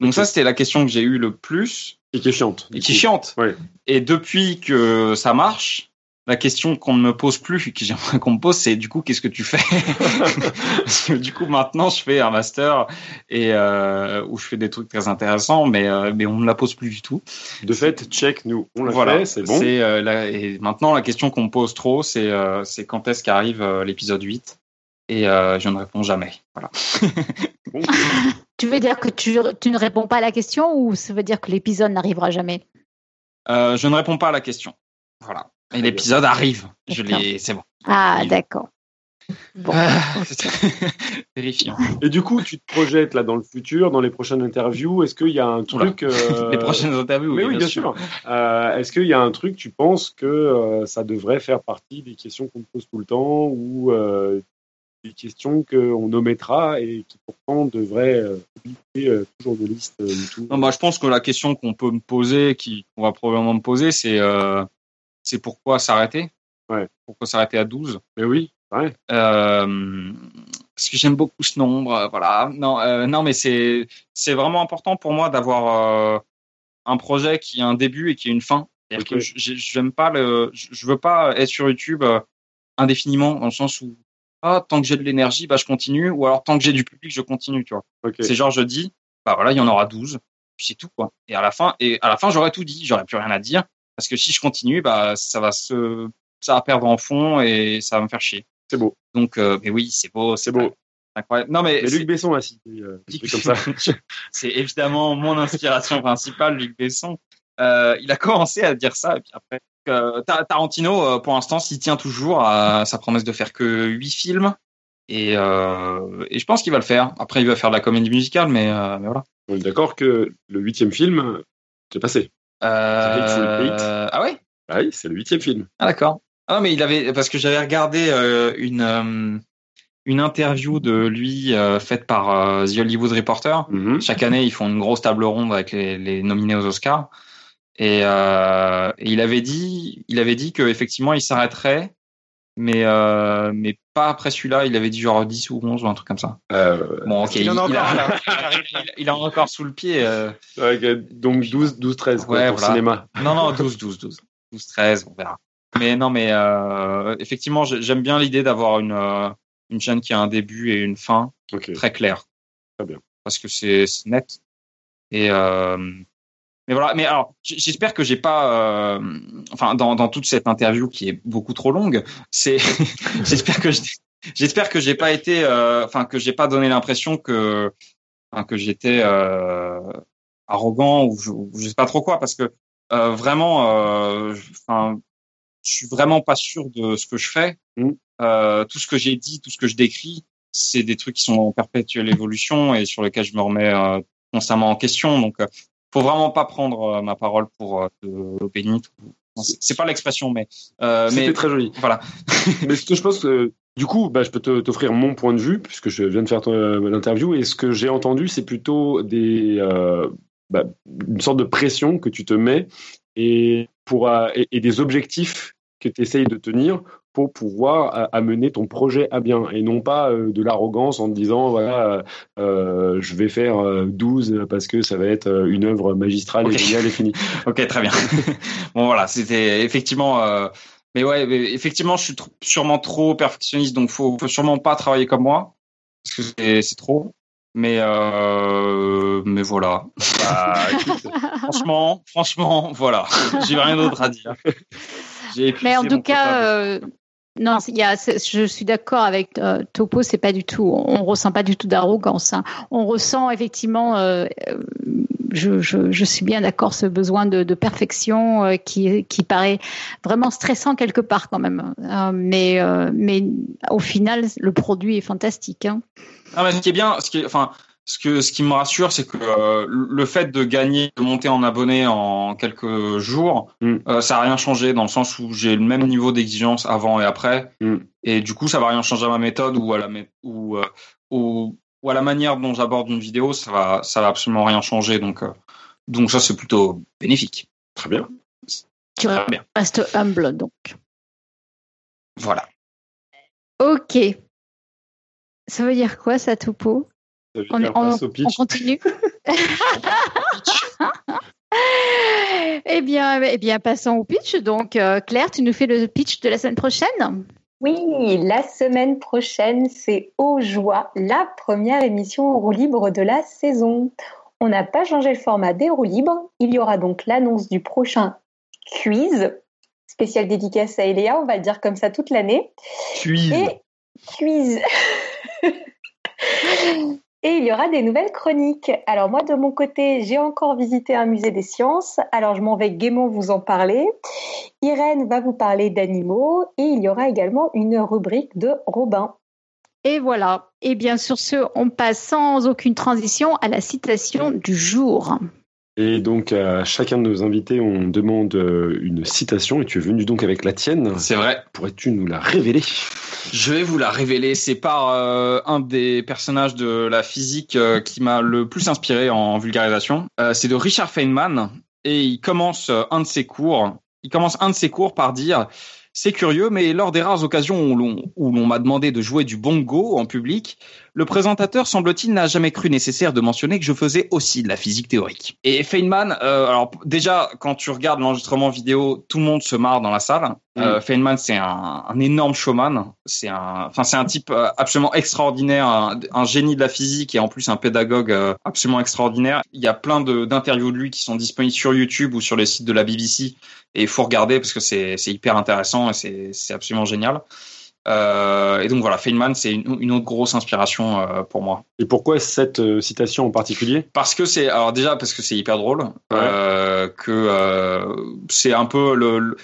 Donc ça c'était la question que j'ai eue le plus
Et qui est chiante.
et qui est chiante.
Ouais.
Et depuis que ça marche, la question qu'on ne me pose plus, et que j'aimerais qu'on me pose, c'est du coup, qu'est-ce que tu fais? Parce que du coup, maintenant, je fais un master et euh, où je fais des trucs très intéressants, mais euh, mais on me la pose plus du tout.
De fait, check, nous, on l'a
voilà,
fait, c'est bon.
euh, la- et maintenant, la question qu'on me pose trop, c'est euh, c'est quand est-ce qu'arrive euh, l'épisode 8 Et euh, je ne réponds jamais. Voilà.
Bon.
Tu veux dire que tu, tu ne réponds pas à la question ou ça veut dire que l'épisode n'arrivera jamais?
Euh, je ne réponds pas à la question. Voilà. Et l'épisode arrive. Je l'ai, c'est bon.
Ah, d'accord. Bon.
Ah, c'est terrifiant.
Et du coup, tu te projettes là dans le futur, dans les prochaines interviews. Est-ce qu'il y a un truc. euh,
Les prochaines interviews.
Mais oui, bien sûr. Euh, Est-ce qu'il y a un truc, tu penses que euh, ça devrait faire partie des questions qu'on pose tout le temps ou euh, des questions qu'on omettra et qui pourtant devraient occuper euh, toujours de liste euh, YouTube
Non, bah, je pense que la question qu'on peut me poser, qui- qu'on va probablement me poser, c'est euh, c'est pourquoi s'arrêter?
Ouais.
Pourquoi s'arrêter à 12
Mais oui, ouais.
Euh, parce que j'aime beaucoup ce nombre. euh, voilà. Non, euh, non, mais c'est c'est vraiment important pour moi d'avoir euh, un projet qui a un début et qui a une fin. C'est-à-dire que j'aime pas le, je veux pas être sur YouTube indéfiniment dans le sens où ah tant que j'ai de l'énergie, bah je continue, ou alors tant que j'ai du public, je continue, tu vois.
Ok.
C'est genre je dis, bah voilà, il y en aura 12, puis c'est tout quoi. Et à la fin, et à la fin j'aurais tout dit, j'aurais plus rien à dire parce que si je continue, bah ça va se, ça va perdre en fond et ça va me faire chier.
C'est beau.
Donc, euh, mais oui, c'est beau, c'est
beau.
Incroyable. Non mais,
Luc Besson a cité euh, comme ça.
c'est évidemment mon inspiration principale, Luc Besson. Euh, il a commencé à dire ça et puis après. euh, Ta- Tarantino, pour l'instant, s'y tient toujours à sa promesse de faire que huit films. Et, et je pense qu'il va le faire. Après, il va faire de la comédie musicale, mais, mais voilà.
On est d'accord que le huitième film, c'est passé.
Euh. Ah ouais?
Ah oui, c'est le huitième film.
Ah d'accord. Ah mais il avait parce que j'avais regardé euh, une euh, une interview de lui faite par The Hollywood Reporter.
Mhm.
Chaque année, ils font une grosse table ronde avec les, les nominés aux Oscars. Et, et il avait dit, il avait dit que effectivement, il s'arrêterait, mais mais pas après celui-là. Il avait dit genre 10 ou 11 ou un truc comme ça. bon, ok,
il
il,
en a
il a,
encore, là.
il- a encore sous le pied. euh.
Donc 12, 12 13 quoi,
Ouais,
pour
voilà.
cinéma.
Non, non, 12, 12, 12. 12, 13, on verra. Mais non, mais euh, effectivement, j'ai- j'aime bien l'idée d'avoir une, euh, une chaîne qui a un début et une fin très clair.
Très bien.
Parce que c'est c'est net. Et euh, mais voilà. Mais alors, j'espère que j'ai pas, euh, enfin, dans, dans toute cette interview qui est beaucoup trop longue, c'est, j'espère que je- j'espère que j'ai pas été, euh, enfin, que j'ai pas donné l'impression que, enfin, que j'étais euh, arrogant ou je, ou je sais pas trop quoi, parce que euh, vraiment, euh, je- enfin, je suis vraiment pas sûr de ce que je fais. Euh, tout ce que j'ai dit, tout ce que je décris, c'est des trucs qui sont en perpétuelle évolution et sur lesquels je me remets euh, constamment en question. Donc, euh, faut vraiment pas prendre euh, ma parole pour euh, bénite. Non, c'est- pas l'expression, mais euh,
C'était
mais
très joli.
Voilà.
Mais ce que je pense que du coup, bah, je peux t'offrir mon point de vue puisque je viens de faire euh, l'interview et ce que j'ai entendu, c'est plutôt des euh, bah, une sorte de pression que tu te mets et pour euh, et, et des objectifs que tu essayes de tenir pour pouvoir euh, amener ton projet à bien et non pas euh, de l'arrogance en te disant voilà euh, je vais faire euh, 12 parce que ça va être euh, une œuvre magistrale et géniale et finie.
Ok, très bien. bon, voilà, c'était effectivement. euh, mais ouais, mais effectivement, je suis tr- sûrement trop perfectionniste, donc faut, faut sûrement pas travailler comme moi parce que c'est trop. Mais euh, mais voilà. Bah, écoute, franchement, franchement, voilà. J'ai rien d'autre à dire.
Mais en tout cas, euh, non, y a, je suis d'accord avec euh, Topo, c'est pas du tout, on ressent pas du tout d'arrogance. hein. On ressent effectivement, euh, euh, je, suis bien d'accord, ce besoin de, perfection qui, qui paraît vraiment stressant quelque part quand même. Euh, mais, mais au final, le produit est fantastique. hein.
Non, mais ce qui est bien, ce qui enfin, ce que, ce qui me rassure, c'est que euh, le fait de gagner, de monter en abonnés en quelques jours, euh, ça a rien changé dans le sens où j'ai le même niveau d'exigence avant et après, et du coup, ça va rien changer à ma méthode ou à la mé- ou, euh, ou, ou à la manière dont j'aborde une vidéo, ça va, ça va absolument rien changer. Donc, euh, donc ça, c'est plutôt bénéfique.
Très bien.
Tu
Très bien.
restes humble donc.
Voilà.
Ok. Ça veut dire quoi ça, Topo On,
dire
on-
passe au pitch.
on continue Eh bien, eh bien, passons au pitch. Donc, euh, Claire, tu nous fais le pitch de la semaine prochaine?
Oui, la semaine prochaine, c'est Au Joie, la première émission en roue libre de la saison. On n'a pas changé le format des roues libres. Il y aura donc l'annonce du prochain quiz, spécial dédicace à Eléa, on va le dire comme ça toute l'année.
Quiz.
Et quiz. Et il y aura des nouvelles chroniques. Alors moi, de mon côté, j'ai encore visité un musée des sciences. Alors je m'en vais gaiement vous en parler. Irène va vous parler d'animaux. Et il y aura également une rubrique de Robin.
Et voilà. Et bien, sur ce, on passe sans aucune transition à la citation du jour.
Et donc, à chacun de nos invités, on demande euh, une citation et tu es venu donc avec la tienne.
C'est vrai.
Pourrais-tu nous la révéler?
Je vais vous la révéler. C'est par euh, un des personnages de la physique euh, qui m'a le plus inspiré en vulgarisation. Euh, c'est de Richard Feynman et il commence euh, un de ses cours. Il commence un de ses cours par dire C'est curieux, mais lors des rares occasions où l'on m'a demandé de jouer du bongo en public, le présentateur, semble-t-il, n'a jamais cru nécessaire de mentionner que je faisais aussi de la physique théorique. Et Feynman, euh, alors déjà, quand tu regardes l'enregistrement vidéo, tout le monde se marre dans la salle. Euh, Feynman, c'est un, un énorme showman. C'est un, enfin, c'est un type euh, absolument extraordinaire, un, un génie de la physique et en plus un pédagogue euh, absolument extraordinaire. Il y a plein de, d'interviews de lui qui sont disponibles sur YouTube ou sur les sites de la BBC et il faut regarder parce que c'est, c'est hyper intéressant et c'est, c'est absolument génial. Euh, et donc voilà, Feynman, c'est une, une autre grosse inspiration euh, pour moi.
Et pourquoi cette euh, citation en particulier?
Parce que c'est, alors déjà parce que c'est hyper drôle, euh, que euh, c'est un peu le, le-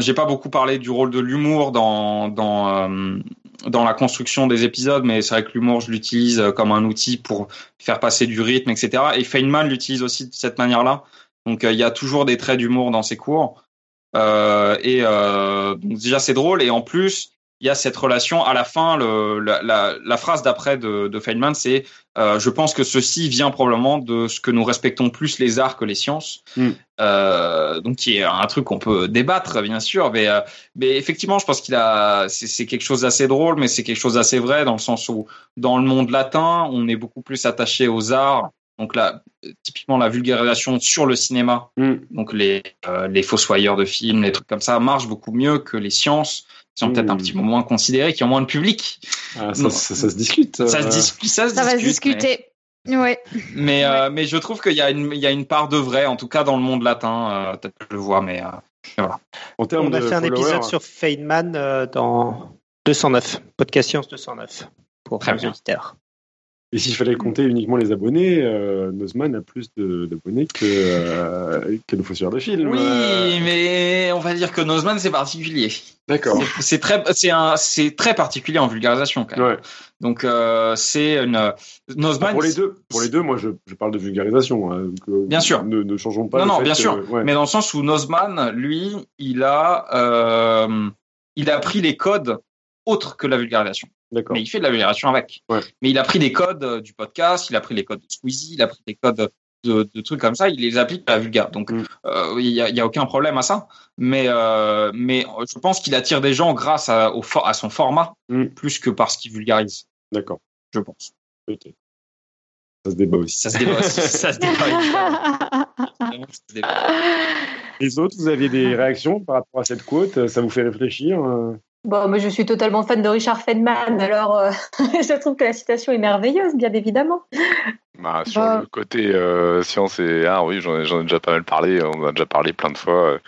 j'ai pas beaucoup parlé du rôle de l'humour dans dans euh, dans la construction des épisodes, mais c'est vrai que l'humour, je l'utilise comme un outil pour faire passer du rythme, etc. Et Feynman l'utilise aussi de cette manière-là. Donc il y a toujours des traits d'humour dans ses cours. Euh, et euh, donc déjà c'est drôle et en plus il y a cette relation. À la fin le, la, la, la phrase d'après de, de Feynman c'est euh, je pense que ceci vient probablement de ce que nous respectons plus les arts que les sciences. Euh, donc qui est un truc qu'on peut débattre bien sûr mais euh, mais effectivement je pense qu'il a c'est quelque chose d'assez drôle mais c'est quelque chose d'assez vrai dans le sens où dans le monde latin on est beaucoup plus attaché aux arts. Donc là typiquement la vulgarisation sur le cinéma. Donc les les fossoyeurs de films les trucs comme ça marchent beaucoup mieux que les sciences qui sont peut-être un petit peu moins considérées qui ont moins de public
Ah, ça,
Non.
ça- ça se discute.
ça se
euh.
discute ça se
Ça va se
discute, mais-
discuter. Ouais.
mais euh, mais je trouve qu'il y a une il y a une part de vrai en tout cas dans le monde latin euh, peut-être que je le vois mais, euh, mais voilà
En termes
On a
de
fait un épisode sur Feynman euh, dans 209, Podcast Science 209, pour
Très
nos
bien.
auditeurs.
Et s'il fallait compter uniquement les abonnés, euh, Nozman a plus d'abonnés que, euh, que nos fossoyeurs de films.
oui
Euh,
mais on va dire que Nozman c'est particulier
D'accord.
C'est- très c'est très particulier en vulgarisation quand même
Ouais.
donc euh, c'est une Nozman
Pour les deux, pour les deux, moi je, je parle de vulgarisation. hein, donc, euh,
Bien sûr.
Ne, ne changeons pas.
non,
le
non, bien
que-
sûr.
ouais.
Mais dans le sens où Nozman, lui, il a, il a pris les codes autres que la vulgarisation. Mais il fait de la vulgarisation avec.
Ouais.
Mais il a pris des codes euh, du podcast, il a pris les codes de Squeezie, il a pris des codes de, de trucs comme ça, il les applique à la vulga. Donc,
Mm.
euh, il y, a, il y a aucun problème à ça. Mais, euh, mais je pense qu'il attire des gens grâce à, au, for- à son format,
Mm.
plus que parce qu'il vulgarise.
D'accord.
Je pense.
Ça se débat aussi.
Ça se débat. Vraiment, ça se débat.
Les autres, vous aviez des réactions par rapport à cette quote? Ça vous fait réfléchir
Bon, moi, je suis totalement fan de Richard Feynman, alors euh, je trouve que la citation est merveilleuse, bien évidemment.
Bah, sur le côté euh, science et art, oui, j'en ai, déjà pas mal parlé. On en a déjà parlé plein de fois euh,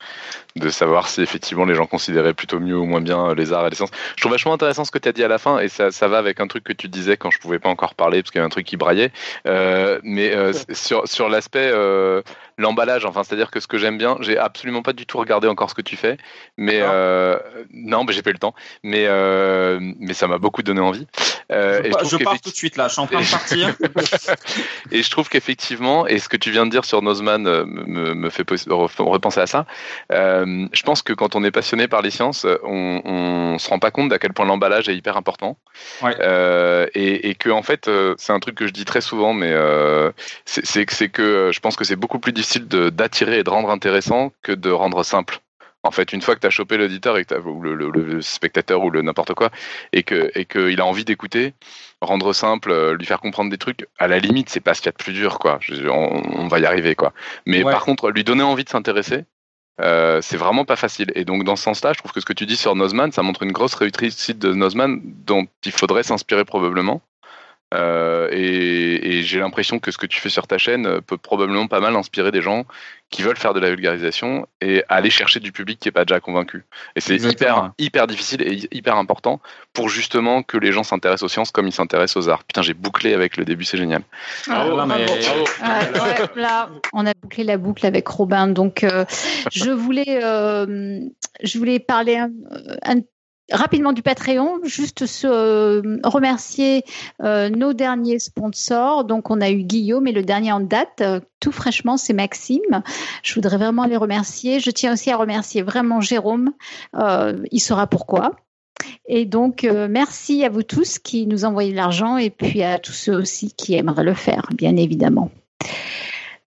de savoir si effectivement les gens considéraient plutôt mieux ou moins bien les arts et les sciences. Je trouve vachement intéressant ce que tu as dit à la fin et ça, ça va avec un truc que tu disais quand je pouvais pas encore parler parce qu'il y avait un truc qui braillait. Mais sur, sur l'aspect euh, l'emballage, enfin, c'est-à-dire que ce que j'aime bien, j'ai absolument pas du tout regardé encore ce que tu fais, mais euh, non, mais j'ai pas eu le temps, mais euh, mais ça m'a beaucoup donné envie. Euh,
Je,
et
pars tout de suite là, je suis en train de partir.
et je trouve qu'effectivement, et ce que tu viens de dire sur Nozman me, me fait repenser à ça, je pense que quand on est passionné par les sciences, on, on se rend pas compte d'à quel point l'emballage est hyper important. Et, et que en fait, c'est un truc que je dis très souvent, mais c'est c'est que c'est que je pense que c'est beaucoup plus difficile de- d'attirer et de rendre intéressant que de rendre simple. En fait, une fois que tu as chopé l'auditeur et que t'as- ou le, le- le spectateur ou le n'importe quoi, et que et qu'il a envie d'écouter, rendre simple, euh, lui faire comprendre des trucs, à la limite, c'est pas ce qu'il y a de plus dur, quoi. Je- on, on va y arriver, quoi. Mais
Ouais.
par contre, lui donner envie de s'intéresser, euh, c'est vraiment pas facile. Et donc, dans ce sens-là, je trouve que ce que tu dis sur Nozman, ça montre une grosse réussite de Nozman dont il faudrait s'inspirer probablement. Euh, et et j'ai l'impression que ce que tu fais sur ta chaîne euh, peut probablement pas mal inspirer des gens qui veulent faire de la vulgarisation et aller chercher du public qui est pas déjà convaincu. Et c'est hyper, hyper difficile et hyper important pour justement que les gens s'intéressent aux sciences comme ils s'intéressent aux arts. Putain, j'ai bouclé avec le début, c'est génial.
Ah,
mais-
Ouais, ouais, là, on a bouclé la boucle avec Robin. Donc, euh, je voulais, euh, je voulais parler un- un- rapidement du Patreon, juste se, euh, remercier euh, nos derniers sponsors. Donc, on a eu Guillaume et le dernier en date, euh, tout fraîchement, c'est Maxime. Je voudrais vraiment les remercier. Je tiens aussi à remercier vraiment Jérôme. Il saura pourquoi. Et donc, merci à vous tous qui nous envoyez de l'argent et puis à tous ceux aussi qui aimeraient le faire, bien évidemment.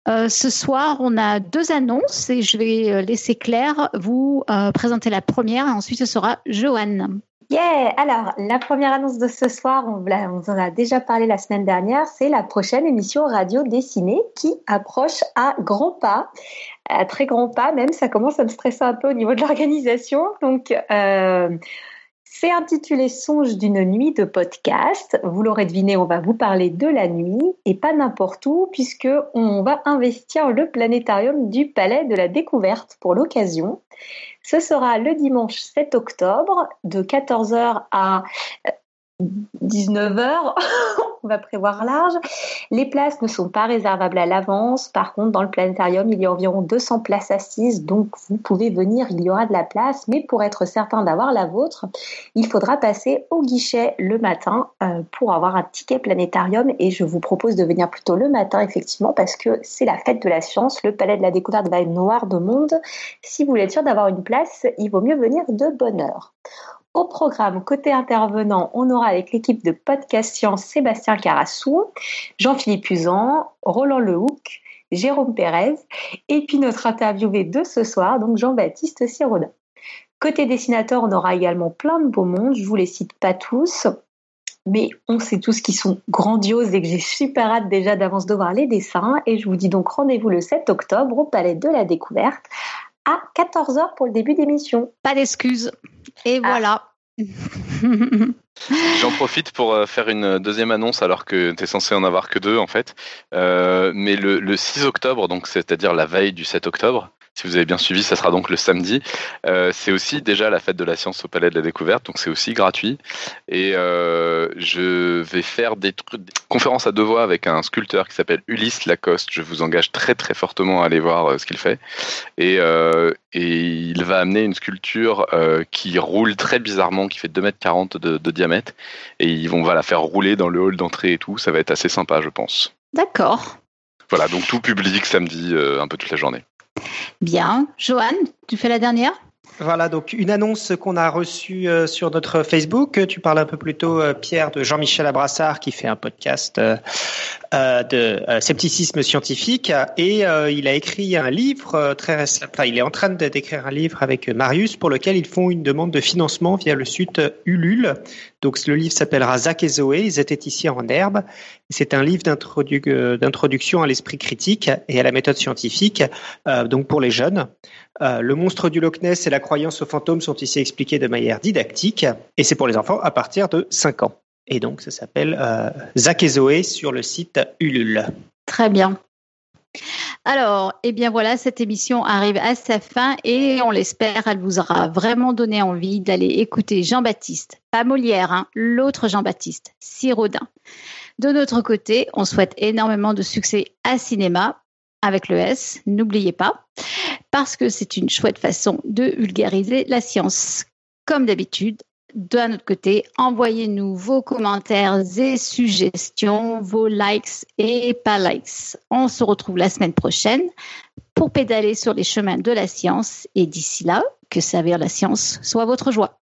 Euh, ce soir, on a deux annonces et je vais euh, laisser Claire vous euh, présenter la première et ensuite ce sera Joanne.
Yeah Alors, la première annonce de ce soir, on, en a déjà parlé la semaine dernière, c'est la prochaine émission radio dessinée qui approche à grands pas, à très grands pas même. Ça commence à me stresser un peu au niveau de l'organisation. Donc, c'est intitulé Songe d'une nuit de podcast. Vous l'aurez deviné, on va vous parler de la nuit et pas n'importe où puisque on va investir le planétarium du Palais de la Découverte pour l'occasion. Ce sera le dimanche 7 octobre de 14h à 19h, on va prévoir large. Les places ne sont pas réservables à l'avance. Par contre, dans le planétarium, il y a environ 200 places assises, donc vous pouvez venir, il y aura de la place. Mais pour être certain d'avoir la vôtre, il faudra passer au guichet le matin euh, pour avoir un ticket planétarium. Et je vous propose de venir plutôt le matin, effectivement, parce que c'est la fête de la science. Le palais de la découverte va être noir de monde. Si vous voulez être sûr d'avoir une place, il vaut mieux venir de bonne heure. Au programme, côté intervenant, on aura avec l'équipe de Podcast Science Sébastien Carassou, Jean-Philippe Usan, Roland Lehoucq, Jérôme Pérez, et puis notre interviewé de ce soir, donc Jean-Baptiste Sirodin. Côté dessinateur, on aura également plein de beaux mondes, je vous les cite pas tous, mais on sait tous qu'ils sont grandioses et que j'ai super hâte déjà d'avance de voir les dessins. Et je vous dis donc rendez-vous le 7 octobre au Palais de la Découverte à 14h pour le début d'émission.
Pas d'excuses. Et
Ah.
voilà.
J'en profite pour euh, faire une deuxième annonce alors que tu es censé en avoir que deux en fait. Euh, mais le, le 6 octobre, donc c'est-à-dire la veille du 7 octobre, si vous avez bien suivi, ça sera donc le samedi. Euh, c'est aussi déjà la fête de la science au Palais de la Découverte, donc c'est aussi gratuit. Et euh, je vais faire des, trucs, des conférences à deux voix avec un sculpteur qui s'appelle Ulysse Lacoste. Je vous engage très très fortement à aller voir euh, ce qu'il fait. Et, euh, et il va amener une sculpture euh, qui roule très bizarrement, qui fait 2m40 de, de diamètre. Et ils vont, on va la faire rouler dans le hall d'entrée et tout. Ça va être assez sympa, je pense.
D'accord.
Voilà, donc tout public samedi, euh, un peu toute la journée.
Bien. Joanne, tu fais la dernière?
Voilà, donc une annonce qu'on a reçue euh, sur notre Facebook. Tu parles un peu plus tôt, euh, Pierre, de Jean-Michel Abrassard qui fait un podcast euh, de scepticisme scientifique et il a écrit un livre très récemment. Enfin, il est en train d'écrire un livre avec Marius pour lequel ils font une demande de financement via le site Ulule. Donc le livre s'appellera Zach et Zoé, ils étaient ici en herbe. C'est un livre d'introdu- d'introduction à l'esprit critique et à la méthode scientifique, donc pour les jeunes. Euh, le monstre du Loch Ness et la croyance aux fantômes sont ici expliqués de manière didactique et c'est pour les enfants à partir de 5 ans. Et donc ça s'appelle euh, Zach et Zoé sur le site Ulule.
Très bien. Alors, eh bien voilà, cette émission arrive à sa fin et on l'espère, elle vous aura vraiment donné envie d'aller écouter Jean-Baptiste, pas Molière, hein, l'autre Jean-Baptiste, Sirodin. De notre côté, on souhaite énormément de succès à cinéma avec le S, n'oubliez pas, parce que c'est une chouette façon de vulgariser la science. Comme d'habitude, de notre côté, envoyez-nous vos commentaires et suggestions, vos likes et pas likes. On se retrouve la semaine prochaine pour pédaler sur les chemins de la science et d'ici là, que servir la science soit votre joie.